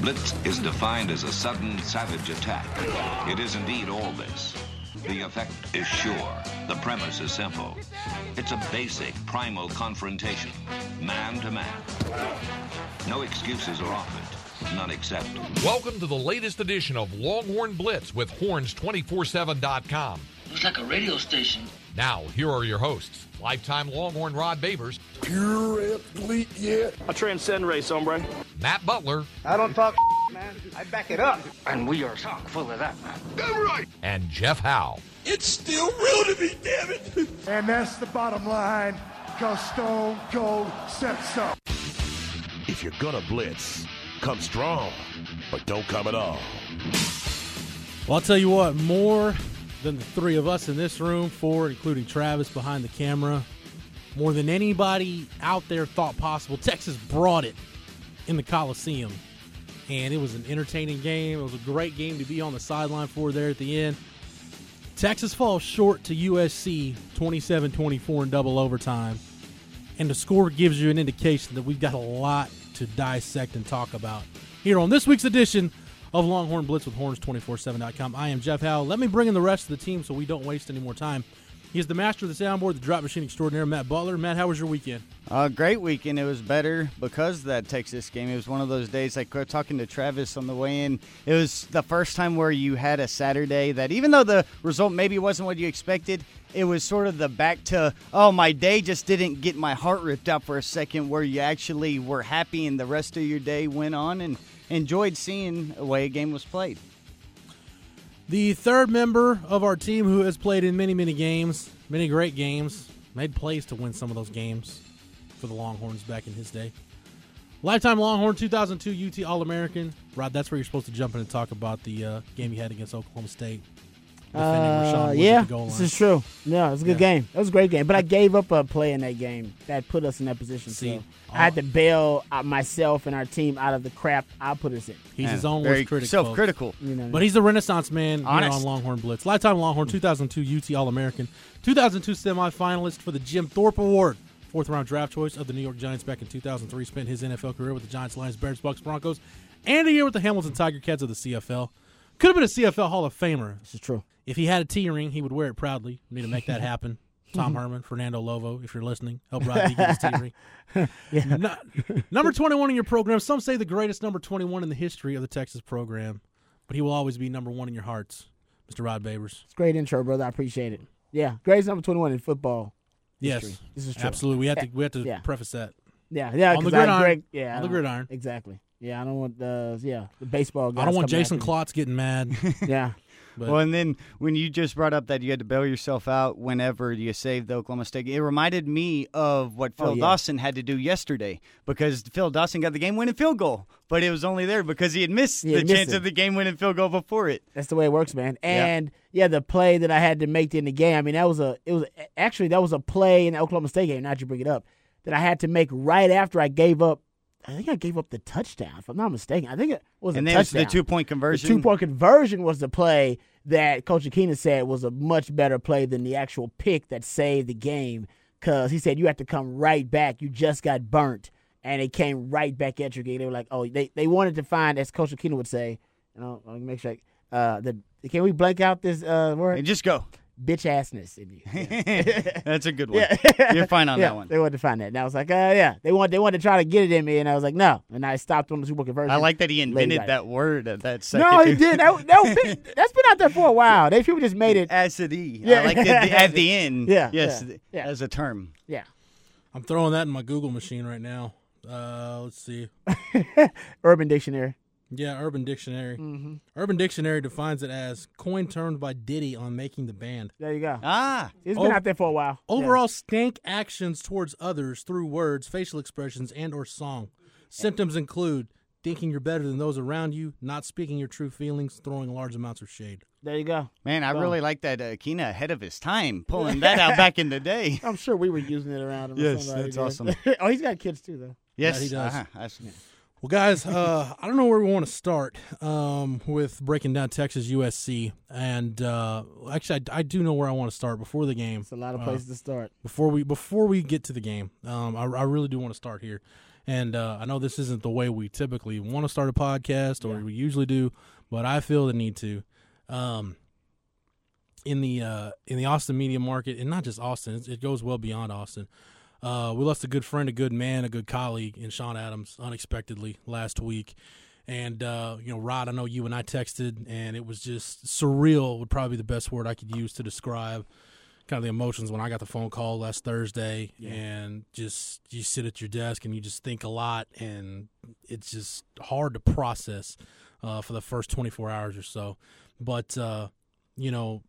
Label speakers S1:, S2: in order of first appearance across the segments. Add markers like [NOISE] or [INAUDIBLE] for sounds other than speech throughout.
S1: Blitz is defined as a sudden, savage attack. It is indeed all this. The effect is sure. The premise is simple. It's a basic, primal confrontation, man to man. No excuses are offered, none accepted.
S2: Welcome to the latest edition of Longhorn Blitz with horns247.com.
S3: Looks like a radio station.
S2: Now, here are your hosts, lifetime Longhorn Rod Babers,
S4: Pure athlete yet.
S5: I transcend race, hombre.
S2: Matt Butler,
S6: I don't talk [LAUGHS] man. I back it up.
S3: And we are chock full of that, man.
S4: Damn right.
S2: and Jeff Howe.
S4: It's still real to me, damn it.
S7: And that's the bottom line, because Stone Cold said so.
S4: If you're gonna blitz, come strong, but don't come at all.
S8: Well, I'll tell you what, more than the three of us in this room, four, including Travis behind the camera, more than anybody out there thought possible, Texas brought it in the Coliseum. And it was an entertaining game. It was a great game to be on the sideline for there at the end. Texas falls short to USC 27 24 in double overtime. And the score gives you an indication that we've got a lot to dissect and talk about here on this week's edition of Longhorn Blitz with Horns247.com. I am Jeff Howe. Let me bring in the rest of the team so we don't waste any more time. He is the master of the soundboard, the drop machine extraordinaire, Matt Butler. Matt, how was your weekend?
S9: Uh, great weekend. It was better because of that Texas game. It was one of those days, we were talking to Travis on the way in, it was the first time where you had a Saturday that, even though the result maybe wasn't what you expected, it was sort of the back to, oh, my day just didn't get my heart ripped out for a second, where you actually were happy and the rest of your day went on and enjoyed seeing the way a game was played.
S8: The third member of our team who has played in many, many games, many great games, made plays to win some of those games for the Longhorns back in his day. Lifetime Longhorn 2002 UT All American. Rod, that's where you're supposed to jump in and talk about the uh, game you had against Oklahoma State. Defending Rashaun
S6: Uh,
S8: Woods
S6: yeah,
S8: at the goal
S6: this is true. Yeah, it was a good
S8: Yeah.
S6: game. It was a great game, but I gave up a play in that game that put us in that position.
S8: See,
S6: so I had to bail myself and our team out of the crap I put us in.
S8: He's his own
S9: very
S8: worst critic.
S9: Self-critical.
S6: You know,
S8: But he's a Renaissance man here
S9: Honest.
S8: on Longhorn Blitz. Lifetime Longhorn 2002 UT All American, 2002 semifinalist for the Jim Thorpe Award, fourth round draft choice of the New York Giants back in 2003. Spent his NFL career with the Giants, Lions, Bears, Bucks, Broncos, and a year with the Hamilton Tiger Cats of the CFL. Could have been a CFL Hall of Famer.
S6: this is true.
S8: If he had a T ring, he would wear it proudly. We need to make that [LAUGHS] happen. Tom mm-hmm. Herman, Fernando Lovo, if you're listening, help Rod get his T [LAUGHS] ring. No- number 21 in your program. Some say the greatest number 21 in the history of the Texas program, but he will always be number one in your hearts, Mr. Rod Babers.
S6: It's a great intro, brother. I appreciate it. Yeah, greatest number twenty-one in football.
S8: Yes,
S6: history. This is true.
S8: absolutely. We have to we have to
S6: Yeah.
S8: preface that.
S6: Yeah, yeah.
S8: On the gridiron.
S6: Greg- yeah,
S8: On the gridiron.
S6: Exactly. Yeah, I don't want the yeah the baseball. Guys
S8: I don't want Jason Klotz getting mad. [LAUGHS]
S6: Yeah,
S8: But
S9: Well, and then when you just brought up that you had to bail yourself out whenever you saved the Oklahoma State, it reminded me of what oh, Phil
S6: Oh, yeah.
S9: Dawson had to do yesterday because Phil Dawson got the game-winning field goal, but it was only there because he had missed
S6: He
S9: the
S6: missed
S9: chance
S6: it.
S9: of the game-winning field goal before it.
S6: that's the way it works, man.
S9: Yeah.
S6: And yeah. the play that I had to make in the game. I mean, that was a it was actually that was a play in the Oklahoma State game. Now that you bring it up, that I had to make right after I gave up. I think I gave up the touchdown, if I'm not mistaken. I think it was
S9: and
S6: a touchdown.
S9: the two-point conversion.
S6: The two point conversion was the play that Coach Akina said was a much better play than the actual pick that saved the game. Because he said you have to come right back. You just got burnt. And it came right back at you. Game. They were like, oh, they, they wanted to find, as Coach Akina would say, you know, let me make sure. Uh, the, can we blank out this uh, word?
S9: And just go.
S6: Bitch assness in you. Yeah. [LAUGHS]
S9: That's a good one.
S6: Yeah.
S9: You're fine on
S6: yeah,
S9: that one.
S6: They wanted to find that. And I was like, uh, yeah. They want they wanted to try to get it in me. And I was like, no. And I stopped on the two point conversion.
S9: I like that he invented
S6: got it.
S9: that word at that second.
S6: No, he did. That, that, [LAUGHS] been, that's been out there for a while. They people just made it.
S9: Acid-y.
S6: Yeah.
S9: I like the, the, at the end. [LAUGHS]
S6: Yeah,
S9: Yes,
S6: yeah, yeah.
S9: as a term.
S6: Yeah.
S8: I'm throwing that in my Google machine right now. Uh, let's see.
S6: Urban Dictionary.
S8: Yeah, Urban Dictionary.
S6: Mm-hmm.
S8: Urban Dictionary defines it as coin termed by Diddy on making the band.
S6: There you go.
S9: Ah,
S6: It's been
S8: Oh,
S6: out there for a while. Yeah.
S8: Overall, stank actions towards others through words, facial expressions, and or song. Symptoms include thinking you're better than those around you, not speaking your true feelings, throwing large amounts of shade.
S6: There you go.
S9: man, I
S6: Boom.
S9: really like that uh, Kina ahead of his time, [LAUGHS] pulling that out back in the day.
S6: I'm sure we were using it around him.
S9: Yes, that's
S6: did.
S9: awesome. [LAUGHS]
S6: oh, he's got kids too, though.
S9: Yes,
S8: he does.
S9: uh-huh.
S8: Well, guys, uh, I don't know where we want to start um, with breaking down Texas USC, and uh, actually, I, I, do know where I want to start before the game.
S6: It's a lot of places
S8: uh,
S6: to start
S8: before we before we get to the game. Um, I, I, really do want to start here, and uh, I know this isn't the way we typically want to start a podcast or yeah. we usually do, but I feel the need to. Um, in the uh, in the Austin media market, and not just Austin, it goes well beyond Austin. Uh, we lost a good friend, a good man, a good colleague in Sean Adams unexpectedly last week. And, uh, you know, Rod, I know you and I texted, and it was just surreal, would probably be the best word I could use to describe kind of the emotions when I got the phone call last Thursday. Yeah. And just you sit at your desk and you just think a lot, and it's just hard to process uh, for the first 24 hours or so. But, uh, you know,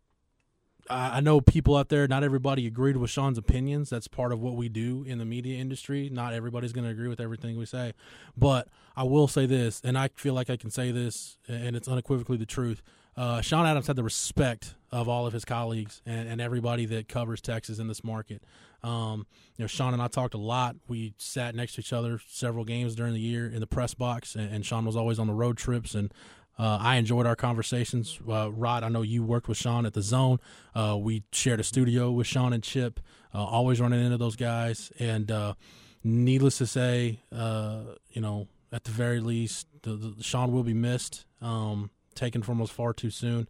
S8: I know people out there, not everybody agreed with Sean's opinions. That's part of what we do in the media industry. Not everybody's going to agree with everything we say. But I will say this, and I feel like I can say this, and it's unequivocally the truth. Uh, Sean Adams had the respect of all of his colleagues and, and everybody that covers Texas in this market. Um, you know, Sean and I talked a lot. We sat next to each other several games during the year in the press box, and, and Sean was always on the road trips and uh, I enjoyed our conversations. Uh, Rod, I know you worked with Sean at the Zone. Uh, we shared a studio with Sean and Chip. Uh, always running into those guys, and uh, needless to say, uh, you know, at the very least, the, the, Sean will be missed, um, taken from us far too soon,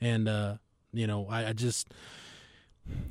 S8: and you know, I, I just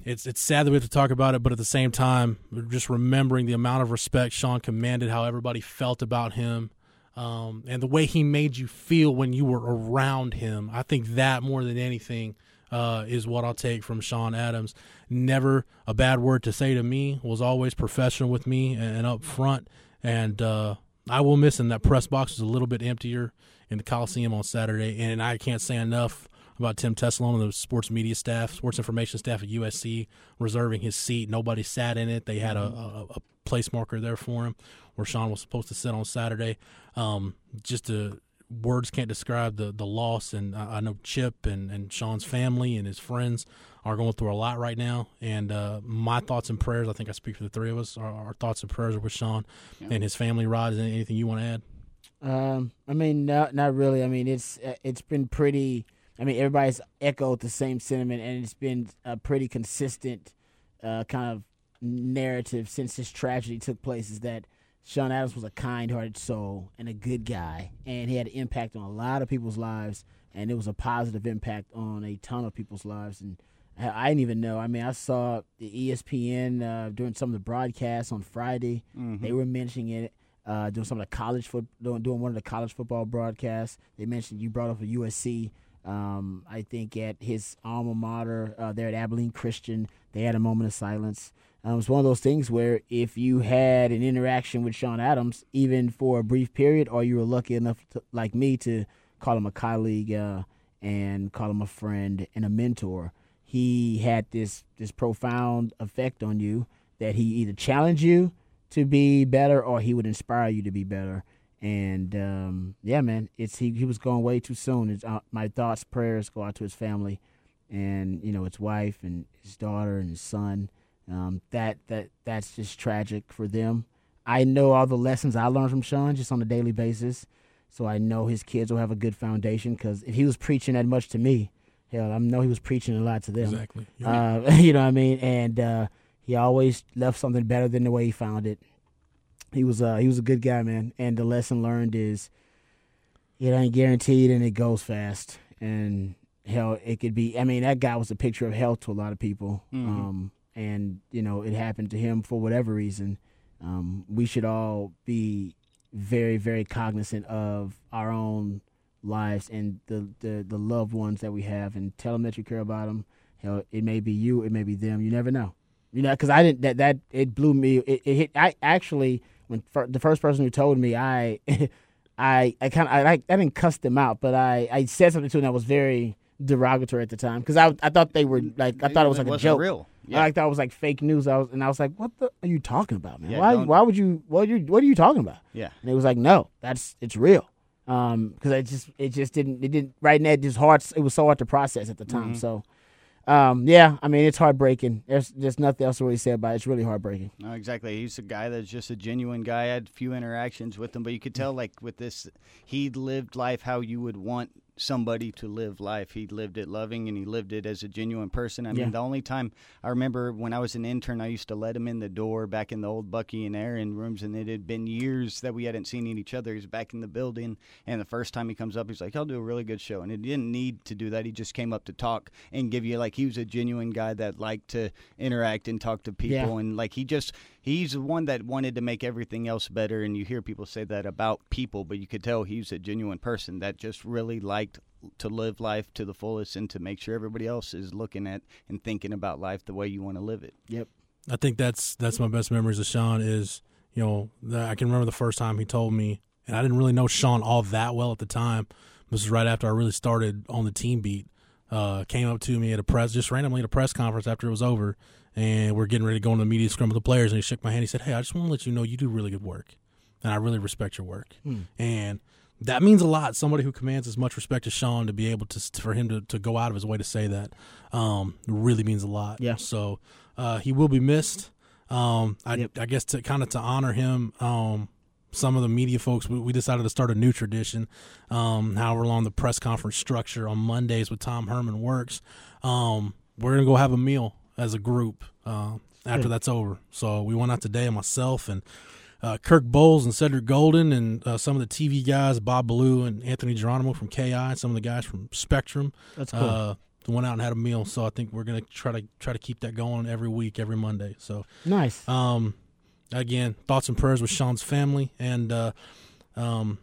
S8: it's it's sad that we have to talk about it, but at the same time, just remembering the amount of respect Sean commanded, how everybody felt about him, um, and the way he made you feel when you were around him. I think that more than anything uh, is what I'll take from Sean Adams. Never a bad word to say to me. Was always professional with me and, up front. And uh, I will miss him. That press box was a little bit emptier in the Coliseum on Saturday, and I can't say enough about Tim Tessalone and the sports media staff, sports information staff at USC reserving his seat. Nobody sat in it. They had a, a, a place marker there for him where Sean was supposed to sit on Saturday. Um, just to words can't describe the the loss, and I, I, know Chip and and Sean's family and his friends are going through a lot right now. And uh, my thoughts and prayers, I think I speak for the three of us. Our, our thoughts and prayers are with Sean yeah. and his family. Rod, is anything you want to add?
S6: Um, I mean, not not really. I mean, it's it's been pretty. I mean, everybody's echoed the same sentiment, and it's been a pretty consistent uh, kind of narrative since this tragedy took place. Is that Sean Adams was a kind-hearted soul and a good guy, and he had an impact on a lot of people's lives, and it was a positive impact on a ton of people's lives. And I didn't even know. I mean, I saw the ESPN uh, during some of the broadcasts on Friday. Mm-hmm. They were mentioning it. Uh, doing some of the college foot, doing, doing one of the college football broadcasts. They mentioned you brought up a USC. Um, I think at his alma mater uh, there at Abilene Christian, they had a moment of silence. Um, it's one of those things where if you had an interaction with Sean Adams, even for a brief period, or you were lucky enough, to, like me, to call him a colleague uh, and call him a friend and a mentor, he had this this profound effect on you that he either challenged you to be better or he would inspire you to be better. And um, yeah, man, it's he, he was going way too soon. Uh, my thoughts, prayers go out to his family, and you know his wife and his daughter and his son. Um, that that that's just tragic for them. I know all the lessons I learned from Sean just on a daily basis, so I know his kids will have a good foundation. Because if he was preaching that much to me, hell, I know he was preaching a lot to them.
S8: Exactly.
S6: Uh, [LAUGHS] you know what I mean? And uh, he always left something better than the way he found it. He was uh, he was a good guy, man. And the lesson learned is it ain't guaranteed, and it goes fast. And hell, it could be. I mean, that guy was a picture of health to a lot of people. Mm-hmm. Um, and you know it happened to him for whatever reason, um, we should all be very very cognizant of our own lives and the, the the loved ones that we have, and tell them that you care about them. Hell, it may be you, it may be them. You never know. You know, because I didn't that that it blew me. It, it hit. I actually when fir- the first person who told me, I [LAUGHS] I I kind of I, I didn't cuss them out, but I I said something to them that was very derogatory at the time because I I thought they were like I thought it was like a joke.
S9: Real.
S6: Yeah. I thought it was like fake news. I was and I was like, "What the are you talking about, man? Yeah, why? Why would you? What are you? What are you talking about?"
S9: Yeah.
S6: And it was like, "No, that's it's real." Um, because it just it just didn't it didn't right now just hard it was so hard to process at the time. Mm-hmm. So, um, yeah, I mean, it's heartbreaking. There's there's nothing else to really say about it. It's really heartbreaking.
S9: No, exactly. He's a guy that's just a genuine guy. I had a few interactions with him, but you could tell, like with this, he lived life how you would want somebody to live life. He lived it loving and he lived it as a genuine person. I
S6: Yeah.
S9: mean, the only time I remember when I was an intern, I used to let him in the door back in the old Bucky and Aaron rooms, and it had been years that we hadn't seen each other. He was back in the building, and the first time he comes up, he's like, "I'll do a really good show," and he didn't need to do that. He just came up to talk and give you like he was a genuine guy that liked to interact and talk to people,
S6: Yeah.
S9: and like he just he's the one that wanted to make everything else better. And you hear people say that about people, but you could tell he's a genuine person that just really liked to live life to the fullest and to make sure everybody else is looking at and thinking about life the way you want to live it.
S6: Yep.
S8: I think that's that's my best memories of Sean is you know the, I can remember the first time he told me, and I didn't really know Sean all that well at the time. This was right after I really started on the team beat. Uh, came up to me at a press, just randomly at a press conference after it was over, and we're getting ready to go into the media scrum with the players, and he shook my hand. He said, "Hey, I just want to let you know you do really good work, and I really respect your work." And that means a lot. Somebody who commands as much respect as Sean to be able to for him to, to go out of his way to say that um, really means a lot.
S6: Yeah.
S8: So uh, he will be missed. Um, I,
S6: Yep.
S8: I guess to kind of to honor him, um, some of the media folks, we, we decided to start a new tradition. Um, however long the press conference structure on Mondays with Tom Herman works, um, we're gonna go have a meal as a group uh, after that's over. So we went out today, myself and uh, Kirk Bohls and Cedric Golden and uh, some of the TV guys, Bob Blue and Anthony Geronimo from KI, and some of the guys from Spectrum.
S6: That's cool.
S8: Uh, went out and had a meal. So I think we're gonna try to try to keep that going every week, every Monday. So
S6: nice.
S8: um, again, thoughts and prayers with Sean's family, and uh, um,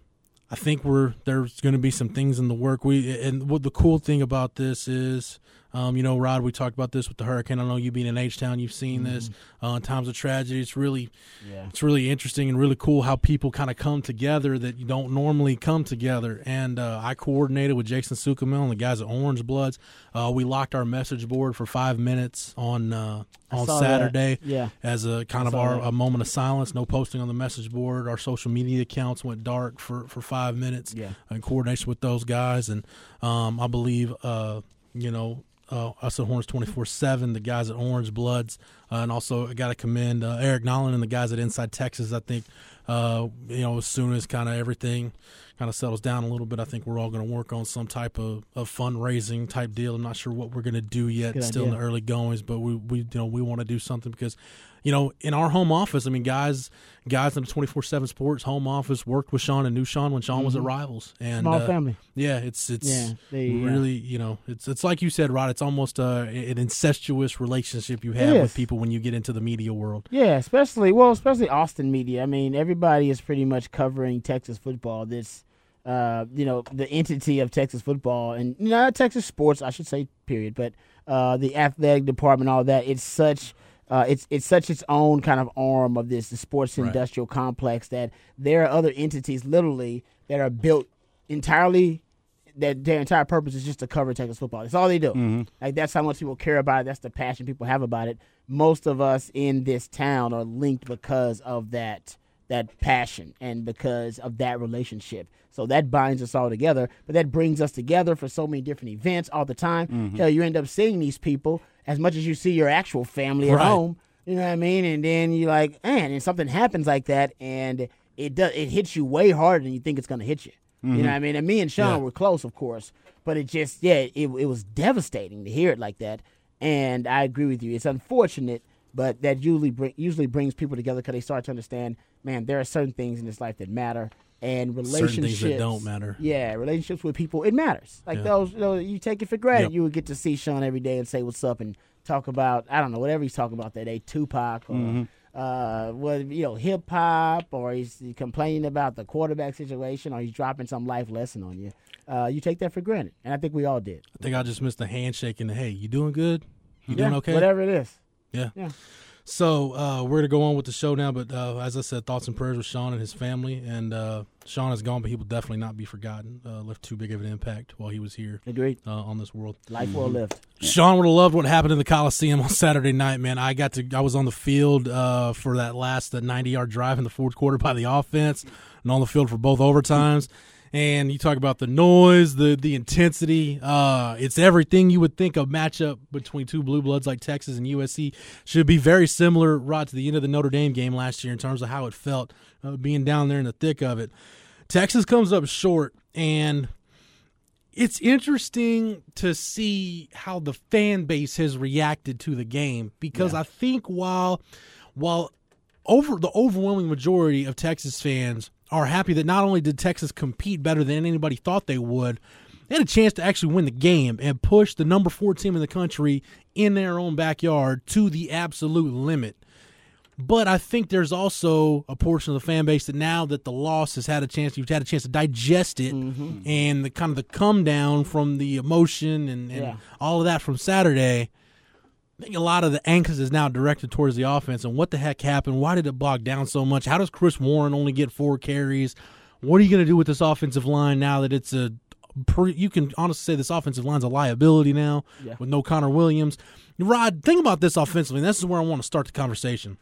S8: I think we're there's going to be some things in the work. We and what the cool thing about this is, um, you know, Rod, we talked about this with the hurricane. I know you being in H Town, you've seen this uh, times of tragedy. It's really,
S6: Yeah.
S8: it's really interesting and really cool how people kind of come together that you don't normally come together. And uh, I coordinated with Jason Suchomel and the guys at Orange Bloods. Uh, we locked our message board for five minutes on uh, on
S6: that.
S8: Saturday
S6: Yeah.
S8: as a kind of our
S6: that.
S8: a moment of silence. No posting on the message board. Our social media accounts went dark for, for five minutes.
S6: Yeah.
S8: in coordination with those guys, and um, I believe uh, you know. Uh, us at Horns 24 7, the guys at Orange Bloods, uh, and also I got to commend uh, Eric Nahlin and the guys at Inside Texas. I think, uh, you know, as soon as kind of everything kind of settles down a little bit, I think we're all going to work on some type of, of fundraising type deal. I'm not sure what we're going to do yet,
S6: Good
S8: still in the early goings, but we, we you know we want to do something because you know in our home office, I mean guys guys in the 24 seven Sports home office worked with Sean and knew Sean when Sean was at Rivals, and
S6: Mm-hmm. Small
S8: uh,
S6: family.
S8: yeah, it's it's
S6: Yeah, they- yeah.
S8: really you know it's it's like you said, Rod. It's almost uh, an incestuous relationship you have with people when you get into the media world.
S6: Yeah, especially well, especially Austin media. I mean, everybody is pretty much covering Texas football. This, uh, you know, the entity of Texas football and you know, Texas sports, I should say, period. But uh, the athletic department, all that. It's such. Uh, it's it's such its own kind of arm of this the sports
S8: Right.
S6: industrial complex that there are other entities literally that are built entirely that their entire purpose is just to cover Texas football. That's all they do. Like that's how much people care about it. That's the passion people have about it. Most of us in this town are linked because of that that passion and because of that relationship. So that binds us all together. But that brings us together for so many different events all the time. Hell, you end up seeing these people as much as you see your actual family at
S8: Right.
S6: home. You know what I mean? And then you're like, man, and something happens like that, and it does it hits you way harder than you think it's gonna hit you. You know mm-hmm. what I mean? And me and Sean
S8: Yeah.
S6: were close, of course, but it just yeah, it it was devastating to hear it like that. And I agree with you. It's unfortunate, but that usually bring, usually brings people together because they start to understand, man, there are certain things in this life that matter, and
S8: Certain
S6: relationships
S8: things that don't matter.
S6: Yeah, relationships with people it matters. Like
S8: Yeah.
S6: those, you, know, you take it for granted.
S8: Yep.
S6: You would get to see Sean every day and say what's up and talk about I don't know whatever he's talking about that day, Tupac or
S8: Mm-hmm.
S6: uh, what you know, hip hop, or he's complaining about the quarterback situation, or he's dropping some life lesson on you. Uh, you take that for granted, and I think we all did.
S8: I think I just missed the handshake and the hey, you doing good? You doing okay?
S6: Whatever it is.
S8: Yeah.
S6: Yeah.
S8: So uh, we're gonna go on with the show now, but uh, as I said, thoughts and prayers with Sean and his family. And uh, Sean is gone, but he will definitely not be forgotten. Uh, left too big of an impact while he was here
S6: Agreed.
S8: uh, on this world.
S6: Life well lived.
S8: Sean would have loved what happened in the Coliseum on [LAUGHS] Saturday night, man. I got to, I was on the field uh, for that last 90 yard drive in the fourth quarter by the offense, and on the field for both overtimes. And you talk about the noise, the the intensity. Uh, it's everything you would think a matchup between two blue bloods like Texas and USC should be very similar. Right to the end of the Notre Dame game last year in terms of how it felt uh, being down there in the thick of it. Texas comes up short, and it's interesting to see how the fan base has reacted to the game because I think while while over the overwhelming majority of Texas fans are happy that not only did Texas compete better than anybody thought they would, they had a chance to actually win the game and push the number four team in the country in their own backyard to the absolute limit. But I think there's also a portion of the fan base that now that the loss has had a chance, you've had a chance to digest it, mm-hmm. and the kind of the come down from the emotion and, and
S6: Yeah.
S8: all of that from Saturday. I think a lot of the angst is now directed towards the offense and what the heck happened? Why did it bog down so much? How does Chris Warren only get four carries? What are you going to do with this offensive line now that it's a you can honestly say this offensive line's a liability now
S6: Yeah.
S8: with no Connor Williams. Rod, think about this offensively. And this is where I want to start the conversation.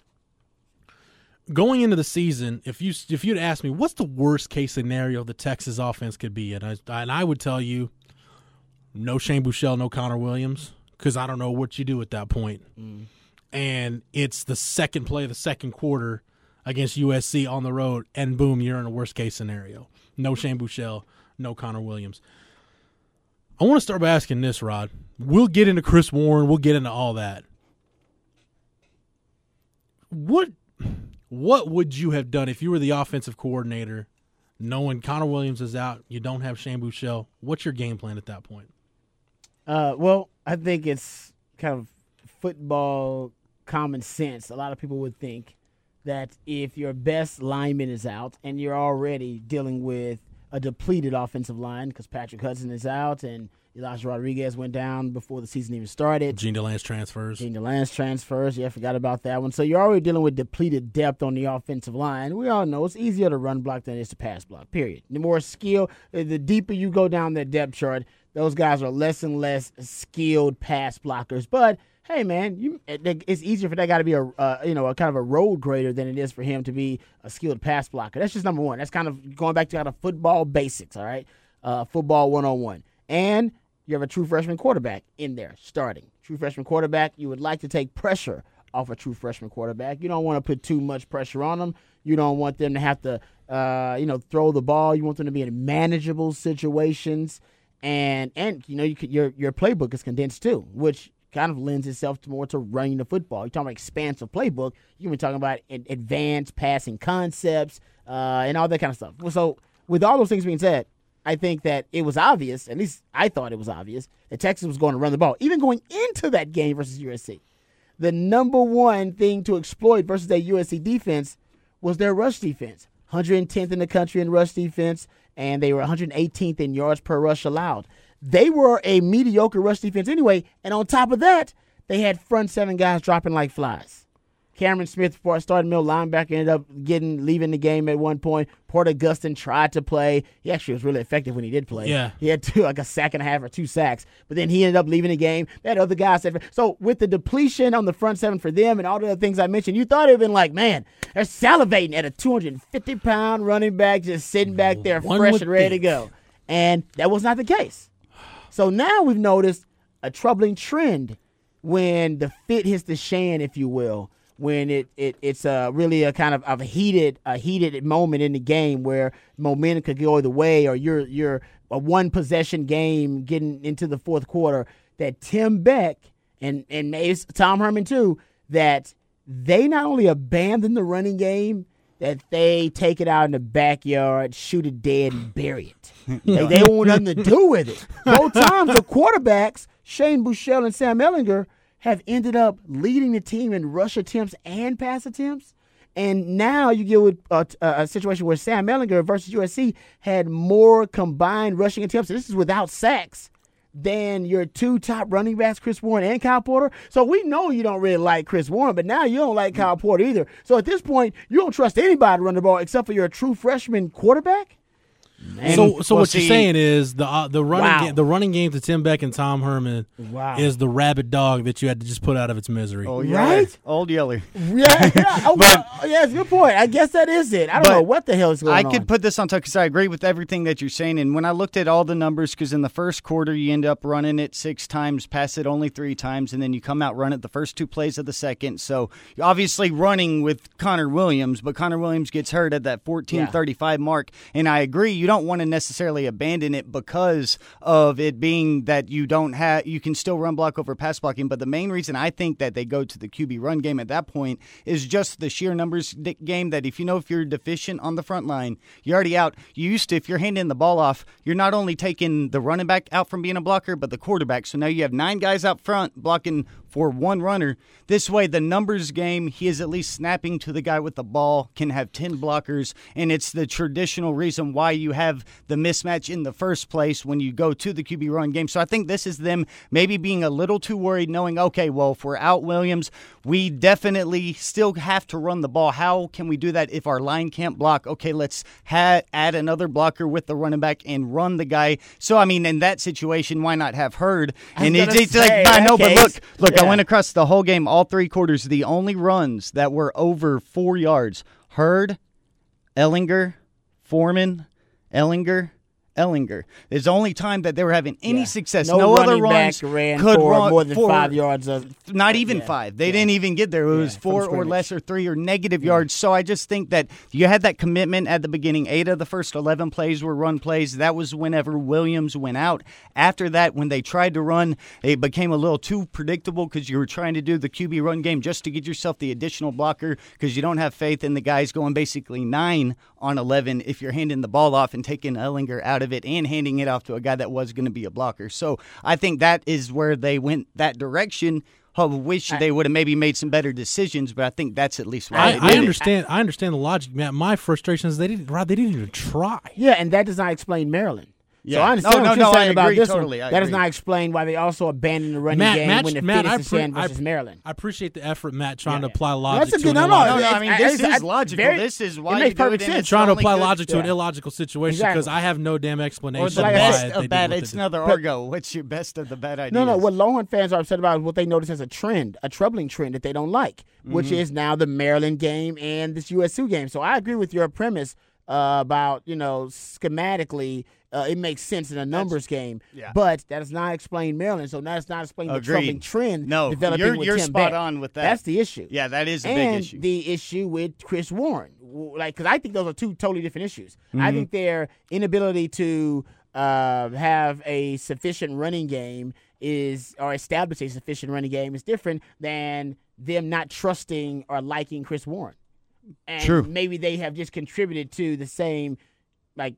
S8: Going into the season, if you if you'd asked me what's the worst case scenario the Texas offense could be, and I and I would tell you no Shane Buechele, no Connor Williams, because I don't know what you do at that point. And it's the second play of the second quarter against USC on the road, and boom, you're in a worst case scenario. No Shane Buechele, no Connor Williams. I want to start by asking this, Rod. We'll get into Chris Warren, we'll get into all that. What what would you have done if you were the offensive coordinator, knowing Connor Williams is out, you don't have Shane Buechele? What's your game plan at that point?
S6: Uh, well, I think it's kind of football common sense. A lot of people would think that if your best lineman is out and you're already dealing with a depleted offensive line because Patrick Hudson is out and Elijah Rodriguez went down before the season even started.
S8: Jean Delance transfers.
S6: Jean Delance transfers. Yeah, I forgot about that one. So you're already dealing with depleted depth on the offensive line. We all know it's easier to run block than it is to pass block, period. The more skill, the deeper you go down that depth chart, those guys are less and less skilled pass blockers. But hey, man, you, it's easier for that guy to be a uh, you know a kind of a road grader than it is for him to be a skilled pass blocker. That's just number one. That's kind of going back to kind of football basics. All right, uh, football one on one, and you have a true freshman quarterback in there starting. True freshman quarterback, you would like to take pressure off a true freshman quarterback. You don't want to put too much pressure on them. You don't want them to have to, uh, you know, throw the ball. You want them to be in manageable situations, and and you know, you could, your your playbook is condensed too, which kind of lends itself more to running the football. You're talking about expansive playbook. You're talking about advanced passing concepts uh, and all that kind of stuff. So with all those things being said, I think that it was obvious, at least I thought it was obvious, that Texas was going to run the ball. Even going into that game versus USC, the number one thing to exploit versus that USC defense was their rush defense. 110th in the country in rush defense, and they were 118th in yards per rush allowed. They were a mediocre rush defense anyway, and on top of that, they had front seven guys dropping like flies. Cameron Smith, before I started middle linebacker, ended up getting leaving the game at one point. Porter Gustin tried to play. He actually was really effective when he did play.
S8: Yeah.
S6: He had two, [LAUGHS] like a sack and a half or two sacks, but then he ended up leaving the game. That other guy said, so with the depletion on the front seven for them and all the other things I mentioned, you thought it would have been like, man, they're salivating at a 250 pound running back just sitting back there
S8: One
S6: fresh and ready
S8: think.
S6: to go. And that was not the case. So now we've noticed a troubling trend when the fit hits the shan, if you will, when it, it it's uh, really a kind of, of a heated a heated moment in the game where momentum could go either way, or you're you're a one possession game getting into the fourth quarter. That Tim Beck and and Tom Herman too that they not only abandon the running game. That they take it out in the backyard, shoot it dead, and bury it. [LAUGHS] Like, they don't want nothing to do with it. [LAUGHS] Both times, the quarterbacks, Shane Buechele and Sam Ehlinger, have ended up leading the team in rush attempts and pass attempts. And now you get with uh, a, uh, a situation where Sam Ehlinger versus USC had more combined rushing attempts. This is without sacks than your two top running backs, Chris Warren and Kyle Porter. So we know you don't really like Chris Warren, but now you don't like Kyle Porter either. So at this point, you don't trust anybody to run the ball except for your true freshman quarterback.
S8: So, so
S9: well,
S8: what
S9: see-
S8: you're saying is the uh, the running
S6: Wow.
S8: game, the running game to Tim Beck and Tom Herman
S6: Wow.
S8: is the rabid dog that you had to just put out of its misery.
S9: Oh, yeah.
S6: Right?
S9: Old Yeller. [LAUGHS]
S6: Yeah, yeah. Oh, [LAUGHS] well, yeah, it's a good point. I guess that is it. I don't
S9: But
S6: know what the hell is going on.
S9: I
S6: on.
S9: could put this on top because I agree with everything that you're saying. And when I looked at all the numbers, because in the first quarter you end up running it six times, pass it only three times, and then you come out run it the first two plays of the second. So you're obviously running with Connor Williams, but Connor Williams gets hurt at that 14:35 mark. And I agree, you don't want to necessarily abandon it because of it being that you don't have you can still run block over pass blocking. But the main reason I think that they go to the QB run game at that point is just the sheer numbers game. That if you know if you're deficient on the front line, you're already out. You used to if you're handing the ball off, you're not only taking the running back out from being a blocker, but the quarterback. So now you have nine guys out front blocking for one runner. This way, the numbers game, he is at least snapping to the guy with the ball, can have 10 blockers, and it's the traditional reason why you have the mismatch in the first place when you go to the QB run game. So I think this is them maybe being a little too worried, knowing, okay, well, if we're out Williams, we definitely still have to run the ball. How can we do that if our line can't block? Okay, let's ha- add another blocker with the running back and run the guy. So, I mean, in that situation, why not have
S6: Heard?
S9: And it's, it's like, I know, but look, look, I went across the whole game, all three quarters. The only runs that were over four yards: Heard, Ehlinger, Foreman, Ehlinger, Ehlinger. It's the only time that they were having any
S6: Yeah.
S9: success.
S6: No,
S9: No, other runs
S6: ran
S9: could
S6: for
S9: run
S6: more than
S9: for-
S6: five yards. Of,
S9: not even
S6: Yeah.
S9: five. They didn't even get there. It was four or less or three or negative yards. So I just think that you had that commitment at the beginning. Eight of the first 11 plays were run plays. That was whenever Williams went out. After that, when they tried to run, it became a little too predictable because you were trying to do the QB run game just to get yourself the additional blocker because you don't have faith in the guys going basically nine on 11 if you're handing the ball off and taking Ehlinger out of it and handing it off to a guy that was going to be a blocker. So I think that is where they went that direction. I wish they would have maybe made some better decisions, but I think that's at least why
S8: I,
S9: they
S8: I
S9: did it.
S8: understand. I understand the logic, Matt. My frustration is they didn't. Rod, they didn't even try.
S6: yeah, and that does not explain Maryland. So
S9: Yeah.
S6: I understand
S9: No,
S6: what
S9: no,
S6: you're
S9: no,
S6: saying
S9: I
S6: about
S9: agree
S6: this
S9: totally,
S6: one.
S9: I
S6: That does
S9: agree.
S6: not explain why they also abandoned the running
S8: Matt,
S6: game
S8: Matt,
S6: when the
S8: Matt,
S6: fit
S8: I,
S6: is
S8: pre-
S6: Shan
S8: I-
S6: versus Maryland.
S8: I appreciate the effort, Matt, trying
S6: Yeah,
S8: to apply logic
S6: That's a
S8: to
S6: good-
S8: an
S6: no, no,
S9: No, I
S6: It's-
S9: mean,
S6: it's-
S9: this is
S6: it's
S9: logical.
S6: very-
S9: this is
S6: it
S9: why
S6: makes
S9: you do
S6: perfect
S9: it,
S6: sense.
S8: trying to apply logic to an illogical situation because I have no damn explanation.
S9: Or the best of bad. It's another Argo. What's your best of the bad ideas?
S6: No, no. What Longhorn fans are upset about is what they notice as a trend, a troubling trend that they don't like, which
S9: Mm-hmm.
S6: is now the Maryland game and this USU game. So I agree with your premise uh, about you know schematically. Uh, it makes sense in a numbers game,
S9: yeah.
S6: but that does not explain Maryland. So that's not explaining the
S9: Agreed.
S6: troubling trend
S9: No,
S6: developing
S9: you're-
S6: with
S9: you're
S6: Tim
S9: spot
S6: Beck.
S9: on with that.
S6: That's the issue.
S9: Yeah, that is a
S6: and
S9: big issue.
S6: the issue with Chris Warren, like because I think those are two totally different issues.
S9: Mm-hmm.
S6: I think their inability to uh, have a sufficient running game is or establish a sufficient running game is different than them not trusting or liking Chris Warren. And
S9: True.
S6: maybe they have just contributed to the same like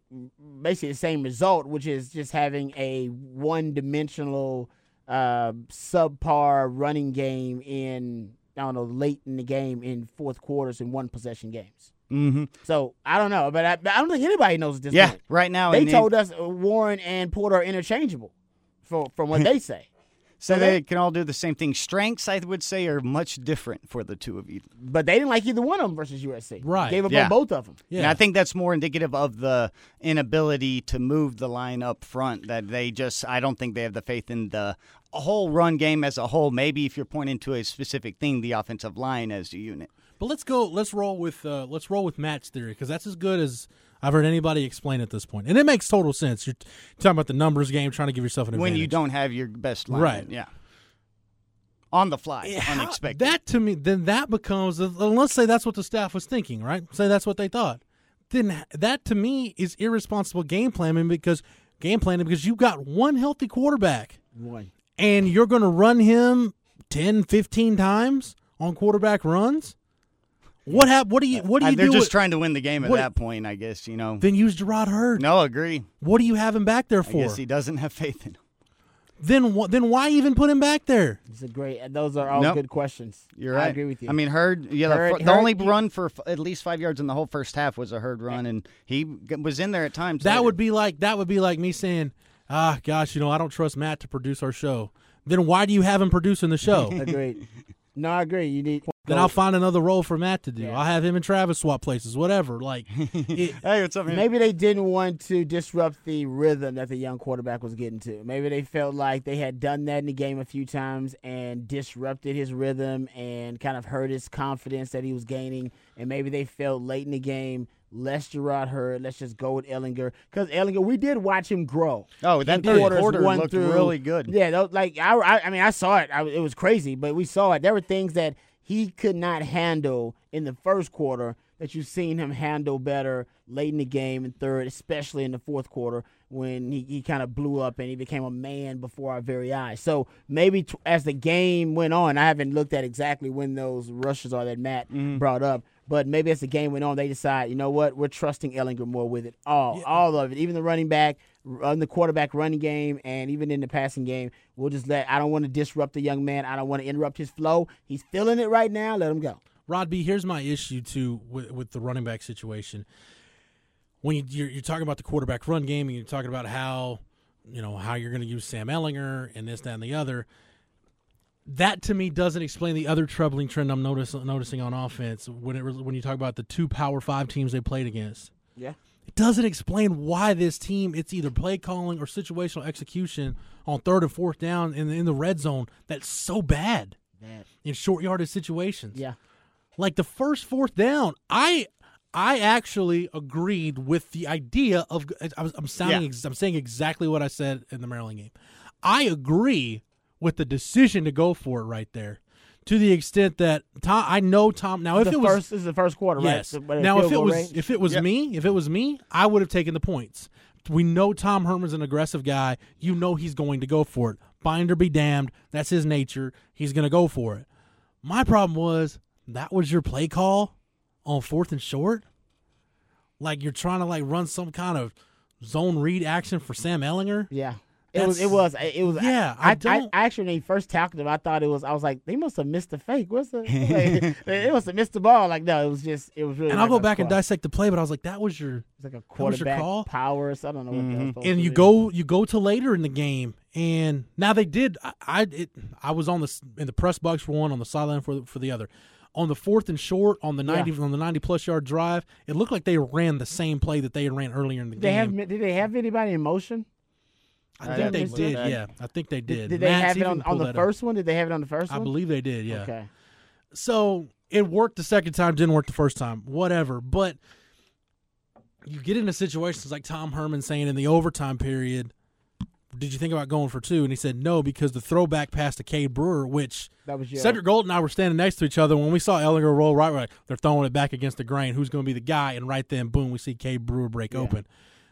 S6: basically the same result, which is just having a one dimensional uh, subpar running game in I don't know late in the game in fourth quarters in one possession games.
S9: mm-hmm.
S6: So I don't know, but I, I don't think anybody knows this
S9: Yeah,
S6: point.
S9: right now.
S6: They told us uh, Warren and Porter are interchangeable, for, from what [LAUGHS] they say.
S9: So
S6: so
S9: they
S6: they-
S9: can all do the same thing. Strengths, I would say, are much different for the two of you.
S6: But they didn't like either one of them versus USC.
S8: Right.
S6: Gave up
S9: Yeah.
S6: on both of them.
S8: Yeah.
S9: And I think that's more indicative of the inability to move the line up front. That they just, I don't think they have the faith in the whole run game as a whole. Maybe if you're pointing to a specific thing, the offensive line as a unit.
S8: But let's go. Let's roll with. Uh, let's roll with Matt's theory because that's as good as I've heard anybody explain at this point, and it makes total sense. You're talking about the numbers game, trying to give yourself an advantage
S9: When you don't have your best line,
S8: Right.
S9: Yeah. On the fly,
S8: How-
S9: unexpected.
S8: That to me, then that becomes. uh, Let's say that's what the staff was thinking, right? Say that's what they thought. Then that to me is irresponsible game planning because game planning because you've got one healthy quarterback
S6: One.
S8: and you're going to run him 10, 15 times on quarterback runs. What hap- What do you? What do
S9: Uh,
S8: you
S9: they're
S8: do?
S9: just
S8: with-
S9: trying to win the game at
S8: what-
S9: that point, I guess. You know.
S8: then use Jerrod Heard.
S9: No, agree.
S8: What do you have him back there
S9: I
S8: for?
S9: guess he doesn't have faith in him.
S8: then wh- then why even put him back there?
S6: It's a great. Those are all
S9: Nope.
S6: good questions.
S9: You're right.
S6: I agree with you.
S9: I mean, Heard. Yeah, the,
S6: Heard-
S9: fir- the
S6: Heard,
S9: only
S6: you-
S9: run for f- at least five yards in the whole first half was a Heard run, and he g- was in there at times.
S8: That
S9: later.
S8: would be like that would be like me saying, "Ah, gosh, you know, I don't trust Matt to produce our show." Then why do you have him producing the show? [LAUGHS]
S6: agreed. No, I agree. You need
S8: Then I'll find another role for Matt to do.
S6: Yeah.
S8: I'll have him and Travis swap places, whatever. Like, [LAUGHS] it,
S9: Hey, what's up, man?
S6: Maybe they didn't want to disrupt the rhythm that the young quarterback was getting to. Maybe they felt like they had done that in the game a few times and disrupted his rhythm and kind of hurt his confidence that he was gaining. And maybe they felt late in the game, less Jerrod Heard, let's just go with Ehlinger. Because Ehlinger, we did watch him grow.
S9: Oh, that third quarter
S6: one
S9: looked
S6: through-
S9: really good.
S6: Yeah, like I, I, I mean, I saw it. I, it was crazy, but we saw it. There were things that he could not handle in the first quarter that you've seen him handle better late in the game and third, especially in the fourth quarter when he, he kind of blew up and he became a man before our very eyes. So maybe t- as the game went on, I haven't looked at exactly when those rushes are that Matt mm-hmm. brought up. But maybe as the game went on, they decide, you know what, we're trusting Ehlinger more with it. All, all of it, even the running back, on the quarterback running game, and even in the passing game. We'll just let. I don't want to disrupt the young man. I don't want to interrupt his flow. He's feeling it right now. Let him go.
S8: Rod B, here's my issue too with, with the running back situation. When you, you're, you're talking about the quarterback run game, and you're talking about how you know how you're going to use Sam Ehlinger and this, that, and the other. That to me doesn't explain the other troubling trend I'm notice, noticing on offense when it when you talk about the two Power Five teams they played against.
S6: Yeah.
S8: It doesn't explain why this team it's either play calling or situational execution on third and fourth down in the, in the red zone that's so bad
S6: Bad.
S8: in short yardage situations
S6: Yeah.
S8: like the first fourth down i i actually agreed with the idea of I was, i'm sounding
S9: Yeah.
S8: i'm saying exactly what i said in the maryland game i agree with the decision to go for it right there to the extent that tom i know tom now if
S6: the
S8: it was
S6: first this is the first quarter, right?
S8: yes.
S6: So,
S8: now if it was
S6: range?
S8: if it was
S9: Yep.
S8: me if it was me i would have taken the points. We know tom herman's an aggressive guy. You know he's going to go for it. Binder be damned. That's his nature. He's going to go for it. My problem was that was your play call on fourth and short. Like you're trying to like run some kind of zone read action for sam ehlinger?
S6: Yeah. It was. It was. It was.
S8: Yeah, I
S6: I, I, I actually when he first tackled him, I thought it was. I was like, they must have missed the fake. What's the? [LAUGHS] Like, they must have missed the ball. Like no, it was just. It was really.
S8: and i'll go back and dissect the play but i was like that was your
S6: It's like a quarterback
S8: call?
S6: power. or. I don't know what that was mm-hmm. supposed
S8: and you
S6: be.
S8: go you go to later in the game and now they did i I, it, I was on the in the press box for one on the sideline for the, for the other on the fourth and short on the 90 on the 90 plus yard drive it looked like they ran the same play that they had ran earlier in the
S6: Did they
S8: game
S6: have. Did they have anybody in motion?
S8: I
S9: I
S8: think they did yeah i think they did
S6: Did, did they
S8: Matt's
S6: have it on, on the
S8: that up.
S6: first one? Did they have it on the first
S8: i
S6: one?
S8: I believe they did yeah
S6: Okay.
S8: so it worked the second time, didn't work the first time, whatever. But you get into situations like Tom Herman saying in the overtime period, did you think about going for two? And he said no because the throwback pass to Cade Brewer, which
S6: That was.
S8: Cedric Gold and I were standing next to each other when we saw Ehlinger roll right, right. They're throwing it back against the grain. Who's going to be the guy? And right then, boom, we see Cade Brewer break open.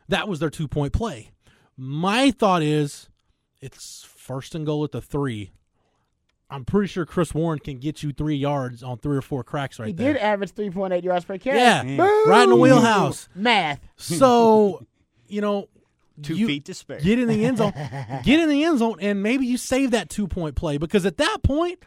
S8: That was their two point play. My thought is, it's first and goal at the three. I'm pretty sure Chris Warren can get you three yards on three or four cracks right
S6: he
S8: there.
S6: He did average three point eight yards per carry.
S8: Yeah,
S6: Boom!
S8: right in the wheelhouse.
S6: Math.
S8: So, [LAUGHS] you know,
S9: Two
S8: you-
S9: feet to spare.
S8: Get in the end zone. [LAUGHS] get in the end zone, and maybe you save that two point play because at that point,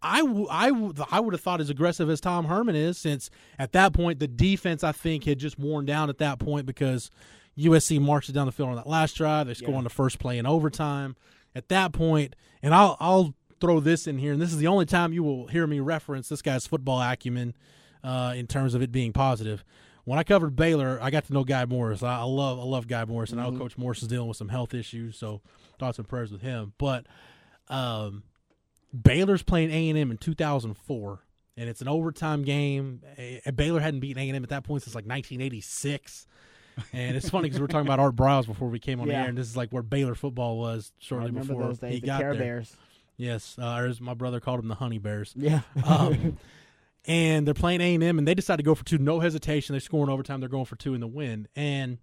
S8: I, w- I, w- I would have thought as aggressive as Tom Herman is, since at that point the defense I think had just worn down at that point because USC marches down the field on that last drive. They score on the first play in overtime. At that point, and I'll I'll throw this in here, and this is the only time you will hear me reference this guy's football acumen uh, in terms of it being positive. When I covered Baylor, I got to know Guy Morriss. I, I love I love Guy Morriss, and I know Coach Morriss is dealing with some health issues, so thoughts and prayers with him. But um, Baylor's playing A and M in 2004, and it's an overtime game. Baylor hadn't beaten A and M at that point since like 1986. And it's funny because we were talking about Art Briles before we came on the
S6: Yeah.
S8: air, and this is like where Baylor football was shortly
S6: remember
S8: before
S6: those days.
S8: he
S6: The
S8: got
S6: Care
S8: there.
S6: Bears.
S8: Yes, uh, or as my brother called them, the Honey Bears.
S6: Yeah.
S8: Um, [LAUGHS] and they're playing A and M, and they decide to go for two, no hesitation. They score in overtime. They're going for two in the win. And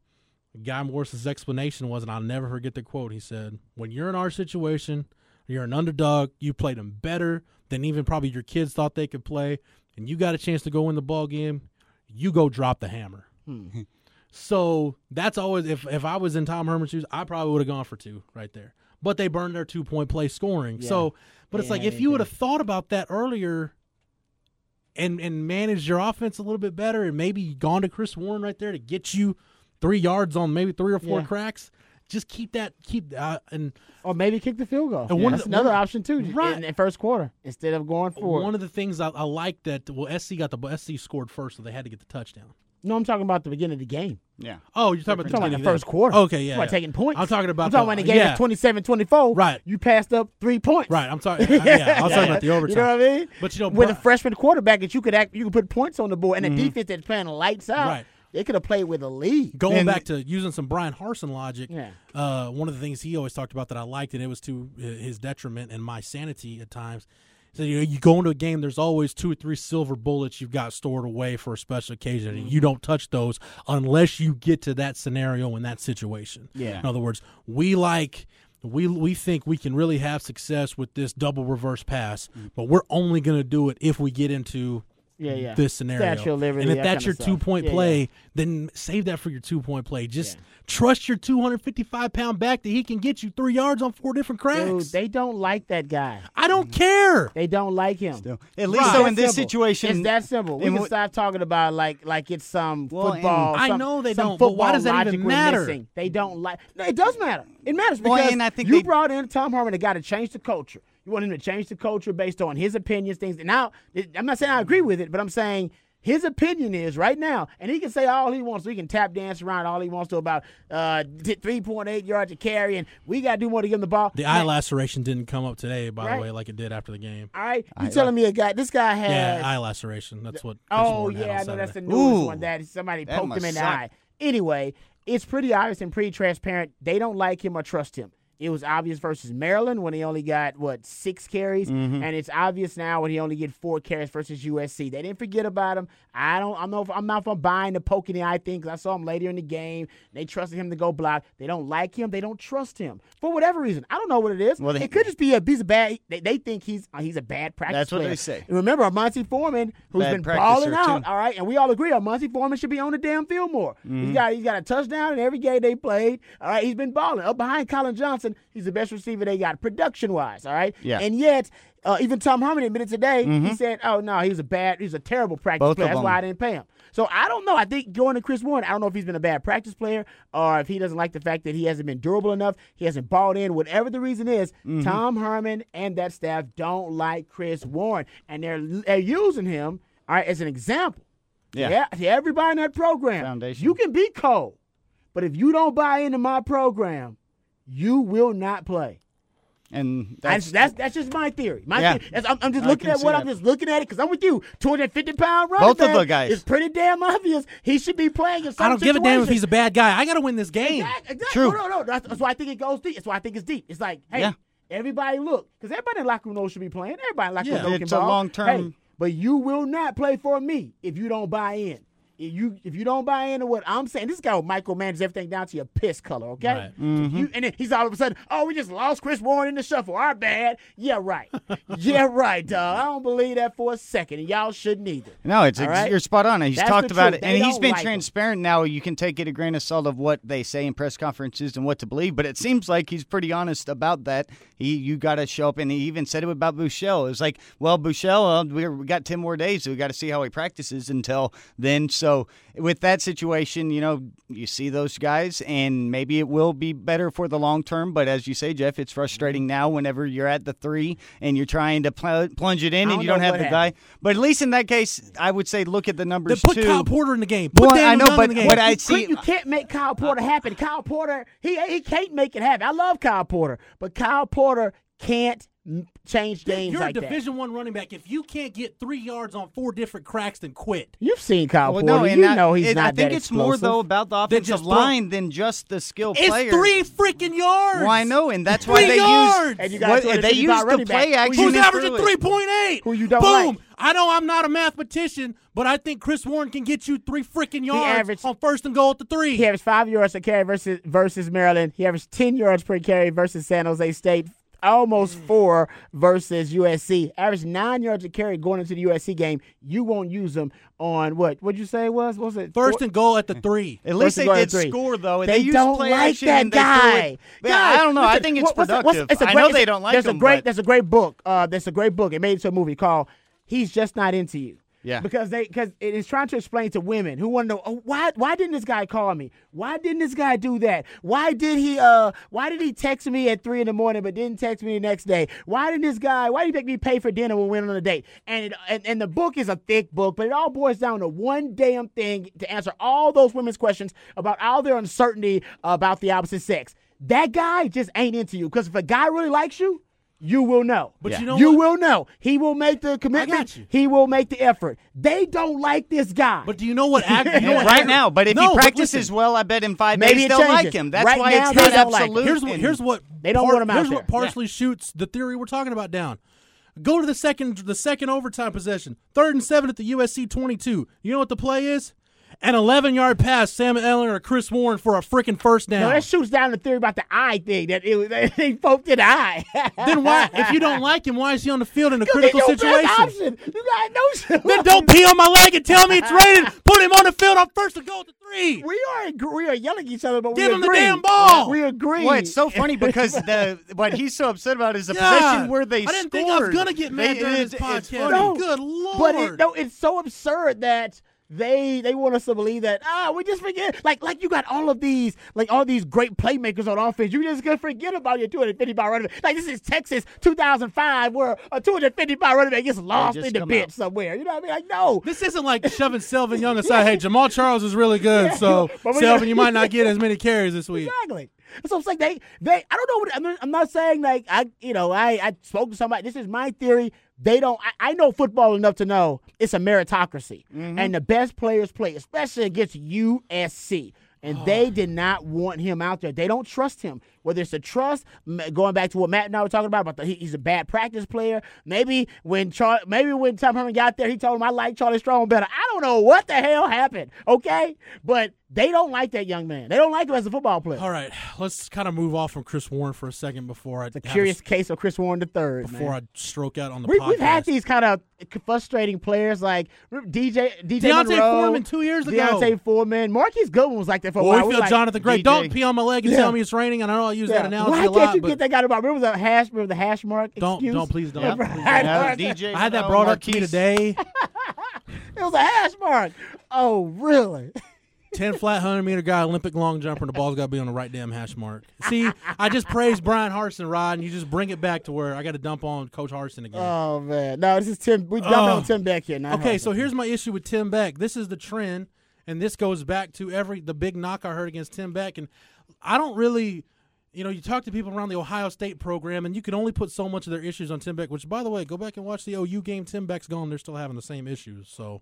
S8: Guy Morriss's explanation was, and I'll never forget the quote. He said, "When you're in our situation, you're an underdog. You played them better than even probably your kids thought they could play, and you got a chance to go in the ball game. You go drop the hammer." [LAUGHS] So that's always if if I was in Tom Herman's shoes, I probably would have gone for two right there. But they burned their two point play scoring. So, but it's like if you would have thought about that earlier, and and managed your offense a little bit better, and maybe gone to Chris Warren right there to get you three yards on maybe three or four
S6: Yeah.
S8: cracks. just keep that keep uh, and
S6: Or maybe kick the field goal.
S8: And one
S6: That's
S8: the-
S6: another
S8: one-
S6: option too.
S8: Right.
S6: In the first quarter, instead of going for.
S8: one of the things I, I like that well SC got the SC scored first, so they had to get the touchdown.
S6: No, I'm talking about the beginning of the game.
S9: Yeah.
S8: Oh, you're talking about the,
S6: talking about the first quarter.
S8: Okay, yeah,
S6: I'm
S8: yeah.
S6: taking points.
S8: I'm talking about
S6: I'm talking
S8: the-
S6: when the game
S8: yeah.
S6: was 27-24.
S8: Right.
S6: You passed up three points.
S8: Right, I'm sorry. [LAUGHS] yeah, I was talking about the overtime.
S6: You know what I mean?
S8: But you know,
S6: with
S8: Bri-
S6: a freshman quarterback that you could act, you could put points on the board, and a defense that's playing lights out.
S8: Right.
S6: They could have played with a lead.
S8: Going
S9: And-
S8: back to using some Brian Harsin logic,
S6: Yeah.
S8: uh, one of the things he always talked about that I liked, and it was to uh, his detriment and my sanity at times. So you you go into a game, there's always two or three silver bullets you've got stored away for a special occasion, and you mm-hmm. don't touch those unless you get to that scenario in that situation.
S6: Yeah.
S8: In other words, we like. We, we think we can really have success with this double reverse pass, mm. but we're only going to do it if we get into
S6: Yeah, yeah.
S8: this scenario.
S6: Statue of Liberty,
S8: and if
S6: that
S8: that's
S6: kinda
S8: your
S6: stuff.
S8: two point
S6: Yeah,
S8: play,
S6: yeah.
S8: then save that for your two point play. Just
S6: Yeah.
S8: trust your 255 pound back that he can get you three yards on four different cracks.
S6: Dude, they don't like that guy.
S8: I don't mm-hmm. care.
S6: They don't like him.
S9: At least
S6: Right.
S9: though in this
S6: simple.
S9: situation,
S6: it's that simple. We
S9: and
S6: can
S9: what-
S6: stop talking about like like it's some
S9: Well, and-
S6: football.
S8: I
S6: some-
S8: know they
S6: some
S8: don't, but why
S6: football
S8: does that even
S6: logic we're
S8: matter?
S6: missing. They don't like. No, it does matter. It matters
S9: Well,
S6: because
S9: and I think
S6: you
S9: they-
S6: brought in Tom Herman, a guy to change the culture. You want him to change the culture based on his opinions, things. And now, I'm not saying I agree with it, but I'm saying. His opinion is right now, and he can say all he wants. We can tap dance around all he wants to about uh, three point eight yards of carry, and we got to do more to give him the ball.
S8: The eye laceration didn't come up today, by
S6: Right.
S8: the way, like it did after the game.
S6: All right, you telling me a guy? This guy has.
S8: Yeah, eye laceration. That's what.
S6: Oh
S8: Warren had
S6: yeah,
S8: on
S6: I know that's the
S8: Saturday.
S6: newest
S9: Ooh,
S6: one that somebody
S9: that
S6: poked him
S9: must
S6: in the eye. Anyway, it's pretty obvious and pretty transparent. They don't like him or trust him. It was obvious versus Maryland when he only got what six carries,
S9: Mm-hmm.
S6: and it's obvious now when he only get four carries versus USC. They didn't forget about him. I don't. I'm not. I'm not for buying the poke in the eye thing because I saw him later in the game. They trusted him to go block. They don't like him. They don't trust him for whatever reason. I don't know what it is.
S9: Well, they-
S6: it could just be a he's a bad. They, they think he's uh, he's a bad practice.
S9: That's what
S6: player.
S9: they say.
S6: And remember, Monty Foreman, who's
S9: Bad
S6: been balling out,
S9: too.
S6: all right, and we all agree Monty Foreman should be on the damn field more.
S9: Mm-hmm.
S6: He's got he's got a touchdown in every game they played. All right, he's been balling up behind Collin Johnson. He's the best receiver they got production wise. All right,
S9: Yeah. Mm-hmm.
S6: and yet. Uh, even Tom Herman admitted today. He said, "Oh no, he was a bad, he was a terrible practice
S9: Both
S6: player. That's why. I didn't pay him." So I don't know. I think going to Chris Warren, I don't know if he's been a bad practice player or if he doesn't like the fact that he hasn't been durable enough. He hasn't bought in. Whatever the reason is,
S9: Mm-hmm.
S6: Tom Herman and that staff don't like Chris Warren, and they're they're using him all right as an example.
S9: Yeah.
S6: Yeah, to everybody in that program.
S9: Foundation.
S6: You can be cold, but if you don't buy into my program, you will not play.
S9: and
S6: That's
S9: that's,
S6: that's, that's just my theory. My
S9: Yeah.
S6: theory. I'm, I'm just looking at what
S9: that.
S6: I'm just looking at it because I'm with you. 250 pound running
S9: Both of the guys.
S6: It's pretty damn obvious. He should be playing in some
S8: I don't give a damn if he's a bad guy. I got to win this game.
S6: Exactly. exactly.
S9: True.
S6: No, no, no. That's, that's why I think it goes deep. That's why I think it's deep. It's like, hey,
S9: Yeah.
S6: everybody look, because everybody in locker room knows should be playing. Everybody in the locker
S8: Yeah.
S6: room knows
S9: It's
S6: can
S9: a long-term-
S6: Hey, but you will not play for me if you don't buy in. If you if you don't buy into what I'm saying, this guy will micromanage everything down to your piss color, okay?
S8: Right.
S9: Mm-hmm.
S6: You, and then he's all of a sudden, oh, we just lost Chris Warren in the shuffle. Our bad. Yeah, right. [LAUGHS] yeah, right, dog. I don't believe that for a second, and y'all shouldn't either.
S9: No, it's
S6: All
S9: ex-
S6: right?
S9: you're spot on. He's
S6: That's
S9: talked about
S6: truth.
S9: it,
S6: They
S9: and he's
S6: don't
S9: been
S6: like him.
S9: transparent. Now you can take it a grain of salt of what they say in press conferences and what to believe. But it seems like he's pretty honest about that. He, you got to show up, and he even said it about Buechele. It was like, well, Buechele, uh, we we got ten more days, so we got to see how he practices until then. So with that situation, you know, you see those guys, and maybe it will be better for the long term. But as you say, Jeff, it's frustrating mm-hmm. now whenever you're at the three and you're trying to pl- plunge it in, and you don't have the
S6: happened.
S9: guy. But at least in that case, I would say look at the
S8: Then
S9: numbers
S8: put
S9: too.
S8: Kyle Porter in the game. Put
S9: Well,
S8: Daniel
S9: I know,
S8: Young
S9: but
S8: in the game.
S9: what I
S6: You
S9: see,
S6: you can't make Kyle Porter happen. Kyle Porter, he he can't make it happen. I love Kyle Porter, but Kyle Porter can't change games
S8: You're
S6: like
S8: a
S6: that.
S8: Division One running back. If you can't get three yards on four different cracks, then quit.
S6: You've seen Kyle
S9: well,
S6: Porter.
S9: no,
S6: you
S9: I,
S6: know he's
S9: it-
S6: not
S9: I think
S6: that
S9: it's more though about the
S8: Then
S9: offensive
S8: just
S9: line than just the skill
S8: It's
S9: player.
S8: three freaking yards.
S9: Well, I know, and that's why they
S8: yards.
S9: use
S6: And you got
S9: what,
S6: 250
S9: they use the
S6: running back.
S9: play action.
S8: Who's averaging three point eight?
S6: Who you don't
S8: Boom!
S6: like.
S8: I know I'm not a mathematician, but I think Chris Warren can get you three freaking yards
S6: averaged-
S8: on first and goal at the three.
S6: He averaged five yards per carry versus versus Maryland. He averaged ten yards per carry versus San Jose State. Almost four versus USC. Averaged nine yards a carry going into the USC game. You won't use them on what? What'd you say it was? What was it
S8: First
S6: Four-
S8: and goal at the [LAUGHS] three.
S9: At least they did score though.
S6: They,
S9: they,
S6: don't like that
S9: and they threw
S6: guy.
S9: Yeah, I don't know. I think it's
S6: what's
S9: productive.
S6: what's- it's a
S9: I
S6: great-
S9: know they don't like
S6: there's
S9: him.
S6: a great
S9: but
S6: there's a great book. Uh, there's a great book. It made into a movie called "He's Just Not Into You."
S9: Yeah.
S6: Because they because it is trying to explain to women who want to know oh, why why didn't this guy call me? Why didn't this guy do that? Why did he uh why did he text me at three in the morning but didn't text me the next day? Why did this guy why did he make me pay for dinner when we went on a date? And it, and, and the book is a thick book, but it all boils down to one damn thing to answer all those women's questions about all their uncertainty about the opposite sex. That guy just ain't into you. Because if a guy really likes you, you will know.
S8: But you know
S6: you
S8: what?
S6: will know. He will make the commitment.
S8: you.
S6: He will make the effort. They don't like this guy.
S8: But do you know what? [LAUGHS] Ag- you know what
S9: right now. But if
S8: No,
S9: he practices
S8: listen.
S9: well, I bet in five
S6: Maybe
S9: days they'll like him. That's
S6: Right
S9: why
S6: now,
S9: it's
S6: they
S9: not
S6: don't like
S8: Here's what here's what
S6: They don't
S8: par-
S6: want him out
S8: Here's
S6: there.
S8: what partially shoots the theory we're talking about down. Go to the second the second overtime possession. Third and seven at the USC 22. You know what the play is? An 11 yard pass, Sam Ehlinger or Chris Warren for a freaking first down.
S6: no, that shoots down the theory about the eye thing that it, that [LAUGHS] they poked in the eye.
S8: then why, if you don't [LAUGHS] like him, why is he on the field in a critical
S6: your best
S8: situation?
S6: option. You got no.
S8: Then don't pee on my leg and tell me it's raining. [LAUGHS] Put him on the field on first and goal at the three.
S6: We are we are yelling at each other, but
S8: Give
S6: we
S8: him the
S6: agree.
S8: damn ball.
S6: We agree.
S9: Well, it's so funny because the what he's so upset about is the
S8: God,
S9: possession where they
S8: I didn't
S9: scored.
S8: think I was gonna get mad
S9: They-
S8: during
S9: it-
S8: this
S9: it's
S8: podcast.
S9: funny.
S6: No,
S8: Good lord!
S6: But it, no, it's so absurd that they they want us to believe that ah we just forget like like you got all of these like all these great playmakers on offense you just gonna forget about your 250 pound running back like this is Texas 2005 where a 250 pound running back gets lost in the bench
S9: out.
S6: somewhere you know what I mean like no
S8: This isn't like shoving [LAUGHS] Selvin Young aside. Hey, Jamaal Charles is really good, so [LAUGHS]
S6: But
S8: Selvin, you might not get as many carries this [LAUGHS] week.
S6: Exactly. So I'm saying they, they. I don't know what I'm. not- I'm not saying like I, you know, I, I spoke to somebody. This is my theory. They don't. I, I know football enough to know it's a meritocracy, mm-hmm. and the best players play, especially against USC. And oh. they did not want him out there. They don't trust him. Whether it's a trust, going back to what Matt and I were talking about, about the, he's a bad practice player. Maybe when Char- maybe when Tom Herman got there, he told him I like Charlie Strong better. I don't know what the hell happened. Okay, but they don't like that young man. They don't like him as a football player.
S8: All right, let's kind of move off from Chris Warren for a second before I
S6: The
S8: have a-
S6: curious case of Chris Warren III.
S8: before
S6: man.
S8: I stroke out on the
S6: we,
S8: podcast.
S6: we've had these kind of frustrating players like DJ DJ
S8: Deontay
S6: Monroe,
S8: Foreman two years ago.
S6: D'Onta Foreman, Marquise Goodwin was like that for a oh,
S8: Boy,
S6: while.
S8: we feel
S6: like,
S8: Johnathan Gray. Don't pee on my leg and
S6: Yeah.
S8: tell me it's raining. And I don't know use
S6: yeah.
S8: that analogy
S6: Why
S8: a
S6: can't you
S8: but
S6: get that guy about? Remember the hash? Remember the hash mark?
S8: don't
S6: excuse?
S8: don't please don't.
S6: Yeah,
S8: please don't.
S9: Yeah, [LAUGHS] DJ
S8: I had that
S9: Monroe,
S8: brought up to you
S9: Marquise.
S8: today.
S6: It was a hash mark. Oh, really? [LAUGHS]
S8: 10 flat 100 meter guy, Olympic long jumper, and the ball's got to be on the right damn hash mark. See, I just praised Brian Harsin, Rod, and you just bring it back to where I got to dump on Coach Harsin again.
S6: Oh man, no, this is Tim. We dumped
S8: Oh.
S6: on Tim Beck here. Not
S8: okay,
S6: Harsin.
S8: so here's my issue with Tim Beck. This is the trend, and this goes back to every the big knock I heard against Tim Beck. And I don't really, you know, you talk to people around the Ohio State program, and you can only put so much of their issues on Tim Beck. Which, by the way, go back and watch the OU game. Tim Beck's gone; they're still having the same issues. So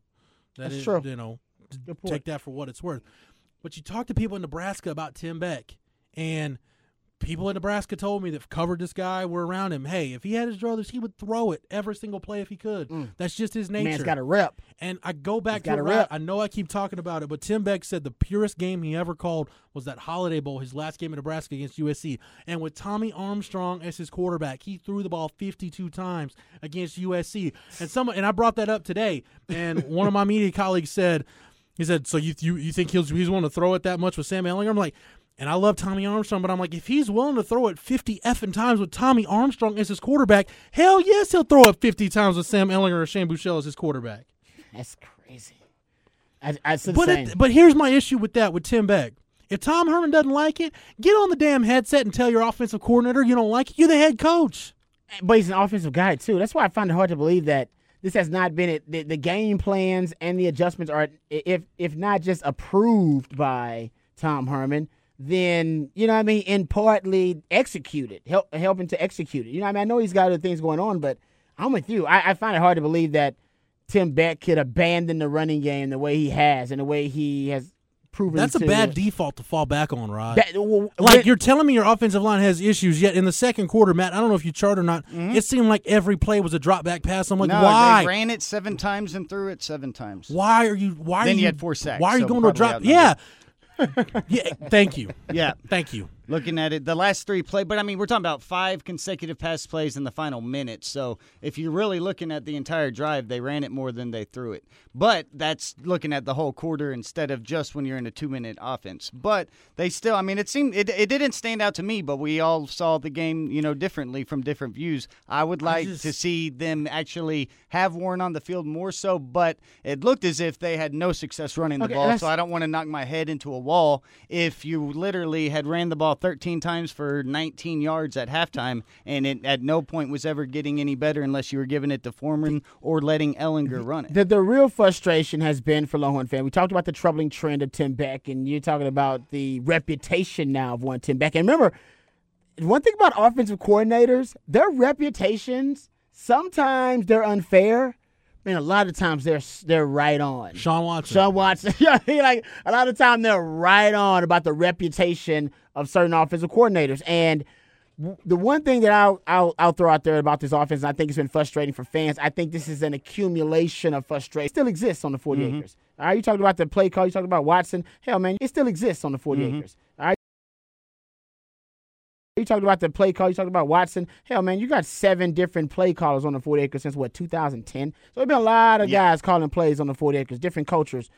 S8: that
S6: That's
S8: is,
S6: true.
S8: You know, t-
S6: Good point.
S8: take that for what it's worth. But you talk to people in Nebraska about Tim Beck, and people in Nebraska told me that covered this guy were around him. Hey, if he had his druthers, he would throw it every single play if he could. That's just his nature.
S6: Mm. man's got a rep.
S8: And I go back
S6: He's
S8: to
S6: rep.
S8: I know I keep talking about it, but Tim Beck said the purest game he ever called was that Holiday Bowl, his last game in Nebraska against USC. And with Tommy Armstrong as his quarterback, he threw the ball 52 times against USC. And someone and I brought that up today, and one of my media colleagues said, he said, "So you you, you think he's he's willing to throw it that much with Sam Ehlinger?" I'm like. And I love Tommy Armstrong, but I'm like, if he's willing to throw it 50 effing times with Tommy Armstrong as his quarterback, hell yes, he'll throw it 50 times with Sam Ehlinger or Shane Buechele as his quarterback.
S6: That's crazy. I, I
S8: But it, but here's my issue with that with Tim Beck. If Tom Herman doesn't like it, get on the damn headset and tell your offensive coordinator you don't like it. You're the head coach.
S6: but he's an offensive guy too. That's why I find it hard to believe that this has not been it. The, the game plans and the adjustments are, if if not just approved by Tom Herman, then you know what I mean, and partly executed, help helping to execute it. You know what I mean? I know he's got other things going on, but I'm with you. I, I find it hard to believe that Tim Beck could abandon the running game the way he has and the way he has proven.
S8: That's a bad default to fall back on, Rod.
S6: That- well,
S8: like
S6: when-
S8: you're telling me your offensive line has issues, yet in the second quarter, Matt, I don't know if you chart or not. Mm-hmm. It seemed like every play was a drop back pass. I'm like,
S9: no,
S8: why?
S9: they ran it seven times and threw it seven times.
S8: Why are you? Why
S9: Then
S8: are
S9: you
S8: you
S9: had four sacks,
S8: Why are you
S9: so
S8: going to a drop? Yeah,
S9: outnumbered.
S8: Yeah. Thank you.
S9: Yeah.
S8: Thank you.
S9: Looking at it, the last three play, but I mean, we're talking about five consecutive pass plays in the final minute. So if you're really looking at the entire drive, they ran it more than they threw it. But that's looking at the whole quarter instead of just when you're in a two minute offense. But they still, I mean, it seemed it, it didn't stand out to me, but we all saw the game, you know, differently from different views. I would like
S8: just-
S9: to see them actually have Warren on the field more so, but it looked as if they had no success running the
S6: Okay,
S9: ball. So I don't want to knock my head into a wall if you literally had ran the ball 13 times for 19 yards at halftime and it at no point was ever getting any better unless you were giving it to Foreman or letting Ehlinger run it.
S6: The, the real frustration has been for Longhorn fan. We talked about the troubling trend of Tim Beck, and you're talking about the reputation now of one Tim Beck. And remember, one thing about offensive coordinators, their reputations sometimes they're unfair. I mean, a lot of times they're they're right on.
S8: Shawn Watson.
S6: Shawn Watson. [LAUGHS] Yeah, like a lot of time they're right on about the reputation of certain offensive coordinators. And the one thing that I'll, I'll I'll throw out there about this offense, and I think it's been frustrating for fans. I think this is an accumulation of frustration. It still exists on the 40 mm-hmm. acres. All right, you talked about the play call. You talked about Watson. Hell, man, it still exists on the 40 mm-hmm. acres. All right. You talked about the play call. You talked about Watson. Hell, man, you got seven different play callers on the 40 acres since what 2010. So there's been a lot of
S9: Yeah.
S6: guys calling plays on the 40 acres, different cultures.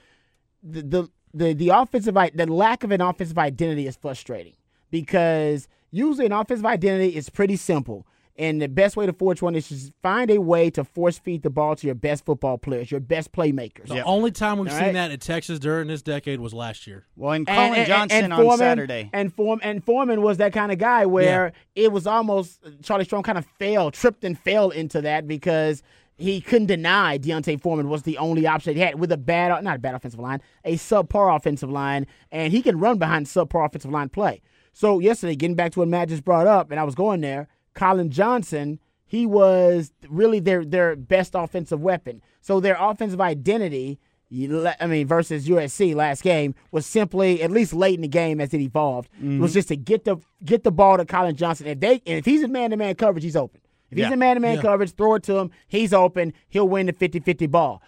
S6: The the the, the offensive the lack of an offensive identity is frustrating because usually an offensive identity is pretty simple. And the best way to forge one is just find a way to force feed the ball to your best football players, your best playmakers.
S8: The only time we've
S6: All
S8: seen
S6: right.
S8: that at Texas during this decade was last year.
S9: Well, and
S6: And-
S9: Collin
S6: and-
S9: Johnson
S6: and
S9: on
S6: Foreman-
S9: Saturday.
S6: And Form and Foreman was that kind of guy where it was almost Charlie Strong kind of fell, tripped and fell into that because he couldn't deny D'Onta Foreman was the only option he had with a bad, not a bad offensive line, a subpar offensive line, and he can run behind subpar offensive line play. So yesterday, getting back to what Matt just brought up, and I was going there, Collin Johnson, he was really their their best offensive weapon. So their offensive identity I mean, versus USC last game was simply at least late in the game as it evolved mm-hmm. was just to get the get the ball to Collin Johnson. If they and if he's in man to man coverage, he's open. If he's
S9: Yeah.
S6: in man to man coverage, throw it to him. He's open. He'll win the 50-50 ball.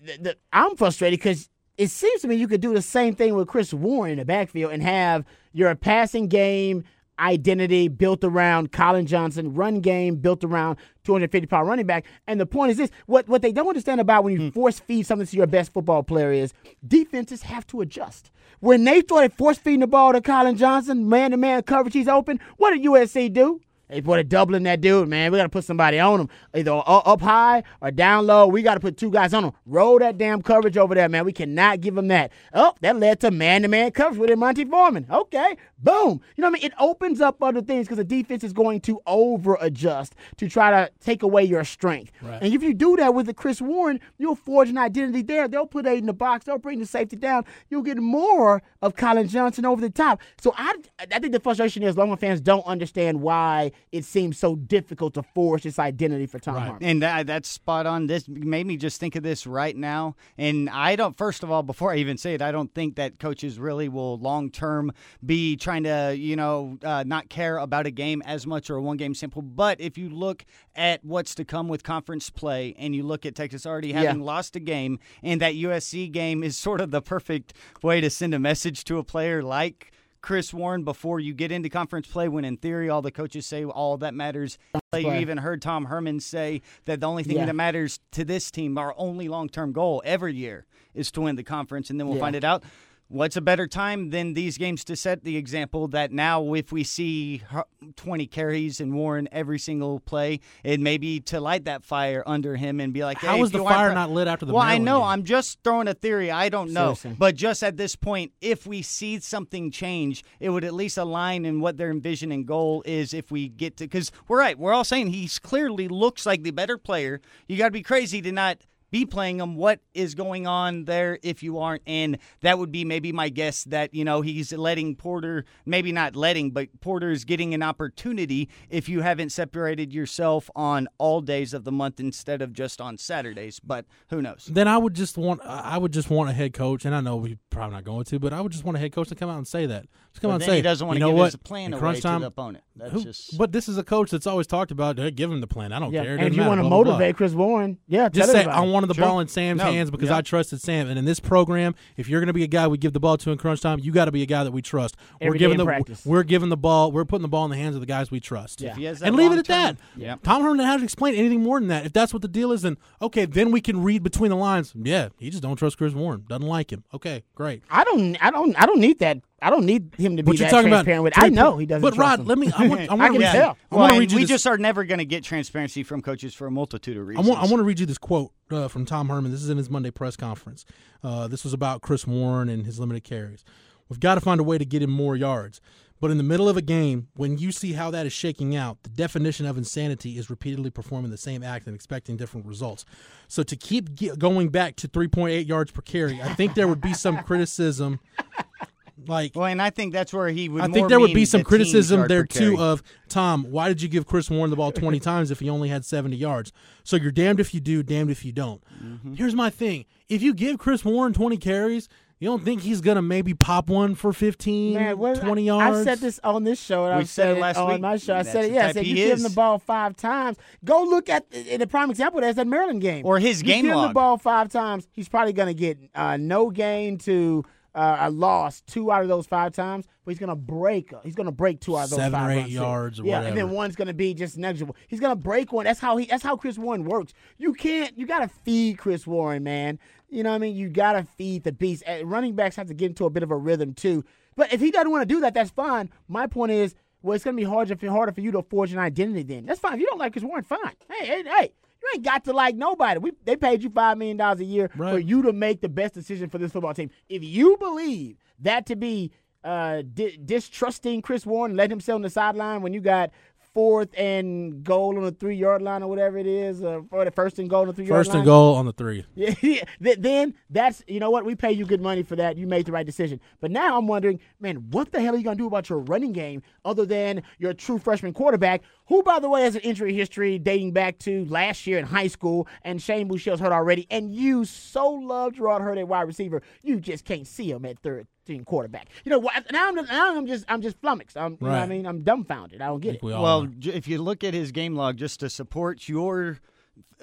S6: The- the- I'm frustrated because it seems to me you could do the same thing with Chris Warren in the backfield and have your passing game identity built around Collin Johnson, run game built around 250 pound running back. And the point is this: what what they don't understand about when you hmm. force feed something to your best football player is defenses have to adjust. When they started force feeding the ball to Colin Johnson, man to man coverage, he's open. What did USC do? They put a doubling that dude, man. We got to put somebody on him, either up high or down low. We got to put two guys on him. Roll that damn coverage over there, man. We cannot give him that. Oh, that led to man-to-man coverage with Monty Foreman. Okay, boom. You know what I mean? It opens up other things because the defense is going to over-adjust to try to take away your strength. And if you do that with the Chris Warren, you'll forge an identity there. They'll put eight in the box. They'll bring the safety down. You'll get more of Collin Johnson over the top. So I, I think the frustration is Longhorn fans don't understand why it seems so difficult to forge this identity for Tom Herman.
S9: And that, that's spot on. This made me just think of this right now. And I don't, first of all, before I even say it, I don't think that coaches really will long term be trying to, you know, uh, not care about a game as much or a one game sample. But if you look at what's to come with conference play and you look at Texas already having
S6: Yeah.
S9: lost a game, and that USC game is sort of the perfect way to send a message to a player like. Chris Warren before you get into conference play when in theory all the coaches say all that matters. You even heard Tom Herman say that the only thing
S6: Yeah.
S9: that matters to this team, our only long term goal every year, is to win the conference, and then we'll
S6: Yeah.
S9: find it out. What's a better time than these games to set the example that now, if we see 20 carries and Warren every single play, it may be to light that fire under him and be like,
S8: How
S9: hey,
S8: was the fire not lit after the
S9: Well, I know.
S8: game?
S9: I'm just throwing a theory. I don't know.
S6: Seriously.
S9: But just at this point, if we see something change, it would at least align in what their envision and goal is if we get to. Because we're right. We're all saying he's clearly looks like the better player. You got to be crazy to not be playing him. What is going on there if you aren't? And that would be maybe my guess that, you know, he's letting Porter, maybe not letting, but Porter's getting an opportunity if you haven't separated yourself on all days of the month instead of just on Saturdays. But who knows?
S8: then I would just want I would just want a head coach, and I know we're probably not going to, but I would just want a head coach to come out and say that. Just come
S9: But
S8: out and say
S9: he doesn't want
S8: you
S9: to
S8: know
S9: give
S8: what?
S9: his plan
S8: In
S9: away
S8: crunch
S9: to
S8: time,
S9: the opponent. That's
S8: who-
S9: just.
S8: But this is a coach that's always talked about hey, give him the plan. I don't
S6: Yeah.
S8: care.
S6: And if you want to
S8: blah, blah, blah.
S6: motivate Chris Warren, yeah,
S8: Just say. I want wanted the
S9: Sure.
S8: ball in Sam's
S9: No,
S8: hands because
S9: yeah.
S8: I trusted Sam. And in this program, if you're going to be a guy we give the ball to in crunch time, you got to be a guy that we trust. we're
S6: Every day
S8: giving
S6: in
S8: the
S6: practice.
S8: we're giving the ball. We're putting the ball in the hands of the guys we trust.
S6: Yeah.
S9: If he has that
S8: and leave it at that.
S9: long-term- Yep.
S8: Tom Herman hasn't explained anything more than that. If that's what the deal is, then okay, then we can read between the lines. Yeah, he just don't trust Chris Warren. Doesn't like him. Okay, great.
S6: I don't. I don't. I don't need that. I don't need him to be
S8: But
S6: that
S8: talking about
S6: transparent with. I know he doesn't.
S8: But
S6: trust
S8: Rod,
S6: him.
S8: let me. I want. I [LAUGHS]
S6: I
S8: want
S6: can
S8: to
S9: Yeah.
S6: tell.
S8: I
S9: Well,
S8: want to
S9: and
S8: read you
S9: we
S8: this.
S9: just are never going to get transparency from coaches for a multitude of
S8: I
S9: reasons.
S8: want, I want to read you this quote uh, from Tom Herman. This is in his Monday press conference. Uh, this was about Chris Warren and his limited carries. We've got to find a way to get him more yards. But in the middle of a game, when you see how that is shaking out, the definition of insanity is repeatedly performing the same act and expecting different results. So to keep ge- going back to 3.8 yards per carry, I think there would be some [LAUGHS] criticism. Like
S9: Well, and I think that's where he would.
S8: I think there would be some criticism there too of Tom. Why did you give Chris Warren the ball twenty [LAUGHS] times if he only had seventy yards? So you're damned if you do, damned if you don't.
S9: Mm-hmm.
S8: Here's my thing: if you give Chris Warren twenty carries, you don't think he's gonna maybe pop one for 15,
S6: Man, what,
S8: 20
S6: I,
S8: yards?
S6: I said this on this show. And
S9: We
S6: I
S9: said it last
S6: on
S9: week.
S6: my show. I said it. Yeah, I said you give him the ball five times. Go look at in the prime example. That's that Maryland game
S9: Or his
S6: You
S9: game
S6: give him the ball five times. He's probably going to get uh, no gain to uh, a loss two out of those five times. But he's going to break. He's going to break two out of those
S8: Seven
S6: five
S8: or eight yards or
S6: yeah, and then one's going to be just negligible. He's going to break one. That's how he. That's how Chris Warren works. You can't. You got to feed Chris Warren, man. You know what I mean? You got to feed the beast. And running backs have to get into a bit of a rhythm too. But if he doesn't want to do that, that's fine. My point is, well, it's going to be harder for, harder for you to forge an identity. Then that's fine. If you don't like Chris Warren, fine. Hey, hey, hey. You ain't got to like nobody. We they paid you five million dollars a year for you to make the best decision for this football team. If you believe that to be uh, di- distrusting Chris Warren, let him sit on the sideline when you got fourth and goal on the three yard line or whatever it is, uh, for the first and goal on the three yard line.
S8: First and goal on the three. [LAUGHS]
S6: Yeah, yeah. Then that's you know what we pay you good money for that. You made the right decision. But now I'm wondering, man, what the hell are you gonna do about your running game other than your true freshman quarterback, who by the way has an injury history dating back to last year in high school, and Shane Buechele's hurt already, and you so love Jerrod Heard at wide receiver, you just can't see him at third team quarterback. You know what? Now I'm now I'm just I'm just flummoxed. I'm, you know what I mean? I'm dumbfounded. I don't get it.
S8: We
S9: Well,
S8: are.
S9: if you look at his game log, just to support your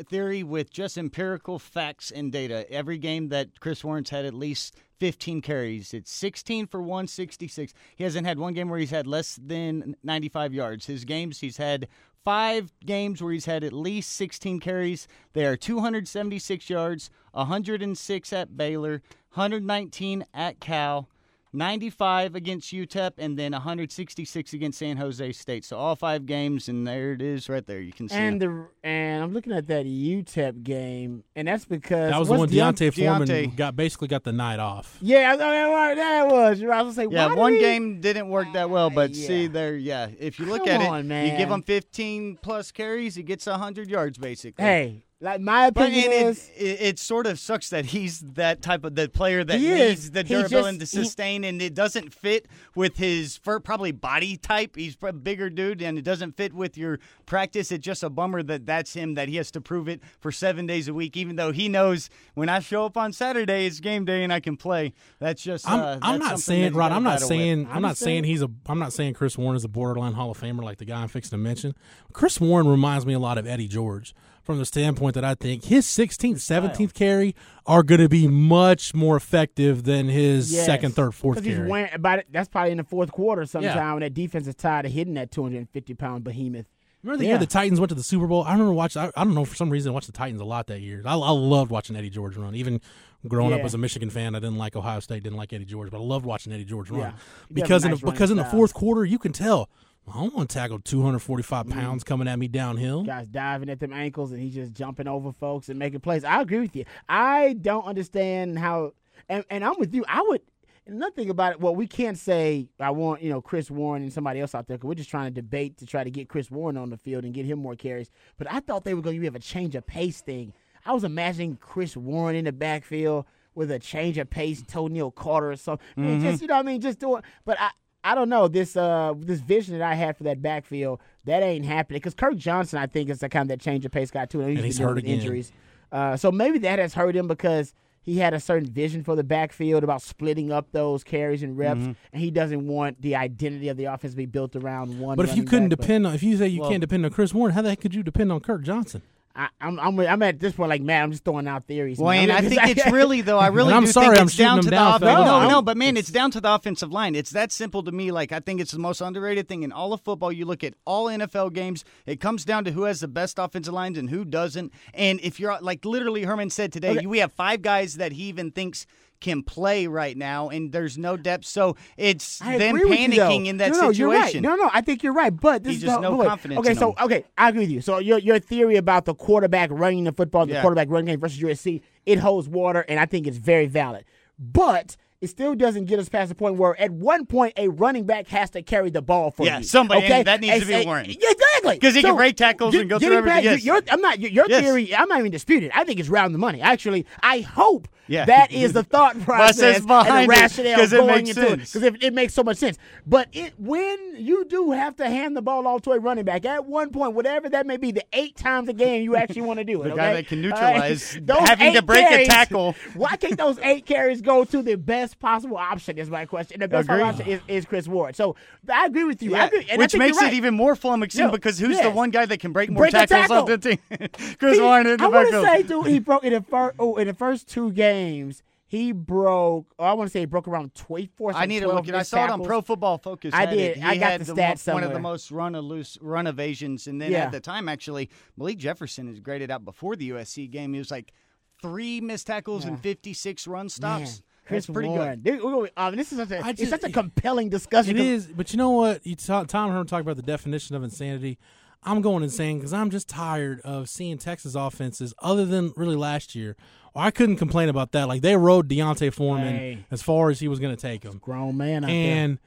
S9: theory with just empirical facts and data, every game that Chris Warren's had at least 15 carries, it's 16 for 166. He hasn't had one game where he's had less than 95 yards. His games, he's had five games where he's had at least 16 carries. They are 276 yards, 106 at Baylor, 119 at Cal. 95 against UTEP and then 166 against San Jose State. So all five games, and there it is right there. You can see.
S6: And
S9: it.
S6: the and I'm looking at that UTEP game, and that's because
S8: That was the one
S6: Deont-
S8: D'Onta Foreman
S9: Deontay-
S8: got basically got the night off.
S6: Yeah, I know that that was. I was gonna say,
S9: yeah,
S6: why did
S9: one
S6: he-
S9: game didn't work that well, but
S6: Yeah.
S9: see there, yeah. If you look
S6: Come
S9: at
S6: on,
S9: it,
S6: man.
S9: you give him 15 plus carries, he gets 100 yards basically.
S6: Hey, like my opinion
S9: and
S6: is,
S9: it, it, it sort of sucks that he's that type of the player that
S6: He
S9: needs
S6: is.
S9: the durability
S6: just-
S9: to
S6: he-
S9: sustain, and it doesn't fit with his fir- probably body type. He's a bigger dude, and it doesn't fit with your practice. It's just a bummer that that's him that he has to prove it for seven days a week, even though he knows when I show up on Saturday it's game day and I can play. That's just
S8: I'm,
S9: uh,
S8: I'm
S9: that's
S8: not saying Rod. I'm not
S9: battle with.
S8: saying I'm,
S6: I'm
S8: not saying
S6: saying-
S8: he's a. I'm not saying Chris Warren is a borderline Hall of Famer like the guy I'm fixing to mention. Chris Warren reminds me a lot of Eddie George from the standpoint that I think his 16th, 17th carry are going to be much more effective than his
S6: yes,
S8: second, third, fourth
S6: 'cause he's
S8: carry.
S6: wearing about it. That's probably in the fourth quarter sometime
S8: Yeah.
S6: when that defense is tired of hitting that 250 pound behemoth.
S8: Remember the
S6: Yeah.
S8: year the Titans went to the Super Bowl? I remember watching. I, I don't know for some reason I watched the Titans a lot that year. I, I loved watching Eddie George run. Even growing up as a Michigan fan, I didn't like Ohio State, didn't like Eddie George, but I loved watching Eddie George run
S6: Yeah. He
S8: because in
S6: nice
S8: the, because in the fourth quarter you can tell I don't want to tackle 245
S6: Mm-hmm.
S8: pounds coming at me downhill.
S6: Guys diving at them ankles and he's just jumping over folks and making plays. I agree with you. I don't understand how, and, and I'm with you. I would. nothing about it, well, we can't say I want you know Chris Warren and somebody else out there because we're just trying to debate to try to get Chris Warren on the field and get him more carries. But I thought they were going to have a change of pace thing. I was imagining Chris Warren in the backfield with a change of pace, Tonio Carter or something. I mean, Just you know, what I mean, just doing. But I, I don't know this uh this vision that I had for that backfield that ain't happening because Kirk Johnson I think is the kind of that change of pace guy too, and,
S8: And he's
S6: been dealing
S8: hurt again.
S6: injuries. Uh, so maybe that has hurt him because he had a certain vision for the backfield about splitting up those carries and reps,
S8: Mm-hmm.
S6: and he doesn't want the identity of the offense to be built around one.
S8: But if you couldn't
S6: back, but
S8: depend on, if you say you
S9: Well-
S8: can't depend on Chris Warren, how the heck could you depend on Kirk Johnson?
S6: I, I'm, I'm I'm at this point like man, I'm just throwing out theories.
S9: Well,
S6: man.
S9: and [LAUGHS] I think it's really though. I [LAUGHS] really
S8: I'm
S9: do
S8: sorry
S9: think
S8: I'm
S9: it's down to the
S8: down,
S9: offensive.
S8: fellas.
S9: No, no, but man, it's down to the offensive line. It's that simple to me. Like I think it's the most underrated thing in all of football. You look at all NFL games. It comes down to who has the best offensive lines and who doesn't. And if you're like literally Herman said today,
S6: Okay.
S9: we have five guys that he even thinks can play right now, and there's no depth. So it's
S6: I
S9: them panicking in that
S6: no, no,
S9: situation.
S6: You're right. No, no, I think you're right. But this
S9: He's
S6: is
S9: just
S6: the,
S9: no confidence
S6: Okay, so okay, I agree with you. So your your theory about the quarterback running the football, the
S9: Yeah.
S6: quarterback running game versus USC, it holds water, and I think it's very valid. But it still doesn't get us past the point where at one point a running back has to carry the ball for
S9: Yeah,
S6: you.
S9: somebody-
S6: okay?
S9: that needs to be.
S6: Yeah, exactly.
S9: 'Cause he can break tackles and go through everything,
S6: back- your- I'm not your,
S9: Yes.
S6: theory. I'm not even disputing. I think it's round the money. Actually, I hope
S9: Yeah.
S6: that is the thought [LAUGHS] process and the rationale
S9: it
S6: going
S9: makes
S6: into it because it, it makes so much sense. But it when you do have to hand the ball off to a running back at one point, whatever that may be, the eight times a game you actually want to do [LAUGHS] it.
S9: The guy that can
S6: uh,
S9: neutralize [LAUGHS]
S6: Those
S9: having to break a tackle.
S6: Why can't those eight carries go to the best possible option? Is my question. The best
S9: Agreed.
S6: option is, is Chris Ward. So I agree with you.
S9: Yeah,
S6: agree,
S9: which makes
S6: right.
S9: it even more flummoxing
S6: Yeah,
S9: because who's the one guy that can break more
S6: Break
S9: tackles off the team? [LAUGHS] Chris
S6: He-
S9: Warren in the
S6: I want to say, dude, he broke in the first. Oh, in the first two games, he broke. Oh, I want to say he broke around twenty-four.
S9: I need to look at. It. I saw it on Pro Football Focus.
S6: I did.
S9: He
S6: I got
S9: had
S6: the
S9: mo-
S6: stats
S9: One of the most run a loose run evasions, and then
S6: Yeah.
S9: at the time, actually, Malik Jefferson is graded out before the USC game. He was like three missed tackles and fifty-six run stops.
S6: Man, Chris
S9: That's pretty
S6: Warren.
S9: good.
S6: Dude, um, this is such a,
S8: I
S6: it's such a compelling discussion.
S8: It is, but you know what? You ta- Tom Herman talked about the definition of insanity. I'm going insane because I'm just tired of seeing Texas offenses, other than really last year. Well, I couldn't complain about that. Like they rode D'Onta Foreman
S6: Hey.
S8: as far as he was going to take him,
S6: grown man
S8: and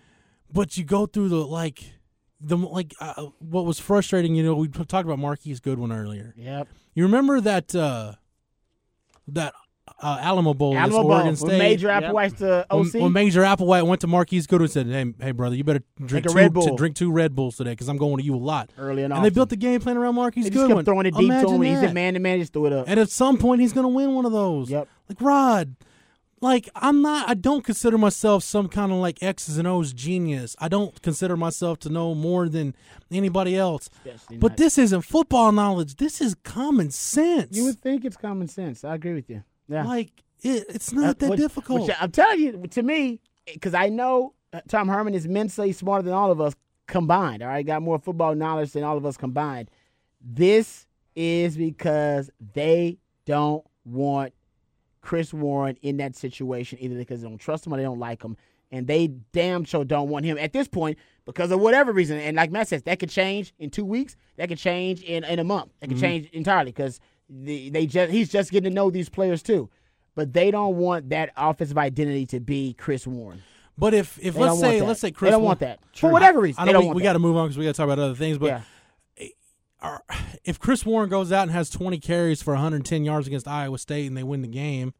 S8: but you go through the like the like uh, what was frustrating. You know, we talked about Marquise Goodwin earlier.
S6: Yep.
S8: You remember that uh that uh, Alamo Bowl,
S6: Alamo
S8: Oregon State.
S6: Major Applewhite's the
S8: When,
S6: OC.
S8: when Major Applewhite went to Marquise Goodwin and said, "Hey, hey, brother, you better drink two,
S6: Red Bull."
S8: to drink two Red Bulls today because I'm going to you a lot."
S6: early and
S8: and they built the game plan around Marquise
S6: They just
S8: Goodwin.
S6: kept throwing it deep
S8: Imagine
S6: to him. He's
S8: that.
S6: a man to man. Just threw it up.
S8: And at some point, he's going to win one of those.
S6: Yep.
S8: Like Rod, like I'm not. I don't consider myself some kind of like X's and O's genius. I don't consider myself to know more than anybody else.
S6: Especially
S8: But
S6: not-
S8: this isn't football knowledge. This is common sense.
S6: you would think it's common sense. I agree with you. Yeah.
S8: like it, it's not that
S6: which-
S8: difficult.
S6: which I'm telling you, to me, because I know uh, Tom Herman is immensely smarter than all of us combined. All right, got more football knowledge than all of us combined. This is because they don't want Chris Warren in that situation, either because they don't trust him or they don't like him, and they damn sure don't want him at this point because of whatever reason. And like Matt says, that could change in two weeks. That could change in, in a month. That could change entirely because the, they just he's just getting to know these players too. But they don't want that offensive identity to be Chris Warren.
S8: But if if
S6: They
S8: let's
S6: don't
S8: say let's say Chris, they
S6: don't
S8: Wa-
S6: want that. For
S8: True.
S6: whatever
S8: I-
S6: reason,
S8: I
S6: they don't
S8: we, we got to move on because we got to talk about other things. But
S6: yeah.
S8: Eh, if Chris Warren goes out and has 20 carries for 110 yards against Iowa State and they win the game,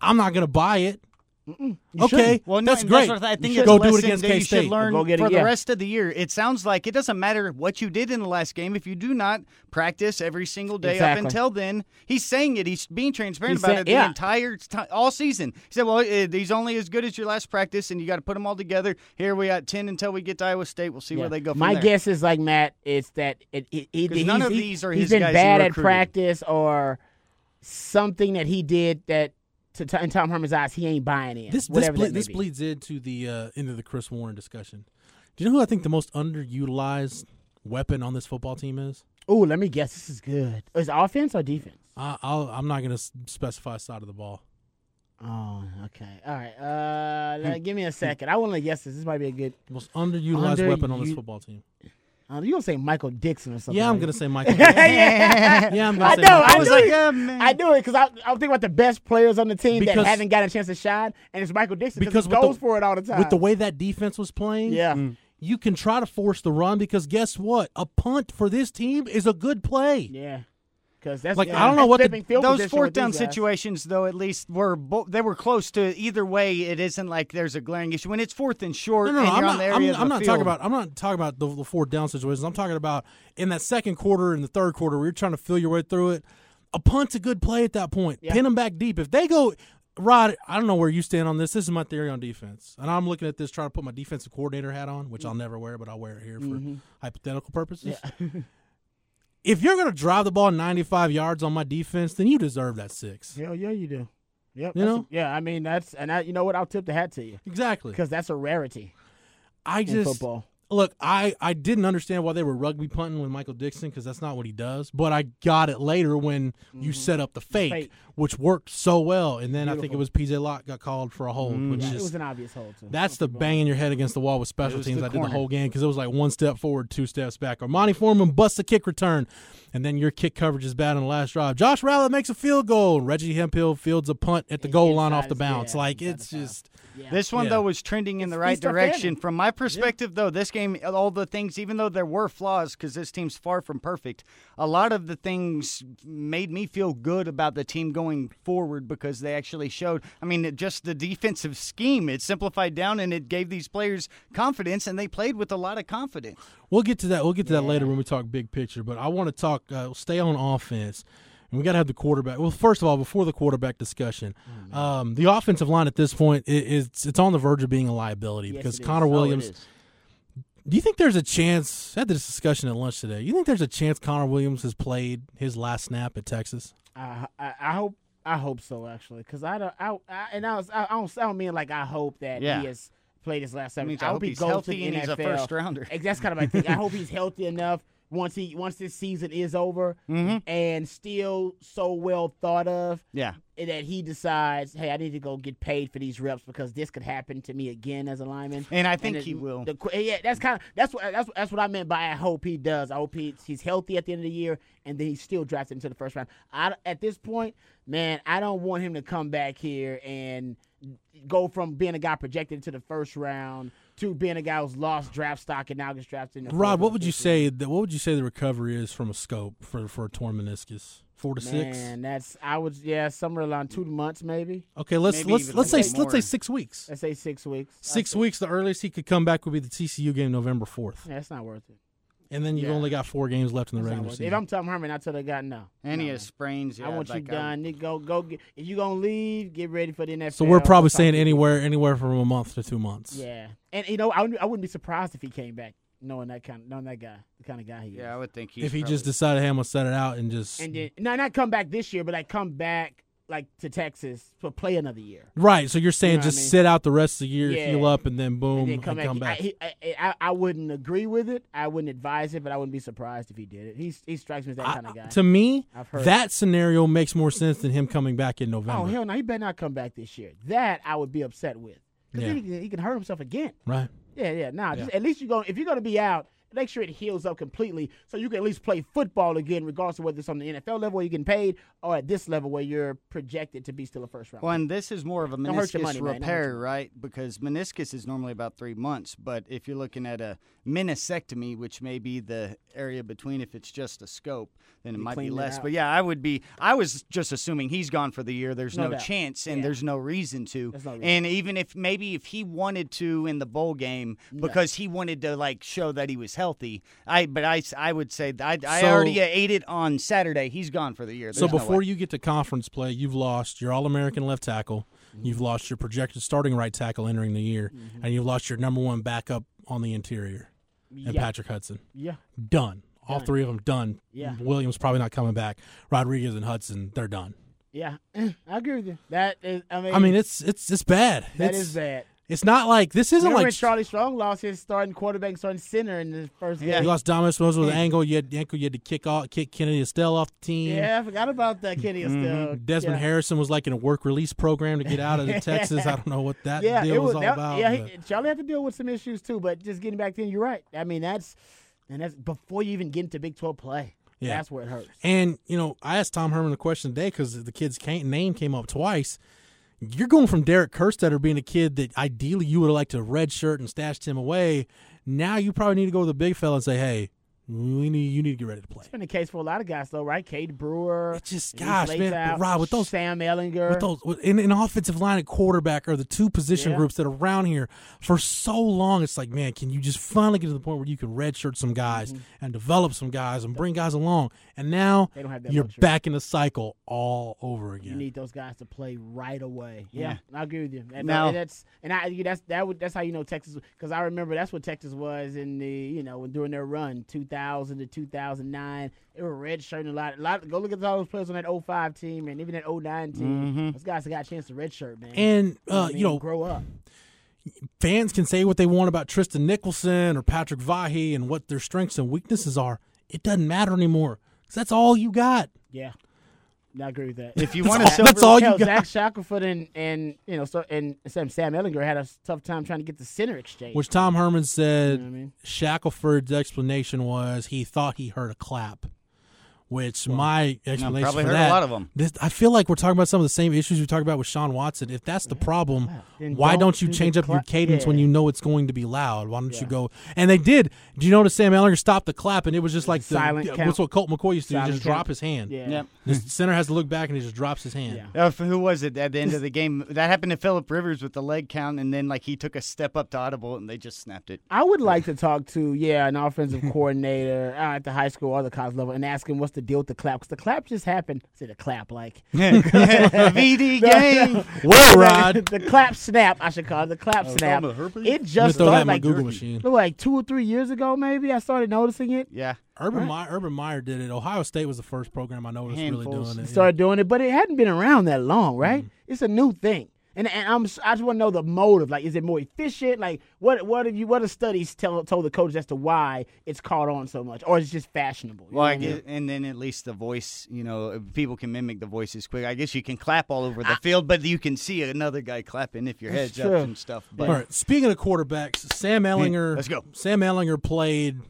S8: I'm not going to buy it.
S6: You
S8: okay.
S9: Well, no,
S8: that's
S9: and
S8: great.
S9: what I think
S8: You
S9: it's
S8: go do it
S9: lesson
S8: against
S9: that
S8: K
S9: you should
S8: State.
S9: learn
S6: Go get it,
S9: for
S6: yeah.
S9: the rest of the year. It sounds like it doesn't matter what you did in the last game if you do not practice every single day
S6: Exactly.
S9: up until then. He's saying it. He's being transparent
S6: He's
S9: about
S6: saying-
S9: it the
S6: yeah.
S9: entire time, all season. He said, "Well, it, he's only as good as your last practice, and you got to put them all together. Here we got ten until we get to Iowa State. We'll see
S6: Yeah.
S9: where they go." From
S6: My
S9: there.
S6: guess is like Matt. It's that it, it, he,
S9: 'Cause
S6: he's,
S9: none of
S6: he-
S9: these are
S6: he's
S9: his
S6: been
S9: guys he
S6: bad at practice or something that he did that to, to in Tom Herman's eyes he ain't buying in.
S8: This this, ble- this bleeds into the uh, into the Chris Warren discussion. Do you know who I think the most underutilized weapon on this football team is?
S6: Oh, let me guess. This is good. Is it offense or defense?
S8: I, I'll, I'm not going to specify side of the ball.
S6: Oh, okay. All right. Uh, give me a second. I want to guess this. This might be a good.
S8: Most underutilized weapon on this football team.
S6: Uh, you gonna say Michael Dixon or something?
S8: Yeah, I'm going to say Michael. [LAUGHS]
S6: yeah,
S8: Yeah, I'm gonna say
S6: know.
S8: Michael.
S6: I,
S9: I was like, yeah, man.
S6: I knew it because I, I was thinking about the best players on the team
S8: Because-
S6: that haven't got a chance to shine, and it's Michael Dixon
S8: because
S6: because he goes
S8: the-
S6: for it all the time.
S8: With the way that defense was playing,
S6: yeah,
S8: you can try to force the run because guess what? A punt for this team is a good play.
S6: yeah, because that's
S8: Like,
S6: yeah,
S8: I don't know what the-
S6: flipping field
S9: Those fourth down situations, though, at least were bo- they were close to either way. It isn't like there's a glaring issue when it's fourth and short.
S8: No, no,
S9: and
S8: no.
S9: you're
S8: I'm
S9: on
S8: not.
S9: the
S8: I'm,
S9: of
S8: I'm
S9: the
S8: not
S9: field.
S8: talking about. I'm not talking about the, the fourth down situations. I'm talking about in that second quarter and the third quarter where you're trying to feel your way through it. A punt's a good play at that point.
S6: Yeah.
S8: Pin them back deep. If they go, Rod, I don't know where you stand on this. This is my theory on defense, and I'm looking at this trying to put my defensive coordinator hat on, which I'll never wear, but I'll wear it here for
S6: Mm-hmm.
S8: hypothetical purposes. [LAUGHS] if you're going to drive the ball 95 yards on my defense, then you deserve that six.
S6: Hell yeah, you do. Yep.
S8: You
S6: that's a-
S8: know?
S6: yeah, I mean that's and I, you know what? I'll tip the hat to you
S8: Exactly.
S6: because that's a rarity
S8: I just
S6: football.
S8: Look. I I didn't understand why they were rugby punting with Michael Dixon because that's not what he does. But I got it later when you set up the fake,
S6: Mm-hmm. Fake.
S8: which worked so well. And then I think it was PJ Locke got called for a hold, which
S6: Yeah, it
S8: is
S6: was an obvious hold too.
S8: That's the banging your head against the wall with special teams. I did the whole game because it was like one step forward, two steps back. Armanti Foreman busts a kick return, and then your kick coverage is bad on the last drive. Josh Rowland makes a field goal, Reggie Hemphill fields a punt at the
S6: It's
S8: goal line off the bounce.
S6: yeah,
S8: like it's just
S6: Yeah.
S9: This one
S8: Yeah.
S9: though was trending in the right direction. From my perspective, though, this game, all the things, even though there were flaws, because this team's far from perfect, a lot of the things made me feel good about the team going forward because they actually showed. I mean, just the defensive scheme, it simplified down and it gave these players confidence, and they played with a lot of confidence.
S8: We'll get to that. We'll get to that later when we talk big picture. But I want to talk. Uh, stay on offense, and we got to have the quarterback. Well, first of all, before the quarterback discussion,
S6: Oh,
S8: um, the offensive line at this point is it's on the verge of being a liability
S6: Yes,
S8: because. Connor
S6: Oh, it
S8: Williams.
S6: is.
S8: Do you think there's a chance? I had this discussion at lunch today. You think there's a chance Connor Williams has played his last snap at Texas?
S6: I, I, I hope I hope so actually because I don't I, I and I was I, I don't I don't mean like I hope that
S9: Yeah.
S6: he has played his last seven.
S9: means
S6: I
S9: I
S6: hope
S9: hope he's healthy
S6: to the
S9: and he's a first rounder.
S6: That's kind of my thing. I hope he's [LAUGHS] healthy enough once he once this season is over
S9: Mm-hmm.
S6: and still so well thought of
S9: Yeah.
S6: that he decides, hey, I need to go get paid for these reps because this could happen to me again as a lineman.
S9: And I think
S6: it-
S9: he will.
S6: the yeah, that's kind of that's what that's that's what I meant by I hope he does. I hope he, he's healthy at the end of the year, and then he's still drafted into the first round. I, at this point, man, I don't want him to come back here and go from being a guy projected into the first round to being a guy who's lost draft stock and now gets drafted. In the
S8: Rod, what would you say? That what would you say the recovery is from a scope for for a torn meniscus? Four to six.
S6: Man, that's I would yeah somewhere around two months maybe.
S8: Okay, let's
S9: Maybe
S8: let's let's say
S9: little
S8: let's say six weeks.
S6: Let's say six weeks.
S8: Six weeks. The earliest he could come back would be the TCU game, November fourth,
S6: Yeah, that's not worth it.
S8: And then you've
S6: Yeah.
S8: only got four games left in the
S6: That's not
S8: regular
S6: worth it.
S8: season.
S6: If I'm Tom Herman, I tell the guy no.
S9: And he
S6: no.
S9: has sprains. Yeah,
S6: I want
S9: like,
S6: you done. Nick, go go. Get, if you gonna leave, get ready for the NFL.
S8: so we're probably
S6: Talk
S8: saying
S6: to you.
S8: anywhere anywhere from a month to two months.
S6: Yeah, and you know I wouldn't, I wouldn't be surprised if he came back, knowing that kind, of knowing that guy, the kind of guy he is.
S9: Yeah, I would think he's
S8: if he
S9: probably-
S8: just decided, hey, I'm gonna set it out and just
S6: and then no, not come back this year, but like come back like to Texas to play another year.
S8: right. So you're saying
S6: know what I
S8: just
S6: mean?
S8: sit out the rest of the year,
S6: Yeah.
S8: heal up, and then boom,
S6: and then come back.
S8: back.
S6: I, I, I, wouldn't agree with it. I wouldn't advise it, but I wouldn't be surprised if he did it. He's, he strikes me as that
S8: I-
S6: kind of guy.
S8: to me, that scenario makes more sense than him coming back in November.
S6: oh hell no, he better not come back this year. That I would be upset with because
S8: Yeah.
S6: he, can, he can hurt himself again.
S8: Right.
S6: Yeah, yeah. Nah, just at least you go if you're gonna be out, make sure it heals up completely so you can at least play football again, regardless of whether it's on the NFL level where you're getting paid or at this level where you're projected to be still a first round.
S9: Well, and this is more of a
S6: Don't hurt your
S9: meniscus
S6: money, man. Don't hurt
S9: repair, right? Because meniscus is normally about three months, but if you're looking at a meniscectomy, which may be the area between if it's just a scope, then it
S6: You
S9: might be less. But yeah, I would be. I was just assuming he's gone for the year. There's
S6: No
S9: no, chance, and
S6: Yeah.
S9: there's no reason to.
S6: No reason.
S9: And even if maybe if he wanted to in the bowl game because he wanted to like show that he was healthy, I but I I would say I I
S8: So-
S9: already ate it on Saturday. He's gone for the year.
S8: So
S9: There's no
S8: before
S9: way.
S8: you get to conference play, you've lost your All American left tackle,
S6: Mm-hmm.
S8: you've lost your projected starting right tackle entering the year, and you've lost your number one backup on the interior, and
S6: yeah,
S8: Patrick Hudson.
S6: yeah,
S8: Done. All
S6: Done.
S8: three of them done.
S6: Yeah.
S8: Williams probably not coming back. Rodriguez and Hudson, they're done.
S6: yeah. [CLEARS THROAT] I agree with you. That is, I mean,
S8: I mean, it's it's it's bad.
S6: that
S8: it's,
S6: is bad.
S8: It's not like this isn't
S6: Remember
S8: like
S6: when Charlie Strong lost his starting quarterback, starting center in the first
S8: you
S6: game.
S8: lost Dominic Moses with an angle. You had ankle. You had to kick off, kick Kennedy Estelle off the team.
S6: Yeah, I forgot about that. Kenny mm-hmm. is still
S8: Desmond
S6: yeah.
S8: Harrison was like in a work release program to get out of the [LAUGHS] Texas. I don't know what that
S6: Yeah,
S8: deal
S6: it
S8: was,
S6: was.
S8: all
S6: that-
S8: about.
S6: yeah, he, Charlie had to deal with some issues too. But just getting back then, you're right. I mean, that's and that's before you even get into Big Twelve play.
S8: Yeah.
S6: That's where it hurts.
S8: And you know, I asked Tom Herman the question today because the kid's name came up twice. You're going from Derek Kerstetter being a kid that ideally you would have liked to redshirt and stashed him away. Now you probably need to go to the big fella and say, "Hey, we need you need to get ready to play."
S6: It's been the case for a lot of guys though, right? Cade Brewer.
S8: It's just- gosh, man,
S6: Lazout,
S8: Rob, with those-
S6: Sam Ehlinger.
S8: With those with- in an offensive line and quarterback are the two position
S6: Yeah.
S8: groups that are around here for so long. It's like, man, can you just finally get to the point where you can redshirt some guys and develop some guys and bring guys along? And now
S6: Mm-hmm. They don't have that
S8: you're
S6: luxury.
S8: back in the cycle all over again.
S6: You need those guys to play right away. Yeah, I agree with you. And,
S9: Now-
S6: and that's and I that's that would that's how you know Texas because I remember that's what Texas was in the you know during their run 2000 to 2009. They were redshirting a lot. A lot. Go look at all those players on that 05 team and even that 09 team. Those guys got a chance to redshirt, man.
S8: And
S6: what I
S8: uh,
S6: mean?
S8: you know,
S6: grow up.
S8: fans can say what they want about Tristan Nickelson or Patrick Vahe and what their strengths and weaknesses are. It doesn't matter anymore because that's all you got.
S6: Yeah. I agree with that.
S9: If you
S8: That's
S9: want
S8: all-
S9: to
S8: that's all you
S6: Hell,
S8: got.
S6: Zach Shackelford and and you know so and Sam Sam Ehlinger had a tough time trying to get the center exchange.
S8: Which Tom Herman said
S6: You know I mean?
S8: Shackelford's explanation was he thought he heard a clap. Which my explanation
S9: probably
S8: for
S9: heard a
S8: that,
S9: lot of 'em.
S8: This, I feel like we're talking about some of the same issues we talked about with Shawn Watson. If that's the problem,
S6: Then
S8: why
S6: don't
S8: don't you change up your
S6: clap-
S8: cadence when you know it's going to be loud? Why don't you go? And they did. Do you notice Sam Ehlinger stopped the clap and it was just like the,
S6: Silent
S8: What's
S6: count.
S8: what Colt McCoy used to do? Just
S6: count.
S8: drop his hand.
S6: Yeah.
S9: Yep. [LAUGHS]
S8: The center has to look back and he just drops his hand.
S6: Yeah.
S9: Uh, who was it at the end of the game? That happened to Philip Rivers with the leg count, and then like he took a step up to audible, and they just snapped it.
S6: I would like to talk to yeah an offensive [LAUGHS] coordinator uh, at the high school or the college level and ask him what's the deal with the clap because the clap just happened. I said the clap like [LAUGHS] [LAUGHS]
S9: VD game. [LAUGHS]
S8: Well, Rod.
S6: the clap snap I should call it the clap oh, snap.
S9: talking about herpes?
S6: It just
S8: throw that
S6: started like
S8: Google machine.
S6: like two or three years ago maybe I started noticing it.
S9: Yeah.
S8: Urban Meyer, Urban Meyer did it. Ohio State was the first program I noticed really doing it.
S6: started doing it, but it hadn't been around that long, right? Mm. It's a new thing. And, and I'm I just want to know the motive. Like, is it more efficient? Like, what what have you what have studies tell told the coaches as to why it's caught on so much, or is it just fashionable? You
S9: Well,
S6: know
S9: I
S6: what I mean?
S9: and then at least the voice, you know, people can mimic the voices quick. I guess you can clap all over the field, but you can see another guy clapping if your
S6: That's
S9: head's
S6: true.
S9: up and stuff. But
S8: All right. Speaking of quarterbacks, Sam Ehlinger.
S9: let's go.
S8: Sam Ehlinger played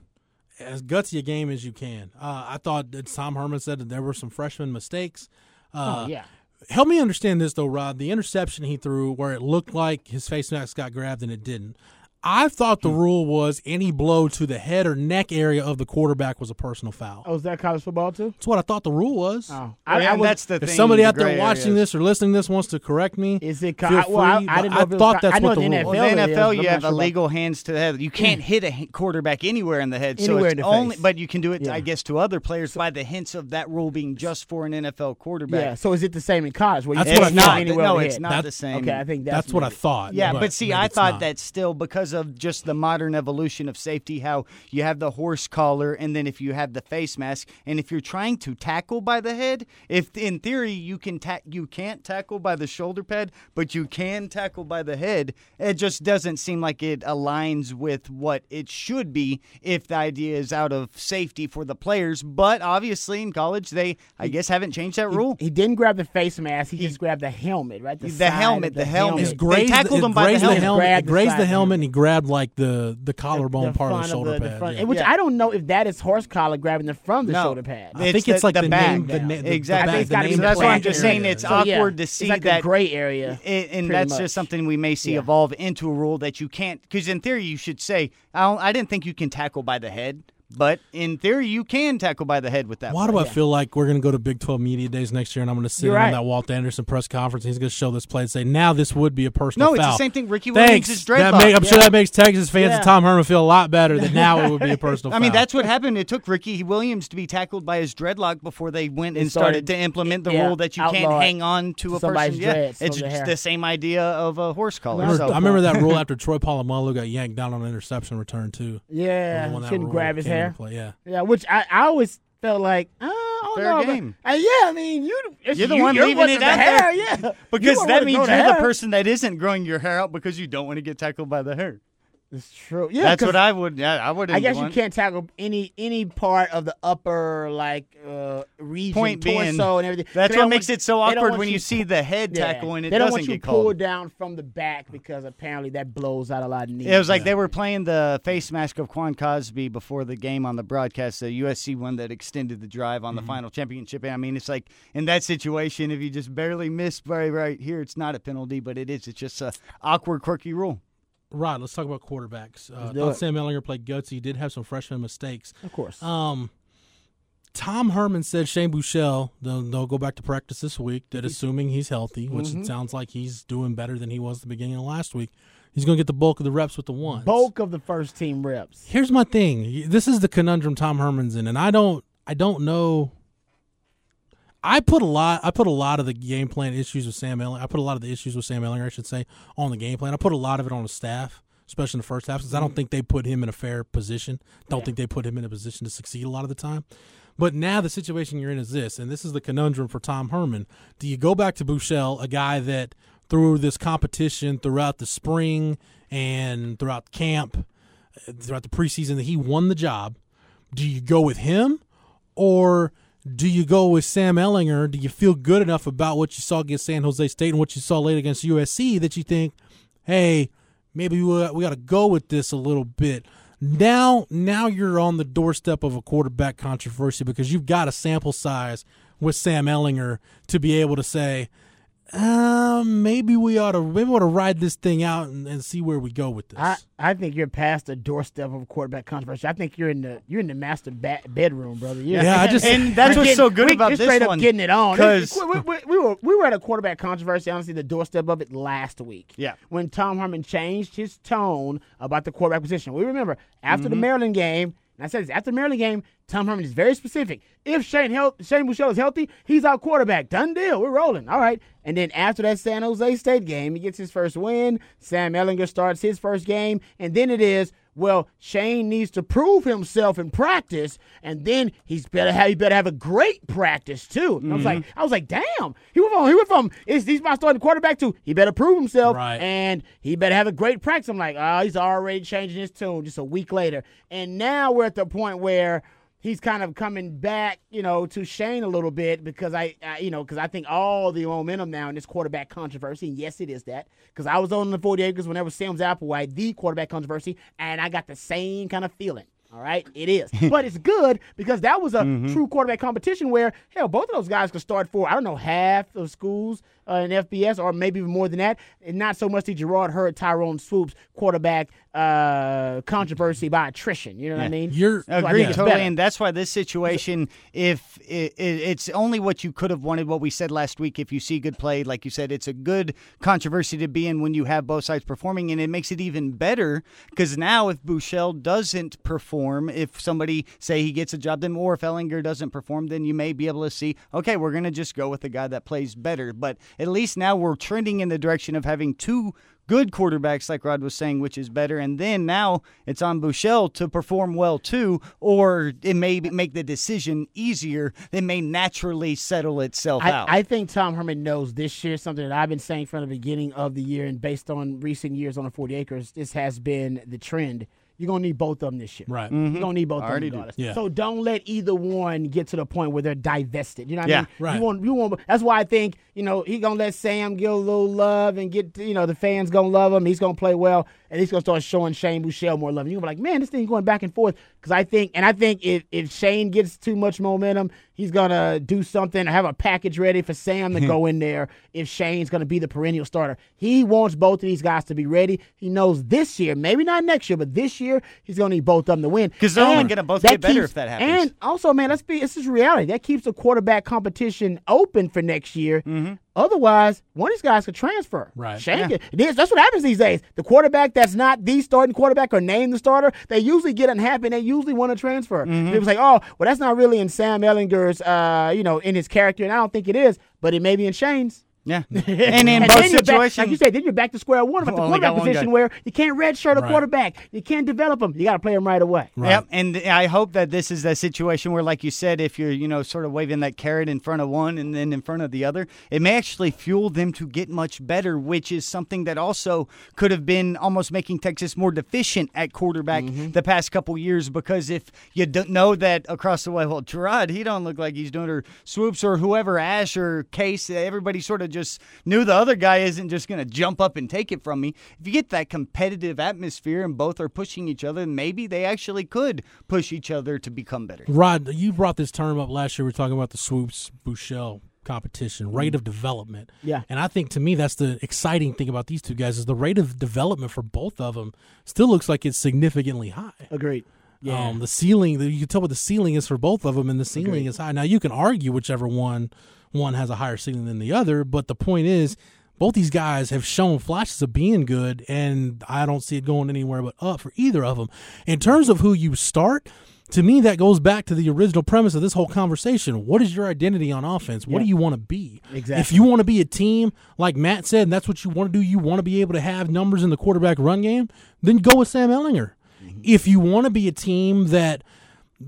S8: as gutsy a game as you can. Uh, I thought that Tom Herman said that there were some freshman mistakes. Uh,
S6: oh yeah.
S8: Help me understand this though, Rod. The interception he threw, where it looked like his face mask got grabbed and it didn't. I thought the
S6: Hmm.
S8: rule was any blow to the head or neck area of the quarterback was a personal foul.
S6: Oh, is that college football too?
S8: That's what I thought the rule was.
S6: Oh,
S9: I,
S6: I, I was,
S9: that's the
S8: if
S9: thing.
S8: somebody
S9: the
S8: out there watching
S9: areas.
S8: this or listening to this wants to correct me,
S6: Is it? Co-
S8: feel
S6: I, well, I, I didn't know
S8: I
S6: if it was
S8: thought
S6: co-
S8: that's
S6: I know
S8: what the
S6: in
S8: rule
S6: NFL
S8: was.
S9: Well, the NFL,
S6: but
S9: you
S6: I'm
S9: have
S6: sure about-
S9: hands to the head. You can't hit a quarterback anywhere in the head. So it's
S6: in the
S9: only,
S6: face.
S9: but you can do it,
S6: Yeah.
S9: I guess, to other players by the hints of that rule being just for an NFL quarterback.
S6: Yeah. So is it the same in college? Where you
S8: That's
S6: can't
S8: what I
S6: hit
S8: thought.
S6: anywhere
S9: No, it's not the same.
S6: Okay, I think that's,
S8: That's what I thought.
S9: Yeah, but, see, I thought that still because of just the modern evolution of safety, how you have the horse collar, and then if you have the face mask, and if you're trying to tackle by the head, if in theory you can ta- you can't tackle by the shoulder pad, but you can tackle by the head, it just doesn't seem like it aligns with what it should be if the idea is out of safety for the players. But obviously, in college, they I guess haven't changed that rule.
S6: He didn't grab the face mask. He, just grabbed the helmet, right?
S9: The
S6: side of
S9: helmet, the helmet.
S8: It's
S9: They
S8: grazed,
S9: tackled him by the
S8: grazed
S9: helmet.
S8: helmet.
S6: Grabbed
S8: It
S6: the
S8: grazed the
S6: of
S8: helmet,
S6: him.
S8: and he grabbed like the the collarbone part of the
S6: front
S8: shoulder
S6: the,
S8: pad.
S6: front-
S8: yeah.
S6: Which
S9: Yeah.
S6: I don't know if that is horse collar grabbing the front of the
S9: No.
S6: shoulder pad.
S8: I think it's like the
S9: back.
S8: name- the na- the- the
S9: exactly.
S8: back- the
S6: gotta be
S8: name
S9: so that's why I'm just
S6: area.
S9: saying it's
S6: So, yeah,
S9: awkward to
S6: it's
S9: see
S6: like
S9: that
S6: a gray area.
S9: and, and that's
S6: much.
S9: just something we may see
S6: Yeah.
S9: evolve into a rule that you can't because in theory you should say I, don't, I didn't think you can tackle by the head but in theory you can tackle by the head with that
S8: Why do
S9: play.
S8: I feel like we're going to go to Big 12 Media Days next year and I'm going to sit
S6: You're
S8: in on
S6: right.
S8: that Walt Anderson press conference and he's going to show this play and say, now this would be a personal
S9: no it's the same thing Ricky Williams is
S8: That
S9: dreadlock
S8: make, I'm sure that makes Texas fans
S6: Yeah.
S8: and Tom Herman feel a lot better that now it would be a [LAUGHS] personal
S9: I mean
S8: foul.
S9: that's what happened it took Ricky Williams to be tackled by his dreadlock before they went and
S6: started-
S9: started, to implement the
S6: yeah,
S9: rule that you can't hang on to
S6: to
S9: a
S6: somebody's
S9: person yeah, it's
S6: from the
S9: just the same idea of a horse
S8: I
S9: collar
S8: remember,
S9: so
S8: I remember that [LAUGHS] rule after Troy Polamalu got yanked down on an interception return too.
S6: Yeah,
S8: When that
S6: shouldn't grab his
S8: came into
S6: hair.
S8: play, Yeah.
S6: Yeah, which I, I always felt like, uh, I don't
S9: Fair
S6: know, but-
S9: game.
S6: uh, yeah, I mean, you, it's
S9: You're the
S6: you,
S9: one
S6: you're
S9: leaving
S6: wanting
S9: it
S6: the
S9: out
S6: hair,
S9: there.
S6: yeah, [LAUGHS]
S9: because that means you're the
S6: hair.
S9: person that isn't growing your hair out because you don't want to get tackled by the hair.
S6: It's true. Yeah,
S9: that's what I would. Yeah, I would.
S6: I guess you can't tackle any any part of the upper like uh region,
S9: Point
S6: torso,
S9: being,
S6: and everything.
S9: That's what makes
S6: want-
S9: it so awkward when you, see the head
S6: Yeah.
S9: tackle and it
S6: they don't
S9: doesn't
S6: want you
S9: get
S6: pulled down from the back because apparently that blows out a lot of knees.
S9: It was like they were playing the face mask of Quan Cosby before the game on the broadcast, the USC one that extended the drive on the final championship. And I mean, it's like in that situation, if you just barely miss right, right here, it's not a penalty, but it is. It's just a awkward, quirky rule.
S8: Rod, let's talk about quarterbacks. Uh, thought
S6: it.
S8: Sam Ehlinger played gutsy. He did have some freshman mistakes.
S6: of course.
S8: Um, Tom Herman said Shane Buechele, they'll, they'll go back to practice this week, that assuming he's healthy, which
S6: Mm-hmm.
S8: it sounds like he's doing better than he was at the beginning of last week, he's going to get the bulk of the reps with the ones.
S6: Bulk of the first team reps.
S8: Here's my thing. This is the conundrum Tom Herman's in, and I don't, I don't know. I put a lot. I put a lot of the game plan issues with Sam Ehlinger. I put a lot of the issues with Sam Ehlinger, I should say, on the game plan. I put a lot of it on the staff. especially in the first half, because I don't mm. think they put him in a fair position. Don't think they put him in a position to succeed a lot of the time. But now the situation you're in is this, and this is the conundrum for Tom Herman. Do you go back to Buechele, a guy that through this competition throughout the spring and throughout camp, throughout the preseason, that he won the job? Do you go with him, or do you go with Sam Ehlinger? Do you feel good enough about what you saw against San Jose State and what you saw late against USC that you think, hey, maybe we, we got to go with this a little bit? Now, now you're on the doorstep of a quarterback controversy because you've got a sample size with Sam Ehlinger to be able to say, um, maybe we ought to maybe we ought to ride this thing out and, and see where we go with this.
S6: I, I think you're past the doorstep of quarterback controversy. I think you're in the you're in the master ba- bedroom, brother. You're,
S8: Yeah, I just- [LAUGHS]
S9: And that's
S6: we're
S9: what's so good
S6: we-
S9: about
S6: you're
S9: this
S6: straight
S9: one,
S6: up getting it on
S9: because
S6: we, we, we were we were at a quarterback controversy. Honestly, the doorstep of it last week.
S9: Yeah.
S6: when Tom Herman changed his tone about the quarterback position. We remember after
S9: Mm-hmm.
S6: the Maryland game. And I said this after the Maryland game. Tom Herman is very specific. If Shane health, Shane Buechele is healthy, he's our quarterback. Done deal. We're rolling. All right. And then after that San Jose State game, he gets his first win. Sam Ehlinger starts his first game, and then it is well, Shane needs to prove himself in practice, and then he's better have he better have a great practice too. And I was like, mm-hmm. I was like, damn, he went from he went from is he's my starting quarterback to he better prove himself,
S8: Right.
S6: and he better have a great practice. I'm like, oh, he's already changing his tune just a week later, and now we're at the point where. He's kind of coming back, you know, to Shane a little bit because I, I you know, because I think all the momentum now in this quarterback controversy, and yes, it is that, because I was on the 40 acres whenever Simms Applewhite, the quarterback controversy, and I got the same kind of feeling. All right, it is, [LAUGHS] but it's good because that was a mm-hmm. true quarterback competition where hell, both of those guys could start for I don't know half of schools uh, in FBS or maybe even more than that. And not so much the Jerrod Heard, Tyrone Swoopes quarterback uh, controversy by attrition. You know what I mean?
S8: You're-
S6: So I
S9: Agreed totally,
S6: better.
S9: and that's why this situation, if it, it, it's only what you could have wanted, what we said last week. If you see good play, like you said, it's a good controversy to be in when you have both sides performing, and it makes it even better because now if Buechele doesn't perform, if somebody say he gets a job, then or if Ehlinger doesn't perform, then you may be able to see, okay, we're going to just go with the guy that plays better. But at least now we're trending in the direction of having two good quarterbacks, like Rod was saying, which is better. And then now it's on Buechele to perform well too, or it may make the decision easier. It may naturally settle itself out.
S6: I, I think Tom Herman knows this year something that I've been saying from the beginning of the year, and based on recent years on the 40 acres, this has been the trend. You're gonna need both of them this year.
S8: Right.
S6: You're gonna mm-hmm. need both of them
S9: Already do.
S6: regardless.
S8: Yeah.
S6: So don't let either one get to the point where they're divested. You know what
S9: Yeah.
S6: I mean?
S8: Right.
S6: You want, you want. That's why I think you know he gonna let Sam get a little love and get you know the fans gonna love him. He's gonna play well, and he's gonna start showing Shane Buechele more love. And you're gonna be like, man, this thing going back and forth. Because I think, and I think if if Shane gets too much momentum, he's gonna do something, or have a package ready for Sam to [LAUGHS] go in there. If Shane's gonna be the perennial starter, he wants both of these guys to be ready. He knows this year, maybe not next year, but this year he's gonna need both of them to win.
S9: Because they're only gonna both get better if that happens.
S6: And also, man, let's be. This is reality. That keeps the quarterback competition open for next year. Mm-hmm. Otherwise, one of these guys could transfer.
S8: Right.
S6: It is- that's what happens these days. The quarterback that's not the starting quarterback or named the starter, they usually get unhappy and they usually want to transfer. People say, "Oh, well, that's not really in Sam Ehlinger's, uh, you know, in his character," and I don't think it is, but it may be in Shane's.
S9: Yeah, [LAUGHS] and in both
S6: then you're back, like you said, then you're back to square one about the quarterback position
S9: guy.
S6: where you can't redshirt a
S8: Right.
S6: quarterback, you can't develop him. You got to play him right away.
S9: Yep, and I hope that this is that situation where, like you said, if you're you know sort of waving that carrot in front of one and then in front of the other, it may actually fuel them to get much better, which is something that also could have been almost making Texas more deficient at quarterback mm-hmm. the past couple years. Because if you don't know that across the way, well, Jerrod, he don't look like he's doing or Swoopes or whoever Ash or Case, everybody sort of just knew the other guy isn't just going to jump up and take it from me. If you get that competitive atmosphere and both are pushing each other, maybe they actually could push each other to become better.
S8: Rod, you brought this term up last year. We are talking about the Swoopes Buechele competition, rate of development.
S6: Yeah.
S8: And I think to me that's the exciting thing about these two guys is the rate of development for both of them still looks like it's significantly high.
S6: Agreed. Yeah.
S8: Um, the ceiling, you can tell what the ceiling is for both of them, and the ceiling is high. Now you can argue whichever one one has a higher ceiling than the other, but the point is, both these guys have shown flashes of being good, and I don't see it going anywhere but up for either of them. In terms of who you start, to me, that goes back to the original premise of this whole conversation. What is your identity on offense? What
S6: Yeah.
S8: do you want to be?
S6: Exactly.
S8: If you want to be a team, like Matt said, and that's what you want to do, you want to be able to have numbers in the quarterback run game, then go with Sam Ehlinger.
S6: Mm-hmm.
S8: If you want to be a team that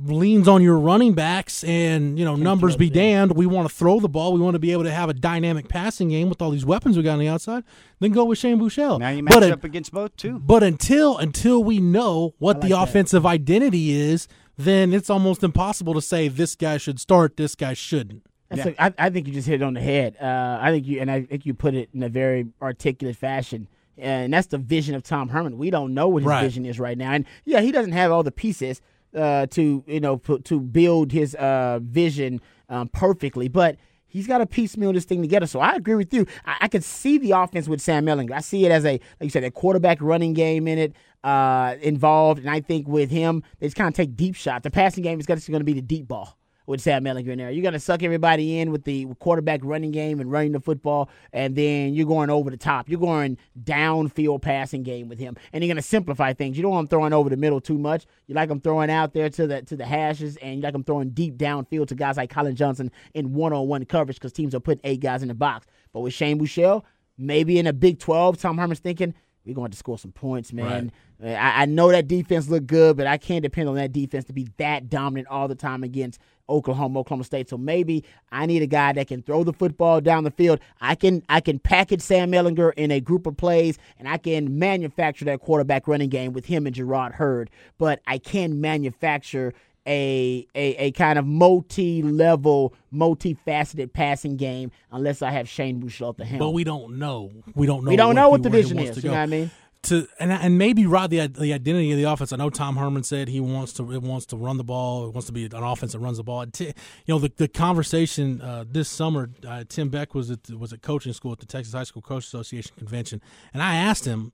S8: leans on your running backs and you know numbers be damned we want to throw the ball we want to be able to have a dynamic passing game with all these weapons we got on the outside then go with Shane Buechele
S9: Now you
S8: but
S9: match
S8: a-
S9: up against both too.
S8: but until until we know what the
S6: like that.
S8: offensive identity is, then it's almost impossible to say this guy should start, this guy shouldn't.
S6: I a, I, I think you just hit it on the head. Uh, I think you and I think you put it in a very articulate fashion. And that's the vision of Tom Herman. We don't know what his
S8: Right.
S6: vision is right now. And yeah, he doesn't have all the pieces uh, to you know pu- to build his uh, vision um, perfectly, but he's got to piecemeal this thing together. So I agree with you. I, I could see the offense with Sam Ehlinger. I see it as a like you said, a quarterback running game in it uh, involved, and I think with him, they just kind of take deep shots. The passing game is going to be the deep ball with Sam Ehlinger in there. You're going to suck everybody in with the quarterback running game and running the football, and then you're going over the top. You're going downfield passing game with him, and you're going to simplify things. You don't want him throwing over the middle too much. You like him throwing out there to the to the hashes, and you like him throwing deep downfield to guys like Collin Johnson in one-on-one coverage because teams are putting eight guys in the box. But with Shane Buechele, maybe in a Big 12, Tom Herman's thinking. We're going to score some points, man. I, I know that defense look good, but I can't depend on that defense to be that dominant all the time against Oklahoma, Oklahoma State. So maybe I need a guy that can throw the football down the field. I can I can package Sam Ehlinger in a group of plays, and I can manufacture that quarterback running game with him and Jerrod Heard. But I can manufacture a a, a kind of multi-level, multifaceted passing game unless I have Shane Buechele at the helm.
S8: But we don't know. We don't know.
S6: We don't know what
S8: he-
S6: the
S8: where
S6: vision is, you know what I mean?
S8: To and and maybe Rod the the identity of the offense. I know Tom Herman said he wants to wants to run the ball. It wants to be an offense that runs the ball. T- you know the the conversation uh, this summer. Uh, Tim Beck was at was at coaching school at the Texas High School Coach Association convention, and I asked him.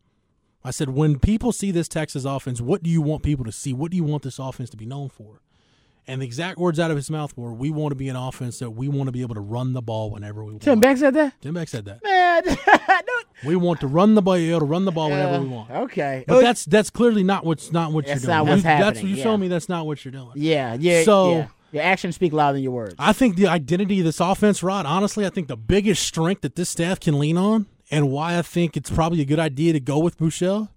S8: I said, when people see this Texas offense, what do you want people to see? What do you want this offense to be known for? And the exact words out of his mouth were, "We want to be an offense that we want to be able to run the ball whenever we want."
S6: Tim Beck said that?
S8: Tim Beck said that.
S6: Man, [LAUGHS]
S8: We want to run the ball, to run the ball whenever
S6: Uh,
S8: we want.
S6: Okay.
S8: But that's that's clearly not what's not what
S6: That's
S8: you're doing.
S6: not what's
S8: You- That's
S6: happening,
S8: you
S6: yeah.
S8: show me that's not what you're doing.
S6: yeah, yeah.
S8: So-
S6: yeah. your actions speak louder than your words.
S8: I think the identity of this offense, Rod, honestly, I think the biggest strength that this staff can lean on and why I think it's probably a good idea to go with Buechele,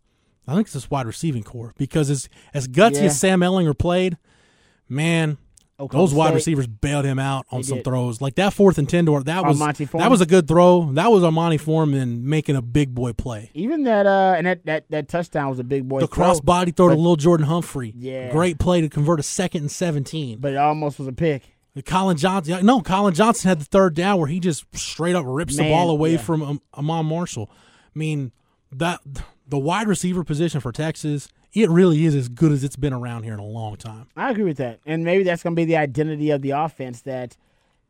S8: I think it's this wide receiving core. Because as as gutsy
S6: Yeah.
S8: as Sam Ehlinger played, man,
S6: Oklahoma
S8: those wide
S6: State.
S8: receivers bailed him out on
S6: They
S8: some
S6: did.
S8: throws. Like that fourth and ten door, that was that was a good throw. That was Armanti Foreman making a big boy play.
S6: Even that uh and that, that, that touchdown was a big boy
S8: the
S6: throw,
S8: cross body throw to
S6: but-
S8: little Jordan Humphrey.
S6: Yeah.
S8: Great play to convert a second and 17.
S6: but it almost was a pick.
S8: Collin Johnson, no, Collin Johnson had the third down where he just straight up rips the ball away
S6: yeah.
S8: from um, Iman Marshall. I mean, that the wide receiver position for Texas, it really is as good as it's been around here in a long time.
S6: I agree with that. And maybe that's going to be the identity of the offense that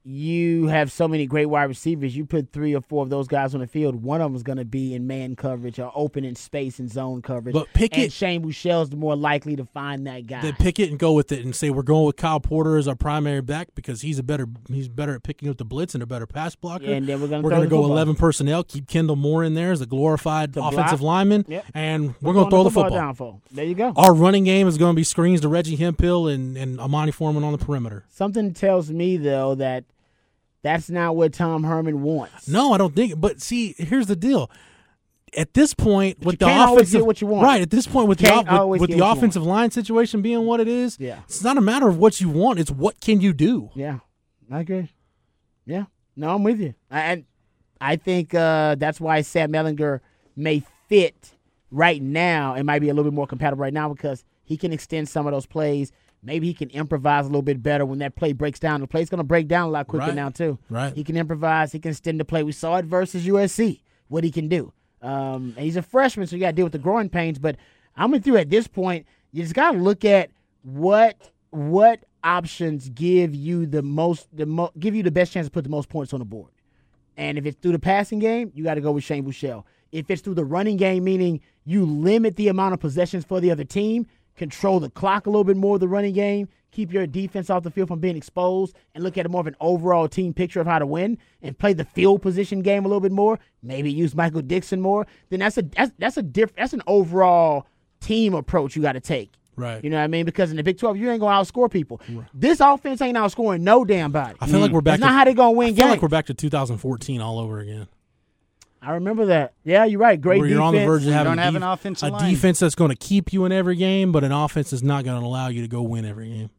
S6: you have so many great wide receivers. You put three or four of those guys on the field. One of them is going to be in man coverage or open in space and zone coverage.
S8: But Pickett-
S6: and Shane Buechele's the more likely to find that guy.
S8: They pick it and go with it and say we're going with Kyle Porter as our primary back because he's a better he's better at picking up the blitz and a better pass blocker.
S6: And then we're gonna
S8: we're gonna go eleven personnel, keep Kendall Moore in there as a glorified
S6: To block.
S8: offensive lineman,
S6: Yep.
S8: and we're, gonna throw the football.
S6: There you go.
S8: Our running game is going to be screens to Reggie Hemphill and, and Armanti Foreman on the perimeter.
S6: Something tells me though that that's not what Tom Herman wants.
S8: No, I don't think. But see, here's the deal. At this point, with
S6: you
S8: the offensive,
S6: get what you want.
S8: right? At this point, with the
S6: Can't
S8: with, with the offensive line situation being what it is,
S6: Yeah.
S8: it's not a matter of what you want. It's what can you do.
S6: Yeah, I agree. Yeah, no, I'm with you. I- And I think uh, that's why Sam Ehlinger may fit right now. It might be a little bit more compatible right now because he can extend some of those plays. Maybe he can improvise a little bit better when that play breaks down. The play's going to break down a lot quicker
S8: Right.
S6: now too.
S8: Right.
S6: He can improvise. He can extend the play. We saw it versus USC. What he can do. Um, and he's a freshman, so you got to deal with the growing pains. But I'm with you at this point. You just got to look at what what options give you the most the mo- give you the best chance to put the most points on the board. And if it's through the passing game, you got to go with Shane Buechele. If it's through the running game, meaning you limit the amount of possessions for the other team, control the clock a little bit more of the running game, keep your defense off the field from being exposed, and look at it more of an overall team picture of how to win, and play the field position game a little bit more. Maybe use Michael Dixon more. Then that's a that's that's a diff, that's an overall team approach you got to take
S8: Right.
S6: You know what I mean? Because in the Big 12, you ain't going to outscore people. This offense ain't outscoring no damn body.
S8: I feel like we're back.
S6: That's
S8: to,
S6: not how they going to win
S8: I feel
S6: games.
S8: like we're back to 2014 all over again.
S6: I remember that. Yeah, you're right. Great
S8: where you're
S6: defense.
S8: on the verge of having
S9: don't
S8: a,
S9: have
S8: def-
S9: an offensive
S8: a
S9: line.
S8: defense that's going to keep you in every game, but an offense that's not going to allow you to go win every game.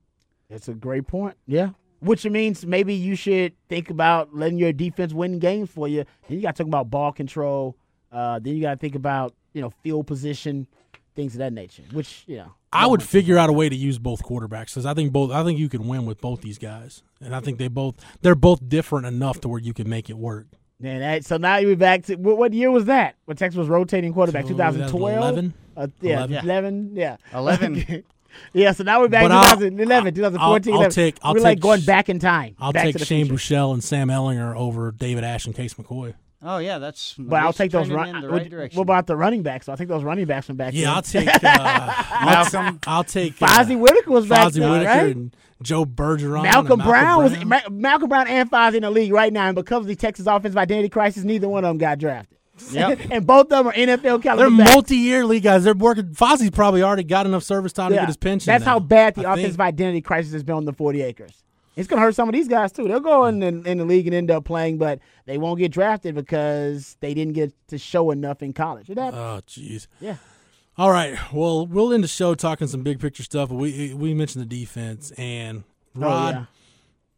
S6: That's a great point. Yeah. Which means maybe you should think about letting your defense win games for you. Then you got to talk about ball control. Uh, then you got to think about you know field position, things of that nature. Which you know
S8: I would figure out a way to use both quarterbacks because I think both. I think you can win with both these guys, and I think they both they're both different enough to where you can make it work.
S6: And that, so now you're back to what, what year was that? When Texas was rotating quarterback,
S8: So,
S6: 2012,
S8: 11?
S6: Uh, yeah,
S8: 11.
S6: 11, yeah,
S9: 11. [LAUGHS]
S6: yeah. So now we're back
S8: But
S6: to
S8: I'll-
S6: 2011, 2014.
S8: I'll
S6: 11.
S8: take- I'll
S6: we're like going back in time.
S8: I'll take Shane
S6: future.
S8: Buechele and Sam Ehlinger over David Ash and Case McCoy.
S9: Oh yeah, that's.
S6: But I'll take those
S9: trending
S6: run.
S9: in the
S6: what,
S9: right direction.
S6: what about the running backs? I'll take those running backs from back
S8: Yeah,
S6: then.
S8: I'll take uh, [LAUGHS]
S9: Malcolm?
S8: I'll take uh,
S6: Fozzie Whitaker was back
S8: Fozzie
S6: then,
S8: Whitaker
S6: right?
S8: and Joe Bergeron.
S6: Malcolm,
S8: and
S6: Brown was
S8: Brown.
S6: Ma- Malcolm Brown and Fozzie in the league right now, and because of the Texas offensive identity crisis, neither one of them got drafted.
S9: Yep. [LAUGHS]
S6: and both of them are NFL caliber.
S8: They're
S6: backs.
S8: multi-year league guys. They're working. Fozzie's probably already got enough service time to get his pension.
S6: That's
S8: now,
S6: how bad the
S8: I think.
S6: offensive identity crisis has been on the 40 acres. It's going to hurt some of these guys, too. They'll go in, in, in the league and end up playing, but they won't get drafted because they didn't get to show enough in college. It happens.
S8: Oh, jeez.
S6: yeah.
S8: All right. Well, we'll end the show talking some big picture stuff. But we we mentioned the defense and Rod.
S6: Oh, yeah.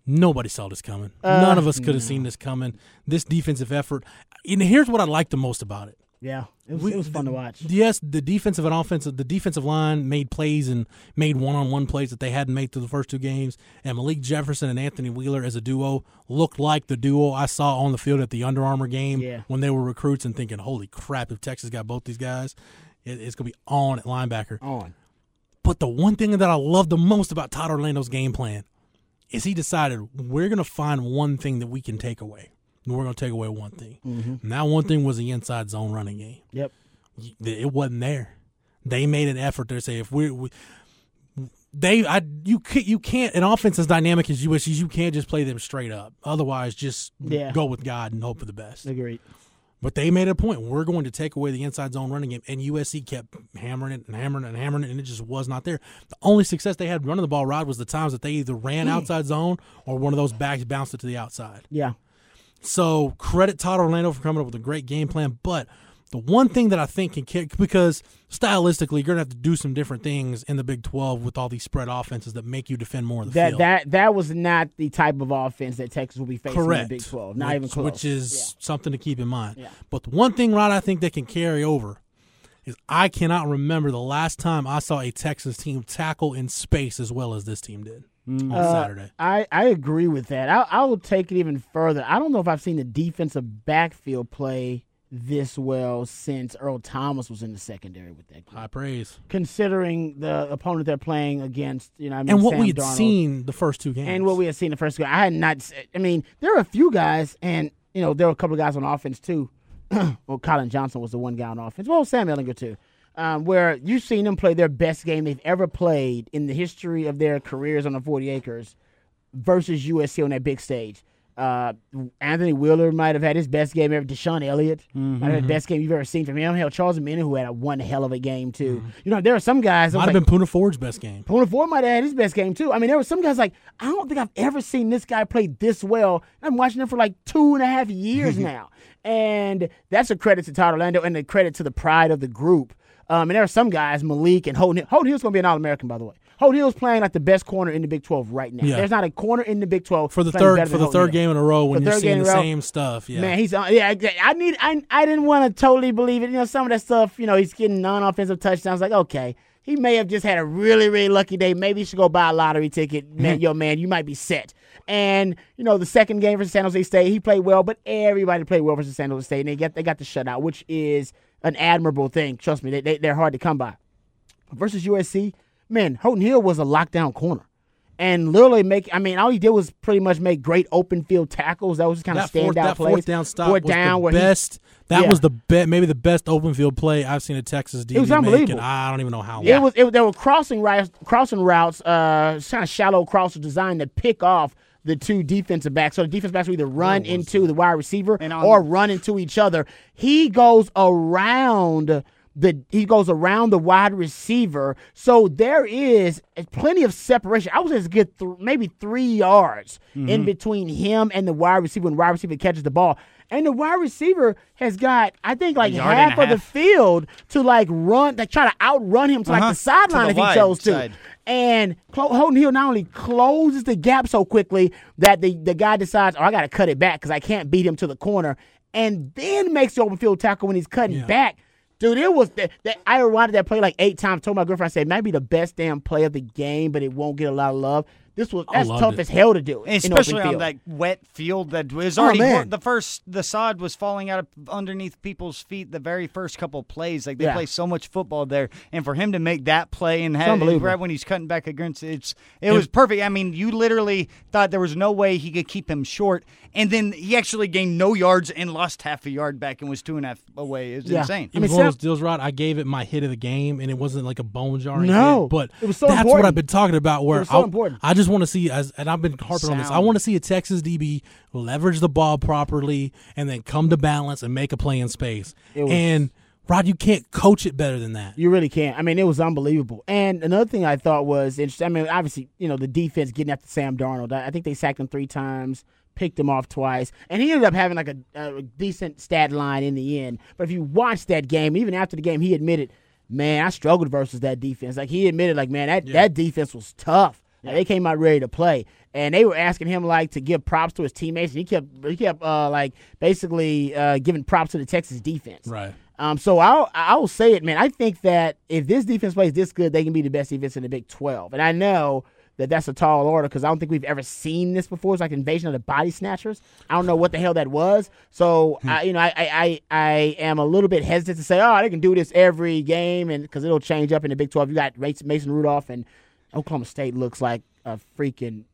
S8: Nobody saw this coming.
S6: Uh,
S8: None of us could have seen this coming. This defensive effort. And here's what I like the most about it.
S6: Yeah. It was,
S8: We-
S6: it was fun to watch.
S8: Yes, the defensive and offensive, the defensive line made plays and made one-on-one plays that they hadn't made through the first two games. And Malik Jefferson and Anthony Wheeler as a duo looked like the duo I saw on the field at the Under Armour game
S6: Yeah.
S8: when they were recruits and thinking, "Holy crap! If Texas got both these guys, it, it's gonna be on at linebacker."
S6: On.
S8: But the one thing that I love the most about Todd Orlando's game plan is he decided we're going to find one thing that we can take away. We're going to take away one thing. Mm-hmm. And that one thing was the inside zone running game.
S6: Yep.
S8: It wasn't there. They made an effort to say if we, we they I you can't you can't an offense as dynamic as USC's you can't just play them straight up. Otherwise, just
S6: Yeah.
S8: go with God and hope for the best.
S6: Agreed.
S8: But they made a point. We're going to take away the inside zone running game, and USC kept hammering it and hammering it and hammering it, and it just was not there. The only success they had running the ball, Rod, was the times that they either ran outside zone or one of those backs bounced it to the outside.
S6: Yeah.
S8: So credit Todd Orlando for coming up with a great game plan. But the one thing that I think can kick because stylistically you're gonna have to do some different things in the Big Twelve with all these spread offenses that make you defend more of the
S6: That
S8: field.
S6: that that was not the type of offense that Texas will be facing
S8: Correct.
S6: in the Big 12. Not
S8: which,
S6: even close.
S8: Which is something to keep in mind.
S6: Yeah.
S8: But the one thing, Rod, I think that can carry over is I cannot remember the last time I saw a Texas team tackle in space as well as this team did on
S6: Uh,
S8: Saturday.
S6: I, I agree with that. I, I will take it even further. I don't know if I've seen the defensive backfield play this well since Earl Thomas was in the secondary with that group.
S8: High praise.
S6: Considering the opponent they're playing against, you know, I mean,
S8: And what
S6: Sam
S8: we had
S6: Darnold.
S8: seen the first two games.
S6: and what we had seen the first game. I had not. I mean, there are a few guys, and you know, there were a couple of guys on offense too. [CLEARS THROAT] well, Collin Johnson was the one guy on offense. Well, Sam Ehlinger too. Um, where you've seen them play their best game they've ever played in the history of their careers on the 40 acres versus USC on that big stage. Uh, Anthony Wheeler might have had his best game ever. DeShon Elliott might have had the best game you've ever seen from him. Hell, Charles Minnie, who had a one hell of a game too. You know, there are some guys.
S8: Might have
S6: like,
S8: been Poona Ford's best game.
S6: Poona Ford might have had his best game too. I mean, there were some guys like I don't think I've ever seen this guy play this well. I'm watching him for like two and a half years [LAUGHS] now, and that's a credit to Todd Orlando and a credit to the pride of the group. Um, and there are some guys, Malik and Holton. Hill. Holton Hill's going to be an All American, by the way. Holton Hill's playing like the best corner in the Big 12 right now.
S8: Yeah.
S6: There's not a corner in the Big 12
S8: For the third for the third
S6: Hill.
S8: game in a row when you're seeing the
S6: row.
S8: same stuff. Yeah.
S6: Man, he's on. Yeah, I need. I I didn't want to totally believe it. You know, some of that stuff. You know, he's getting non-offensive touchdowns. Like, okay, he may have just had a really, really lucky day. Maybe you should go buy a lottery ticket. [LAUGHS] Man, yo, man, you might be set. And you know, the second game versus San Jose State, he played well, but everybody played well versus San Jose State, and they get they got the shutout, which is an admirable thing. Trust me, they, they they're hard to come by. Versus USC, man, Holton Hill was a lockdown corner. And literally make, I mean, all he did was pretty much make great open field tackles. That was just kind of standout
S8: that
S6: plays.
S8: fourth down stop
S6: Fourth
S8: was
S6: down
S8: the
S6: where he-
S8: best. that
S6: Yeah.
S8: was the be- maybe the best open field play I've seen a Texas DB
S6: was
S8: make,
S6: unbelievable.
S8: and I don't even know how. Long.
S6: It was it, was there were crossing routes, crossing routes, uh, kind of shallow crossers designed to pick off the two defensive backs. So the defensive backs would either run into the wide receiver or run into each other. He goes around the he goes around the wide receiver, so there is plenty of separation. I was just get th- maybe three yards
S9: Mm-hmm.
S6: in between him and the wide receiver when the wide receiver catches the ball. And the wide receiver has got, I think, like half of the field to like run, like try to outrun him to like
S9: Uh-huh.
S6: the sideline if he chose to. And Clo- Holton Hill not only closes the gap so quickly that the, the guy decides, oh, I got to cut it back because I can't beat him to the corner, and then makes the open field tackle when he's cutting
S8: Yeah.
S6: back. Dude, it was that, that I rewinded that play like eight times. Told my girlfriend, I said, might be the best damn play of the game, but it won't get a lot of love. This was
S8: I
S6: that's tough
S8: it.
S6: as hell to do, in
S9: especially
S6: open
S9: on that wet field that was
S6: Oh,
S9: already
S6: man.
S9: the first the sod was falling out of underneath people's feet the very first couple plays like they
S6: Yeah.
S9: play so much football there and for him to make that play and have
S6: unbelievable.
S9: right when he's cutting back against it's it was perfect i mean you literally thought there was no way he could keep him short and then he actually gained no yards and lost half a yard back and was two and a half away it was
S6: Yeah.
S9: insane
S6: I mean,
S8: was one of those deals, Rod. I gave it my hit of the game, and it wasn't like a bone jarring.
S6: No.
S8: hit, but
S6: It was so
S8: that's what. I've been talking about. Where
S6: was so
S8: I,
S6: important.
S8: I just want to see, as and I've been harping on this. I want to see a Texas DB leverage the ball properly, and then come to balance and make a play in space.
S6: Was-
S8: and Rod, you can't coach it better than that.
S6: You really can't. I mean, it was unbelievable. And another thing I thought was interesting. I mean, obviously, you know, the defense getting after Sam Darnold. I think they sacked him three times, picked him off twice, and he ended up having like a, a decent stat line in the end. But if you watch that game, even after the game, he admitted, "Man, I struggled versus that defense." Like he admitted, like, "Man, that that defense was tough." They came out ready to play, and they were asking him like to give props to his teammates, and he kept he kept uh, like basically uh, giving props to the Texas defense.
S8: Right.
S6: Um, so I'll I'll say it, man. I think that if this defense plays this good, they can be the best defense in the Big Twelve. And I know that that's a tall order because I don't think we've ever seen this before. It's like invasion of the body snatchers. I don't know what the hell that was. So I, you know, I, I I am a little bit hesitant to say, oh, they can do this every game, and because it'll change up in the Big Twelve. You got Mason Rudolph, and Oklahoma State looks like a freaking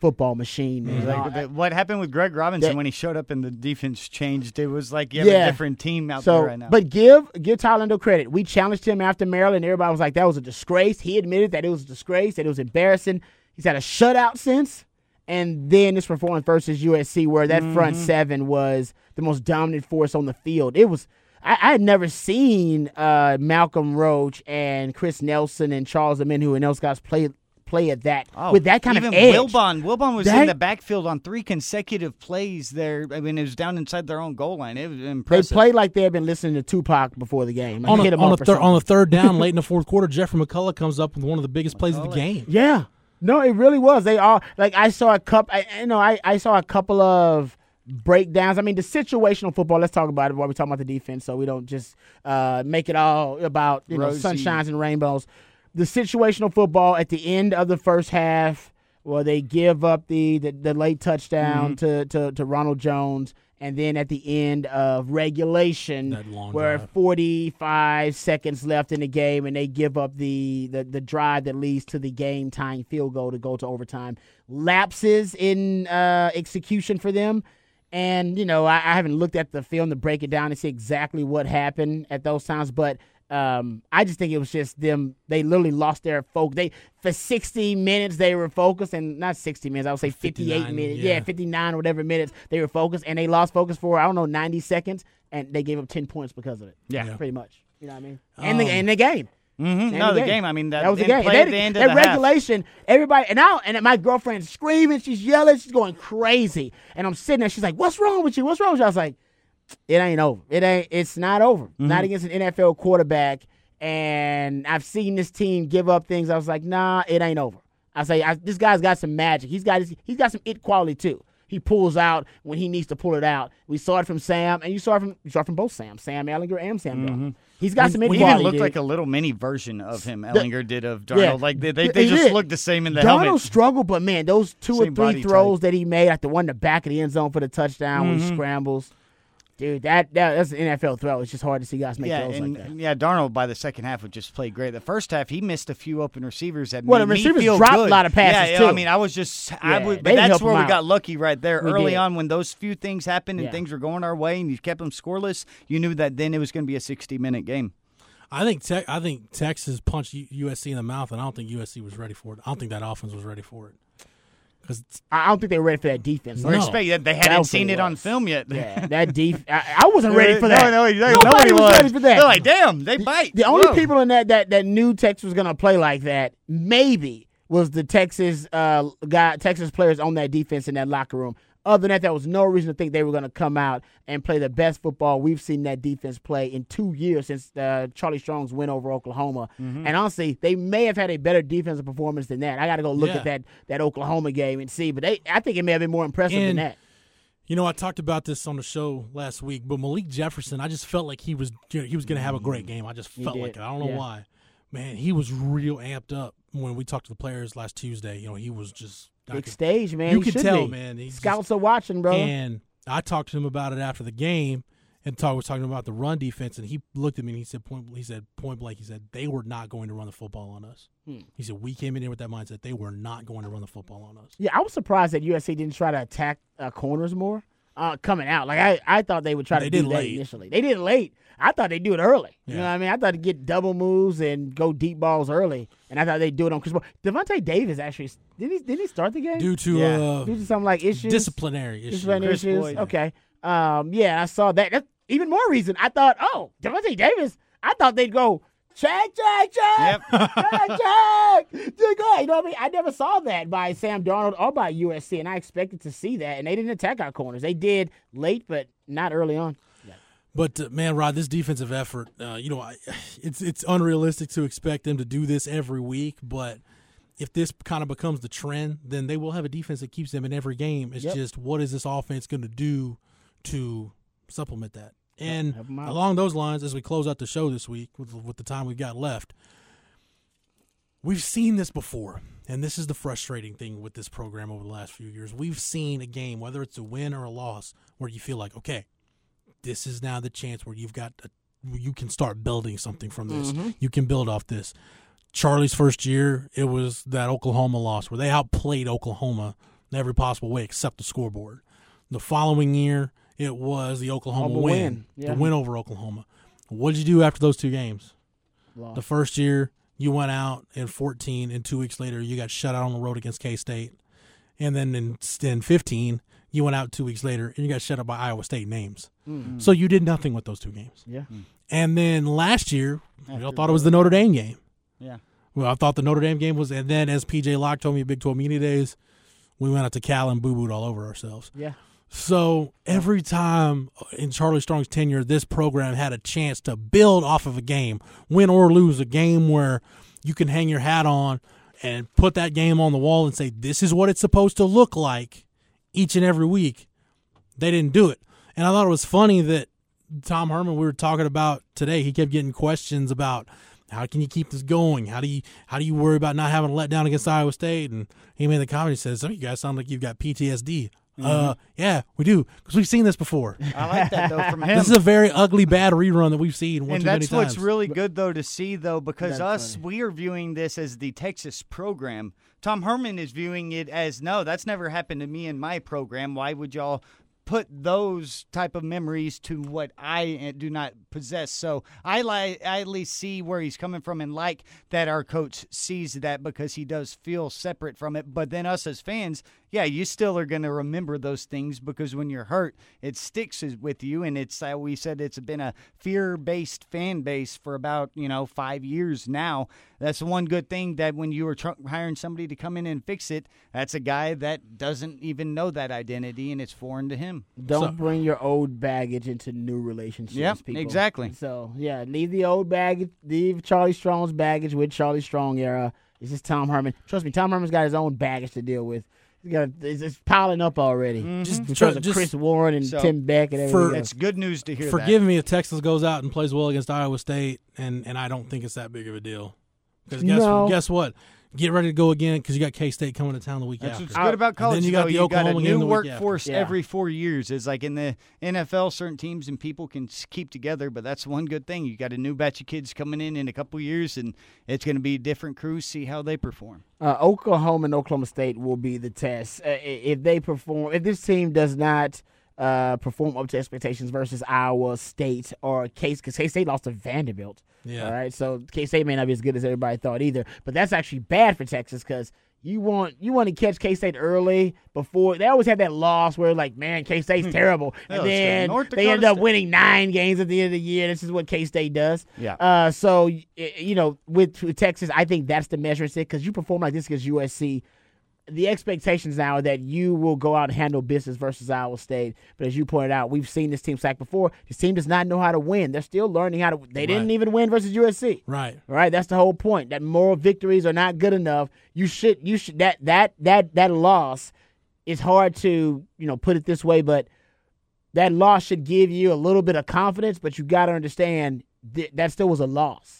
S6: football machine. man.
S9: like, the- what happened with Greg Robinson
S6: That-
S9: when he showed up and the defense changed? It was like you have a different team out
S6: so,
S9: there right now.
S6: But give give Tylendo credit. We challenged him after Maryland. Everybody was like, that was a disgrace. He admitted that it was a disgrace, that it was embarrassing. He's had a shutout since. And then this performance versus USC, where that front
S9: Mm-hmm.
S6: seven was the most dominant force on the field. It was. I, I had never seen uh, Malcolm Roach and Chris Nelson and Charles Omenihu and those guys play play at that
S9: Oh,
S6: with that kind
S9: even
S6: of edge.
S9: Wilbon, Wilbon was
S6: That-
S9: in the backfield on three consecutive plays there. I mean, it was down inside their own goal line. It was impressive.
S6: They played like they had been listening to Tupac before the game.
S8: On,
S6: hit
S8: a, on, a thir- on the third down, late in the [LAUGHS] fourth quarter, Jeffrey McCulloch comes up with one of the biggest plays of the game.
S6: Yeah. No, it really was. They all like I saw a couple. I, you know, I, I saw a couple of breakdowns. I mean, the situational football. Let's talk about it while we talk about the defense, so we don't just uh, make it all about you know sunshines and rainbows. The situational football at the end of the first half, where they give up the the, the late touchdown to, to to Ronald Jones. And then at the end of regulation, where
S8: drive.
S6: 45 seconds left in the game and they give up the, the, the drive that leads to the game tying field goal to go to overtime. Lapses in uh, execution for them. And, you know, I, I haven't looked at the film to break it down and see exactly what happened at those times, but um, I just think it was just them. They literally lost their focus. They for 60 minutes they were focused, and not 60 minutes. I would say 58 minutes.
S8: yeah.
S6: yeah 59 or whatever minutes they were focused, and they lost focus for I don't know 90 seconds, and they gave up 10 points because of it.
S9: Yeah. Yeah.
S6: pretty much. You know what I mean? And the
S8: Um,
S6: and the game.
S9: Mhm. No, the game. I mean, that,
S6: That was the game.
S9: At
S6: they-
S9: the end
S6: that
S9: the half.
S6: regulation, everybody, and now, and my girlfriend's screaming, she's yelling, she's going crazy, and I'm sitting there. She's like, "What's wrong with you? What's wrong with you?" I was like, "It ain't over. It ain't. It's not over.
S9: Mm-hmm.
S6: Not against an NFL quarterback." And I've seen this team give up things. I was like, "Nah, it ain't over." I say, I, "This guy's got some magic. He's got his, he's got some it quality too." He pulls out when he needs to pull it out. We saw it from Sam, and you saw it from you saw it from both Sam, Sam Ehlinger and Sam Darnold. He's got some it
S9: He even looked
S6: dude.
S9: like a little mini version of him. Ehlinger did of Darnold.
S6: yeah.
S9: Like they, they, they just
S6: did.
S9: looked the same in the
S6: Darnold
S9: helmet.
S6: struggled, but man, those two
S9: Same
S6: or three throws that he made, like the one in the back of the end zone for the touchdown when
S9: Mm-hmm.
S6: he scrambles, dude, that, that that's an NFL throw. It's just hard to see guys make
S9: Yeah,
S6: throws
S9: and
S6: like that.
S9: yeah, Darnold by the second half would just play great. The first half, he missed a few open receivers that
S6: Well,
S9: made
S6: the
S9: me
S6: receivers
S9: feel
S6: dropped a lot of passes,
S9: yeah, yeah,
S6: too.
S9: I mean, I was just, I
S6: Yeah,
S9: would, but that's where we
S6: out.
S9: got lucky right there
S6: We
S9: early
S6: did.
S9: on when those few things happened and
S6: Yeah.
S9: things were going our way, and you kept them scoreless. You knew that then it was going to be a sixty-minute game.
S8: I think Te- I think Texas punched USC in the mouth, and I don't think USC was ready for it. I don't think that offense was ready for it. Because
S6: I I don't think they were ready for that defense.
S9: We're
S8: No.
S9: expecting they hadn't
S6: was what
S9: seen
S6: it
S9: it on
S6: was.
S9: film yet.
S6: Yeah, [LAUGHS] that def- I, I wasn't ready for that.
S9: No, no, no,
S6: Nobody
S9: nobody
S6: was
S9: was
S6: ready for that.
S9: They're like, damn, they bite.
S6: The only
S9: Whoa.
S6: people in that that that knew Texas was gonna play like that, maybe, was the Texas uh guy, Texas players on that defense in that locker room. Other than that, there was no reason to think they were gonna come out and play the best football we've seen that defense play in two years since uh, Charlie Strong's win over Oklahoma.
S8: Mm-hmm.
S6: And honestly, they may have had a better defensive performance than that. I got to go look
S8: Yeah.
S6: at that that Oklahoma game and see, but they, I think it may have been more impressive than that.
S8: You know, I talked about this on the show last week, but Malik Jefferson, I just felt like he was you know, he was going to have a great game. I just felt like it. I don't know
S6: yeah.
S8: why. Man, he was real amped up when we talked to the players last Tuesday. You know, he was just I
S6: Big
S8: could-
S6: stage, man.
S8: You
S6: He should
S8: tell,
S6: be.
S8: man. He's just-
S6: Scouts are watching, bro.
S8: And I talked to him about it after the game, and talk was talking about the run defense, and he looked at me and he said point he said point blank he said they were not going to run the football on us.
S6: Hmm.
S8: He said we came in here with that mindset they were not going to run the football on us.
S6: Yeah, I was surprised that USC didn't try to attack uh, corners more uh, coming out. Like I, I thought they would try
S8: They
S6: to
S8: did
S6: do that
S8: late.
S6: initially. They did late. I thought they'd do it early. You know what I mean? I thought they'd get double moves and go deep balls early, and I thought they'd do it on Chris. Paul. Davante Davis actually did he did he start the game
S8: Due to
S9: Yeah.
S8: uh,
S6: due to some like issues
S8: disciplinary issues.
S6: disciplinary
S9: Chris
S6: issues.
S9: Boyd.
S6: Okay, um, yeah, I saw that. That's even more reason. I thought, oh, Davante Davis. I thought they'd go. Check, check, check,
S9: Yep. [LAUGHS]
S6: check, check. Check, You know what I mean? I never saw that by Sam Darnold or by USC, and I expected to see that. And they didn't attack our corners. They did late, but not early on.
S8: But uh, man, Rod, this defensive effort, uh, you know, I, [SIGHS] it's it's unrealistic to expect them to do this every week. But if this kind of becomes the trend, then they will have a defense that keeps them in every game. It's
S6: Yep.
S8: just what is this offense going to do to supplement that? And
S6: help 'em out.
S8: along those lines, as we close out the show this week with with the time we've got left, we've seen this before. And this is the frustrating thing with this program over the last few years. We've seen a game, whether it's a win or a loss, where you feel like, okay, this is now the chance where you've got a, you can start building something from this. Mm-hmm. You can build off this. Charlie's first year, it was that Oklahoma loss where they outplayed Oklahoma in every possible way except the scoreboard. The following year, it was the Oklahoma
S6: Oklahoma
S8: win,
S6: win, yeah.
S8: the win over Oklahoma. What did you do after those two games?
S6: Lost.
S8: The first year, you went out in 14, and two weeks later, you got shut out on the road against K State. And then in, in 15, you went out two weeks later, and you got shut out by Iowa State names. Mm-hmm. So you did nothing with those two games.
S6: Yeah. Mm.
S8: And then last year, we all thought it was the Notre Dame game.
S9: Yeah.
S8: Well, I thought the Notre Dame game was, and then as PJ Locke told me at Big 12 Media Days, we went out to Cal and boo booed all over ourselves.
S6: Yeah.
S8: So every time in Charlie Strong's tenure, this program had a chance to build off of a game, win or lose, a game where you can hang your hat on and put that game on the wall and say, this is what it's supposed to look like each and every week. They didn't do it. And I thought it was funny that Tom Herman, we were talking about today, he kept getting questions about how can you keep this going? How do you how do you worry about not having a letdown against Iowa State? And he made the comment. He says, "Some of you guys sound like you've got PTSD." Uh, yeah, we do because we've seen this before.
S9: I like that though from [LAUGHS] him.
S8: This is a very ugly, bad rerun that we've seen one
S9: and
S8: too many
S9: that's what's
S8: times.
S9: really good though to see though because
S6: That's
S9: us
S6: funny.
S9: we are viewing this as the Texas program. Tom Herman is viewing it as no, that's never happened to me in my program. Why would y'all put those type of memories to what I uh, do not possess? So I like I at least see where he's coming from and like that our coach sees that because he does feel separate from it. But then us as fans, yeah, you still are going to remember those things because when you're hurt, it sticks with you. And it's, uh, we said it's been a fear based fan base for about, you know, five years now. That's one good thing that when you were tr- hiring somebody to come in and fix it, that's a guy that doesn't even know that identity and it's foreign to him.
S6: Don't
S8: So-
S6: bring your old baggage into new relationships.
S9: Yep,
S6: people.
S9: exactly.
S6: So yeah, leave the old baggage, leave Charlie Strong's baggage with Charlie Strong era. It's just Tom Herman. Trust me, Tom Herman's got his own baggage to deal with. He's got it's, it's piling up already. Mm-hmm.
S8: Just
S6: In
S8: try-
S6: terms of
S8: just
S6: Chris Warren and
S9: So,
S6: Tim Beck and
S8: for-
S6: everything.
S9: It's good news to hear
S8: Forgive me if Texas goes out and plays well against Iowa State, and, and I don't think it's that big of a deal. Because guess,
S6: No.
S8: guess what? Get ready to go again because you got K State coming to town the week
S9: That's
S8: after.
S9: what's good about
S8: And
S9: college.
S8: then you got
S9: though.
S8: the
S9: you got a
S8: Oklahoma game
S9: new
S8: the week after.
S9: workforce
S6: Yeah.
S9: every four years. It's like in the NFL, certain teams and people can keep together, but that's one good thing. You got a new batch of kids coming in in a couple years, and it's going to be different crews. See how they perform.
S6: uh, Oklahoma and Oklahoma State will be the test. Uh, if they perform, if this team does not uh, perform up to expectations versus Iowa State or Case because K State lost to Vanderbilt.
S8: Yeah.
S6: All right. So K State may not be as good as everybody thought either, but that's actually bad for Texas because you want you want to catch K State early before they always have that loss where like man K State's terrible and then they end up
S9: State.
S6: winning nine games at the end of the year. This is what K State does.
S9: Yeah.
S6: Uh, so you know with, with Texas, I think that's the measure it's it because you perform like this against USC. The expectations now are that you will go out and handle business versus Iowa State. But as you pointed out, we've seen this team sack before. This team does not know how to win. They're still learning how to. They didn't even win versus USC.
S8: Right.
S6: Right. that's the whole point. That moral victories are not good enough. You should you should that that that that loss is hard to, you know, put it this way, but that loss should give you a little bit of confidence, but you got to understand th- that still was a loss.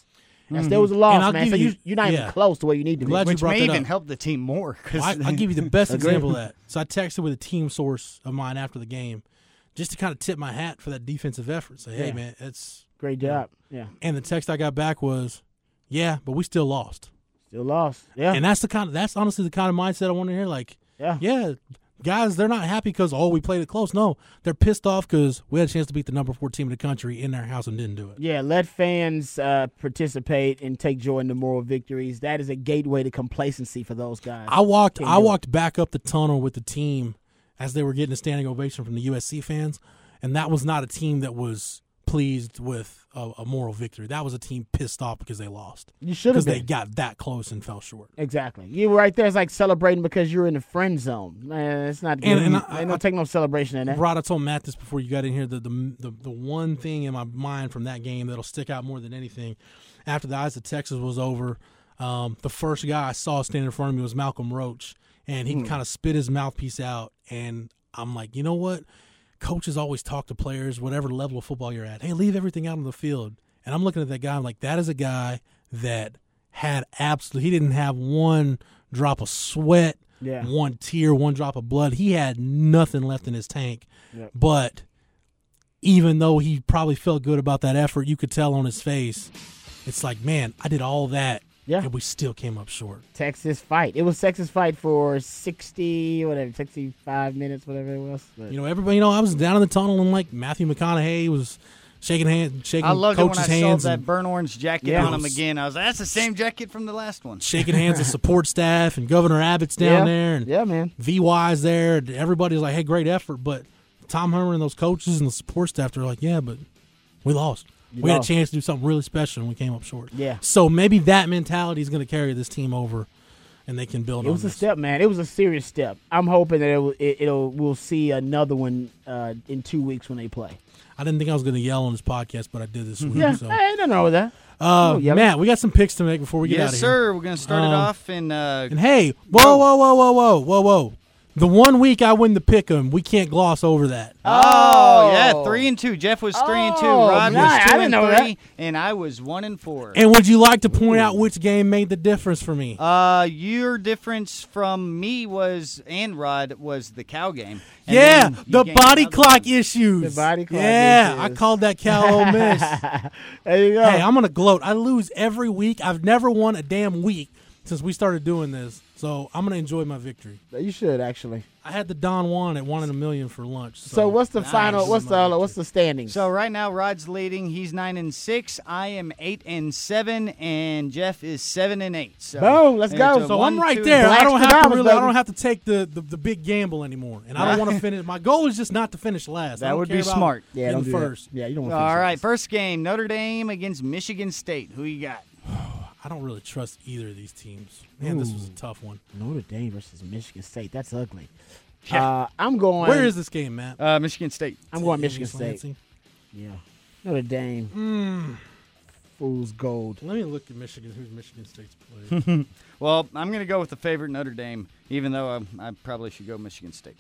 S6: That still mm-hmm. was a loss, man.
S8: give
S6: So you,
S8: you-
S6: you're not
S8: yeah.
S6: even close to where you need to be.
S8: Glad you
S9: Which
S8: brought
S9: may
S8: that
S9: even
S8: up.
S9: help the team more. 'cause
S8: Well, I, I'll give you the [LAUGHS] best example of that. So I texted with a team source of mine after the game, just to kind of tip my hat for that defensive effort. Say, hey
S6: Yeah.
S8: man, it's
S6: Great job. Yeah.
S8: and the text I got back was, yeah, but we still lost.
S6: Still lost. Yeah.
S8: And that's the kind of that's honestly the kind of mindset I want to hear. Like,
S6: yeah.
S8: yeah, guys, they're not happy because oh we played it close. No, they're pissed off because we had a chance to beat the number four team in the country in their house and didn't do it.
S6: Yeah, let fans uh, participate and take joy in the moral victories. That is a gateway to complacency for those guys.
S8: I walked
S6: Can't
S8: I
S6: do it.
S8: walked back up the tunnel with the team as they were getting a standing ovation from the USC fans, and that was not a team that was pleased with a, a moral victory. That was a team pissed off because they lost.
S6: You should have
S8: because they got that close and fell short.
S6: Exactly. You were right there. It's like celebrating because you're in the friend zone. Man, it's not good.
S8: And- and I-
S6: no
S8: I-
S6: take no celebration in that.
S8: Rod, I told Matt this before you got in here. The, the the the one thing in my mind from that game that'll stick out more than anything, after the Eyes of Texas was over, um, the first guy I saw standing in front of me was Malcolm Roach, and he kind of spit his mouthpiece out, and I'm like, you know what? Coaches always talk to players, whatever level of football you're at. Hey, leave everything out on the field. And I'm looking at that guy. I'm like, that is a guy that had absolutely. He didn't have one drop of sweat
S6: Yeah.
S8: one tear, one drop of blood. He had nothing left in his tank.
S6: Yep.
S8: But even though he probably felt good about that effort, you could tell on his face, it's like, man, I did all that,
S6: Yeah.
S8: and we still came up short.
S6: Texas fight. It was Texas fight for 60, whatever, 65 minutes, whatever it was. But
S8: You know, everybody. You know, I was down in the tunnel, and like Matthew McConaughey was shaking hands, shaking
S9: I loved it when
S8: coaches'
S9: I saw that
S8: and
S9: burn orange jacket
S6: Yeah.
S9: on him again. I was like, that's the same jacket from the last one.
S8: shaking hands with [LAUGHS] support staff, and Governor Abbott's down
S6: yeah.
S8: there, and
S6: yeah, man.
S8: VY's there. Everybody's like, "Hey, great effort!" But Tom Herman and those coaches and the support staff, they're like, "Yeah, but we lost.
S6: You
S8: we
S6: lost.
S8: had a chance to do something really special, and we came up short."
S6: Yeah.
S8: So maybe that mentality is going to carry this team over, and they can build.
S6: It
S8: on
S6: was a
S8: this.
S6: step, man. It was a serious step. I'm hoping that it will, it, it'll we'll see another one uh, in two weeks when they play.
S8: I didn't think I was going to yell on this podcast, but I did this week.
S6: Yeah,
S8: So,
S6: hey, nothing wrong with that.
S8: uh. Matt, we got some picks to make before we get out
S9: yes,
S8: of here.
S9: sir. We're going to start
S8: Um,
S9: it off in. Uh,
S8: And hey, whoa, whoa, whoa, whoa, whoa, whoa, whoa! The one week I win the pick 'em, we can't gloss over that.
S9: oh, yeah, three and two. Jeff was three and two.
S6: Oh,
S9: Rod
S6: nice.
S9: was
S6: I
S9: two
S6: didn't
S9: and
S6: know
S9: three,
S6: that.
S9: and I was one and four.
S8: And would you like to point out which game made the difference for me?
S9: Uh, your difference from me was and Rod was the cow game. And
S8: yeah,
S9: then you
S8: the
S9: gained
S8: body
S9: another
S8: clock
S9: one.
S8: issues.
S6: The body clock
S8: Yeah, I
S6: issues.
S8: called that cow Ole Miss. [LAUGHS]
S6: there you go.
S8: hey, I'm gonna gloat. I lose every week. I've never won a damn week since we started doing this. So I'm gonna enjoy my victory.
S6: you should actually.
S8: I had the Don Juan at one in a million for lunch. So,
S6: So, what's the
S8: Nice.
S6: final? What's the uh, what's the standings?
S9: So right now, Rod's leading. He's nine and six. I am eight and seven, and Jeff is seven and eight. So
S6: Boom, let's go.
S8: So
S9: one,
S8: I'm right
S9: two,
S8: there. I don't have to
S6: dollars,
S8: really. I don't have to take the, the, the big gamble anymore, and I don't want to finish. My goal is just not to finish last. I
S9: That
S8: don't
S9: would
S8: care
S9: be
S8: about
S9: smart.
S6: yeah, don't
S8: getting
S6: do that.
S8: first.
S6: Yeah, you don't want.
S9: To All right, first game: Notre Dame against Michigan State. Who you got? [SIGHS] [SIGHS]
S8: I don't really trust either of these teams. Man, this was a tough one.
S6: Notre Dame versus Michigan State. That's ugly.
S9: Yeah.
S6: Uh, I'm going.
S8: Where is this game, Matt?
S9: Uh, Michigan State.
S6: I'm going Michigan State.
S8: Lansing?
S6: Yeah, Notre Dame.
S8: Hmm.
S6: Fool's gold.
S8: Let me look at Michigan. Who's Michigan State's played? [LAUGHS]
S9: Well, I'm going to go with the favorite Notre Dame, even though I, I probably should go Michigan State.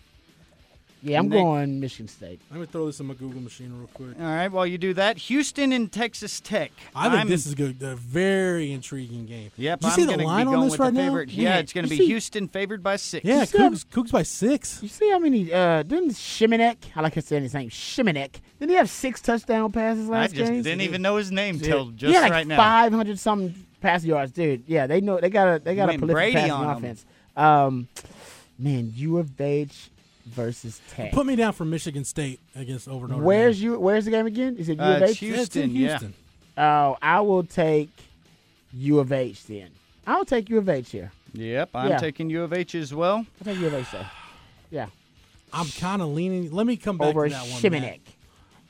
S6: Yeah, I'm
S9: Nick.
S6: going Michigan State.
S8: Let me throw this in my Google machine real quick.
S9: All right, while you do that, Houston and Texas Tech.
S8: I think
S9: I'm-
S8: this is good. A very intriguing game.
S9: Yep,
S8: Did you
S9: I'm
S8: see the
S9: gonna
S8: line
S9: be
S8: on
S9: going
S8: this
S9: with
S8: right
S9: the
S8: now?
S9: favorite. Yeah,
S6: Yeah,
S9: it's going to be
S6: see-
S9: Houston favored by six.
S8: Yeah,
S6: see how-
S8: Cougs, Cougs by six.
S6: You see how many? Uh, didn't Shimonek? I like to say his name. Shimonek. Didn't he have six touchdown passes last game?
S9: I just
S6: game?
S9: didn't even know his name
S6: Yeah.
S9: till
S6: he
S9: just
S6: had like
S9: right now.
S6: Five hundred some pass yards, dude. Yeah, they know they got a they got a prolific
S9: Brady
S6: passing
S9: on 'em.
S6: offense. Um, man, U of H versus Tech.
S8: Put me down for Michigan State against over Notre
S6: Where's
S8: Dame.
S6: you? Where's the game again? Is it U
S9: Uh,
S6: of
S9: it's
S6: H?
S8: Yeah, in
S9: Houston, yeah.
S8: Houston.
S6: Oh, I will take U of H then. I'll take U of H here.
S9: Yep, I'm
S6: Yeah.
S9: taking U of H as well.
S6: I'll take U of H though. Yeah,
S8: I'm kind of leaning. Let me come back
S6: over
S8: to that one.
S6: Shimonek.
S8: Matt.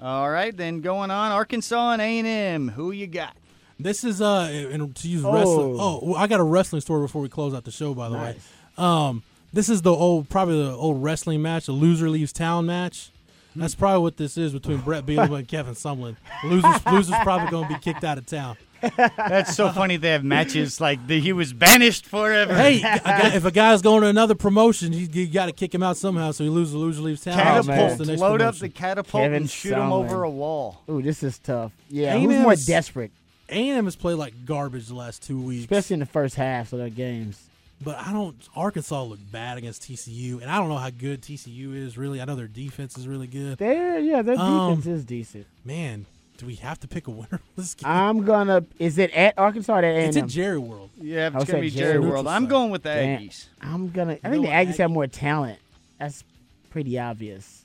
S9: All right, then going on Arkansas and A&M. Who you got?
S8: This is uh, and to use
S6: Oh.
S8: wrestling. Oh, I got a wrestling story before we close out the show. By the
S6: Nice.
S8: way, um, this is the old, probably the old wrestling match, the loser leaves town match. That's probably what this is between Brett Bielema and Kevin Sumlin. Losers, losers probably going to be kicked out of town.
S9: That's so funny. They have matches like the, he was banished forever.
S8: Hey, a guy, if a guy's going to another promotion, you, you got to kick him out somehow. So he loses, the loser leaves town.
S6: Catapult.
S9: catapult,
S8: The next
S9: load up the
S8: promotion.
S9: catapult
S6: Kevin
S9: and shoot him over a wall.
S6: Ooh, this is tough. Yeah,
S8: A&M
S6: who's more desperate,
S8: A&M has played like garbage the last two weeks.
S6: especially in the first half of their games?
S8: But I don't. Arkansas looked bad against TCU, and I don't know how good TCU is. Really, I know their defense is really good.
S6: Their yeah, their
S8: Um,
S6: defense is decent.
S8: Man, do we have to pick a winner [LAUGHS] this game?
S6: I'm gonna. Is it at Arkansas or at A&M?
S8: it's at Jerry World.
S9: Yeah, it's gonna be
S6: Jerry
S9: Jerry World. I'm going with the
S6: Damn.
S9: Aggies.
S6: I'm gonna. I
S8: You
S6: think the
S8: what,
S6: Aggies have more talent. That's pretty obvious.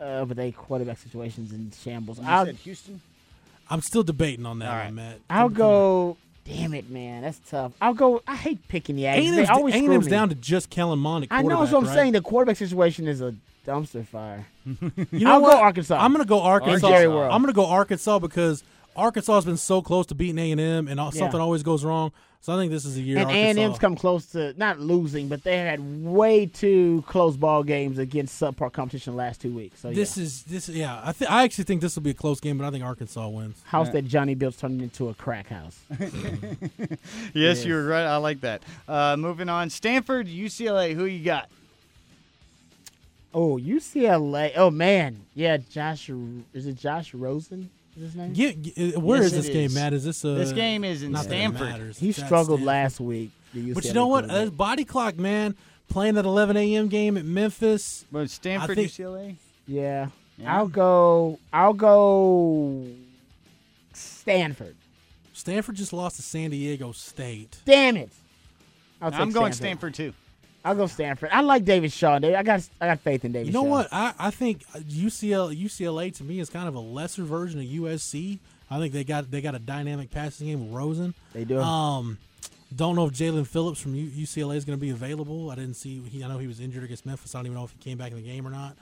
S6: Uh, but they quarterback situations in shambles. I'll,
S9: Houston.
S8: I'm still debating on that
S9: All
S8: one. Matt.
S6: I'll
S8: Come-
S6: go. Damn it, man, that's tough. I'll go. I hate picking the Aggies. They
S8: A&M's,
S6: always screw me.
S8: down to just Kellen Mond at
S6: I know that's what I'm
S8: right?
S6: saying. The quarterback situation is a dumpster fire. [LAUGHS]
S8: You [LAUGHS] know
S6: I'll
S8: what?
S6: go Arkansas.
S8: I'm going to go Arkansas.
S6: Jerry World.
S8: I'm going to go Arkansas because Arkansas has been so close to beating A&M, and all- something always goes wrong. So I think this is a year.
S6: and A and M's come close to not losing, but they had way too close ball games against subpar competition the last two weeks. So
S8: This
S6: yeah.
S8: is this. Yeah, I th- I actually think this will be a close game, but I think Arkansas wins.
S6: house that Johnny built turned into a crack house. [LAUGHS]
S9: Yes,
S6: Yes.
S9: you were right. I like that. Uh, moving on, Stanford, UCLA. Who you got?
S6: oh, UCLA. Oh man, yeah. Josh, is it Josh Rosen? Is his name?
S8: Get, get- where
S9: Yes,
S8: is this game,
S9: is.
S8: Matt? Is this a
S9: This game is in
S8: not that it
S9: Stanford.
S6: He
S8: It's
S6: struggled
S8: Stanford.
S6: last week.
S8: But you know what?
S6: quarterback.
S8: Uh, body clock, man. Playing that 11 a.m. game at Memphis.
S9: Well, Stanford,
S8: think-
S9: UCLA.
S6: Yeah.
S9: Yeah.
S6: I'll go. I'll go. Stanford.
S8: Stanford just lost to San Diego State.
S6: Damn it! I'll
S9: I'm going Stanford too.
S6: I'll go Stanford. I like David Shaw. I got. I got faith in David.
S8: You know
S6: Shaw.
S8: what? I, I think UCLA UCLA to me is kind of a lesser version of USC. I think they got they got a dynamic passing game with Rosen.
S6: They do.
S8: Um, don't know if Jaelan Phillips from UCLA is going to be available. I didn't see. He, I know he was injured against Memphis. I don't even know if he came back in the game or not.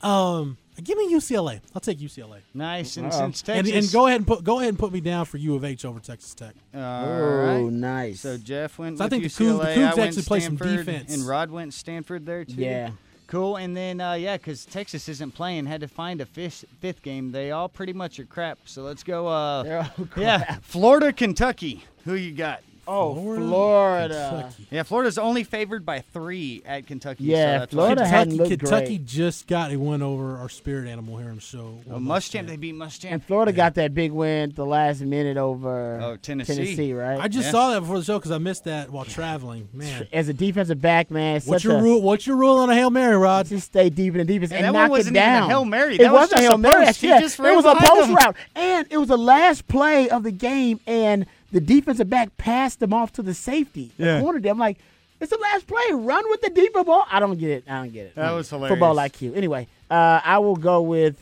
S8: Um, give me UCLA. I'll take UCLA.
S9: Nice. And
S6: Uh-oh.
S9: since
S8: And,
S9: Texas,
S8: and go ahead and put go ahead and put me down for U of H over Texas Tech.
S9: All
S6: oh,
S9: right.
S6: nice.
S9: So Jeff went
S8: So I
S9: with
S8: think the
S9: UCLA.
S8: Cougs- the
S9: I
S8: Cougs
S9: went
S8: actually play some
S9: Stanford,
S8: defense.
S9: And Rod went Stanford there too.
S6: yeah.
S9: Cool. And then uh, yeah, because Texas isn't playing, had to find a fish, fifth game. They all pretty much are crap. So let's go. Uh,
S6: They're all crap.
S9: yeah, Florida, Kentucky. Who you got?
S6: Oh,
S8: Florida,
S6: Florida.
S8: Kentucky.
S9: Yeah, Florida's only favored by three at Kentucky.
S6: Yeah,
S9: so that's why-
S6: Florida hadn't
S8: Kentucky,
S6: looked
S8: Kentucky
S6: great.
S8: just got a win over our spirit animal here on the show.
S9: Oh, Muschamp, they beat Muschamp.
S6: And Florida got that big win at the last minute over
S9: Oh, Tennessee.
S6: Tennessee, right?
S8: I just
S9: Yeah.
S8: saw that before the show because I missed that while traveling. Man,
S6: As a defensive back, man,
S8: what's your
S6: a,
S8: rule? What's your rule on a hail mary, Rod?
S6: Just stay deep in the deepest
S9: And
S6: and,
S9: that one
S6: knock
S9: wasn't
S6: it
S9: even a
S6: down.
S9: Hail Mary.
S6: It
S9: That was
S6: wasn't
S9: just
S6: a Hail Mary.
S9: post. He
S6: yeah.
S9: just
S6: it was a post
S9: him.
S6: route, and it was the last play of the game, and the defensive back passed them off to the safety. The
S9: Yeah.
S6: corner. I'm like, it's the last play. Run with the deeper ball. I don't get it. I don't get it.
S9: That was hilarious.
S6: Football
S9: hilarious.
S6: IQ. Anyway, uh, I will go with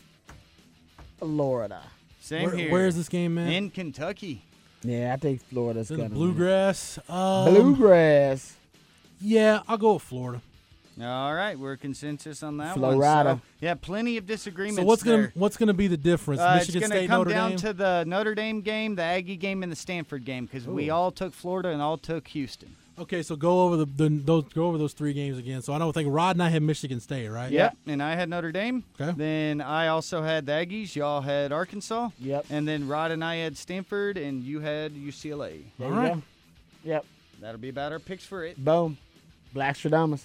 S6: Florida.
S9: Same
S8: Where,
S9: here.
S8: where is this game, man?
S9: In Kentucky.
S6: Yeah, I think Florida's gonna
S8: bluegrass. Um.
S6: Bluegrass.
S8: Yeah, I'll go with Florida.
S9: All right, we're consensus on that
S6: Florida.
S9: one. So, yeah, plenty of disagreements.
S8: So what's gonna what's gonna be the difference?
S9: Uh,
S8: Michigan
S9: it's going to
S8: State,
S9: come
S8: Notre
S9: down
S8: Dame.
S9: to the Notre Dame game, the Aggie game, and the Stanford game because we all took Florida and all took Houston.
S8: okay, so go over the, the those go over those three games again. So I don't think Rod and I had Michigan State, right?
S9: Yep. And I had Notre Dame.
S8: Okay.
S9: Then I also had the Aggies. Y'all had Arkansas.
S6: Yep.
S9: And then Rod and I had Stanford, and you had UCLA.
S6: There
S8: All
S6: you go. Yep.
S9: That'll be about our picks for it.
S6: Boom. Black Stradamus.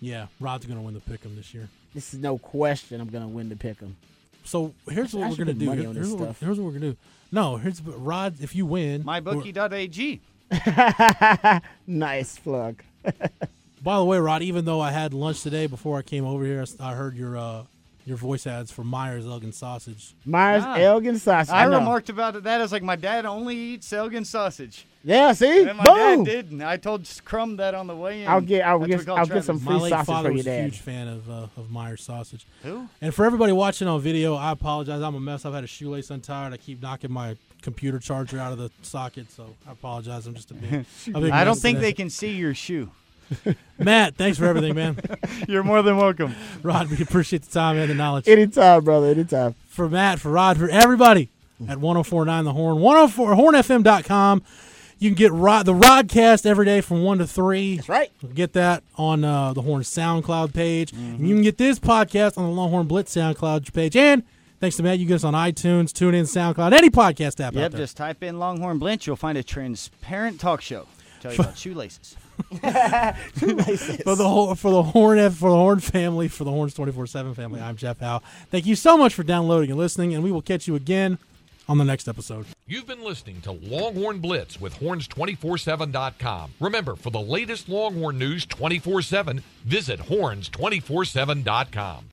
S8: Yeah, Rod's gonna win the pick'em this year.
S6: This is no question. I'm gonna win the pick 'em.
S8: So here's what
S6: I
S8: we're gonna do. Here- here's, what, here's what we're gonna do. No, here's Rod. If you win, we're-
S9: MyBookie.ag. [LAUGHS]
S6: nice plug. [LAUGHS]
S8: By the way, Rod, even though I had lunch today before I came over here, I heard your uh, your voice ads for Meyer's Elgin Sausage.
S6: Meyer's
S9: Ah.
S6: Elgin sausage.
S9: I
S6: know.
S9: remarked about. That I was like, my dad only eats Elgin sausage.
S6: Yeah, see,
S9: And my
S6: boom.
S9: dad didn't. I told Crumb that on the way in.
S6: I'll get- I'll
S9: That's
S6: get-
S9: what we call
S6: I'll get
S9: Travis.
S6: some
S8: My
S6: Free
S8: late
S6: sausage
S8: father
S6: for your
S8: was a
S6: dad.
S8: huge fan of uh, of Meyer's sausage.
S9: Who?
S8: And for everybody watching on video, I apologize. I'm a mess. I've had a shoelace untied. I keep knocking my computer charger out of the socket, so I apologize. I'm just a big. [LAUGHS] a big
S9: I don't
S8: mess
S9: think
S8: today.
S9: they can see your shoe. [LAUGHS]
S8: Matt, thanks for everything, man. [LAUGHS]
S9: You're more than welcome. [LAUGHS]
S8: Rod, we appreciate the time and the knowledge.
S6: Anytime, brother. Anytime.
S8: for Matt, for Rod, for everybody at 1049 The Horn, 104 hornfm.com. You can get Rod, the Rodcast every day from 1 to 3.
S6: That's right.
S8: Get that on uh, the Horn SoundCloud page. And you can get this podcast on the Longhorn Blitz SoundCloud page. And thanks to Matt, you can get us on iTunes, TuneIn, SoundCloud, any podcast app out
S9: Yep,
S8: there.
S9: just type in Longhorn Blitz. You'll find a transparent talk show. Tell you about shoelaces. [LAUGHS]
S8: for the whole, for the Horn for the Horn family, for the Horns 24/7 family. I'm Jeff Howe. Thank you so much for downloading and listening, and we will catch you again on the next episode.
S2: You've been listening to Longhorn Blitz with horns247.com. Remember, for the latest Longhorn news 24 7, visit horns247.com.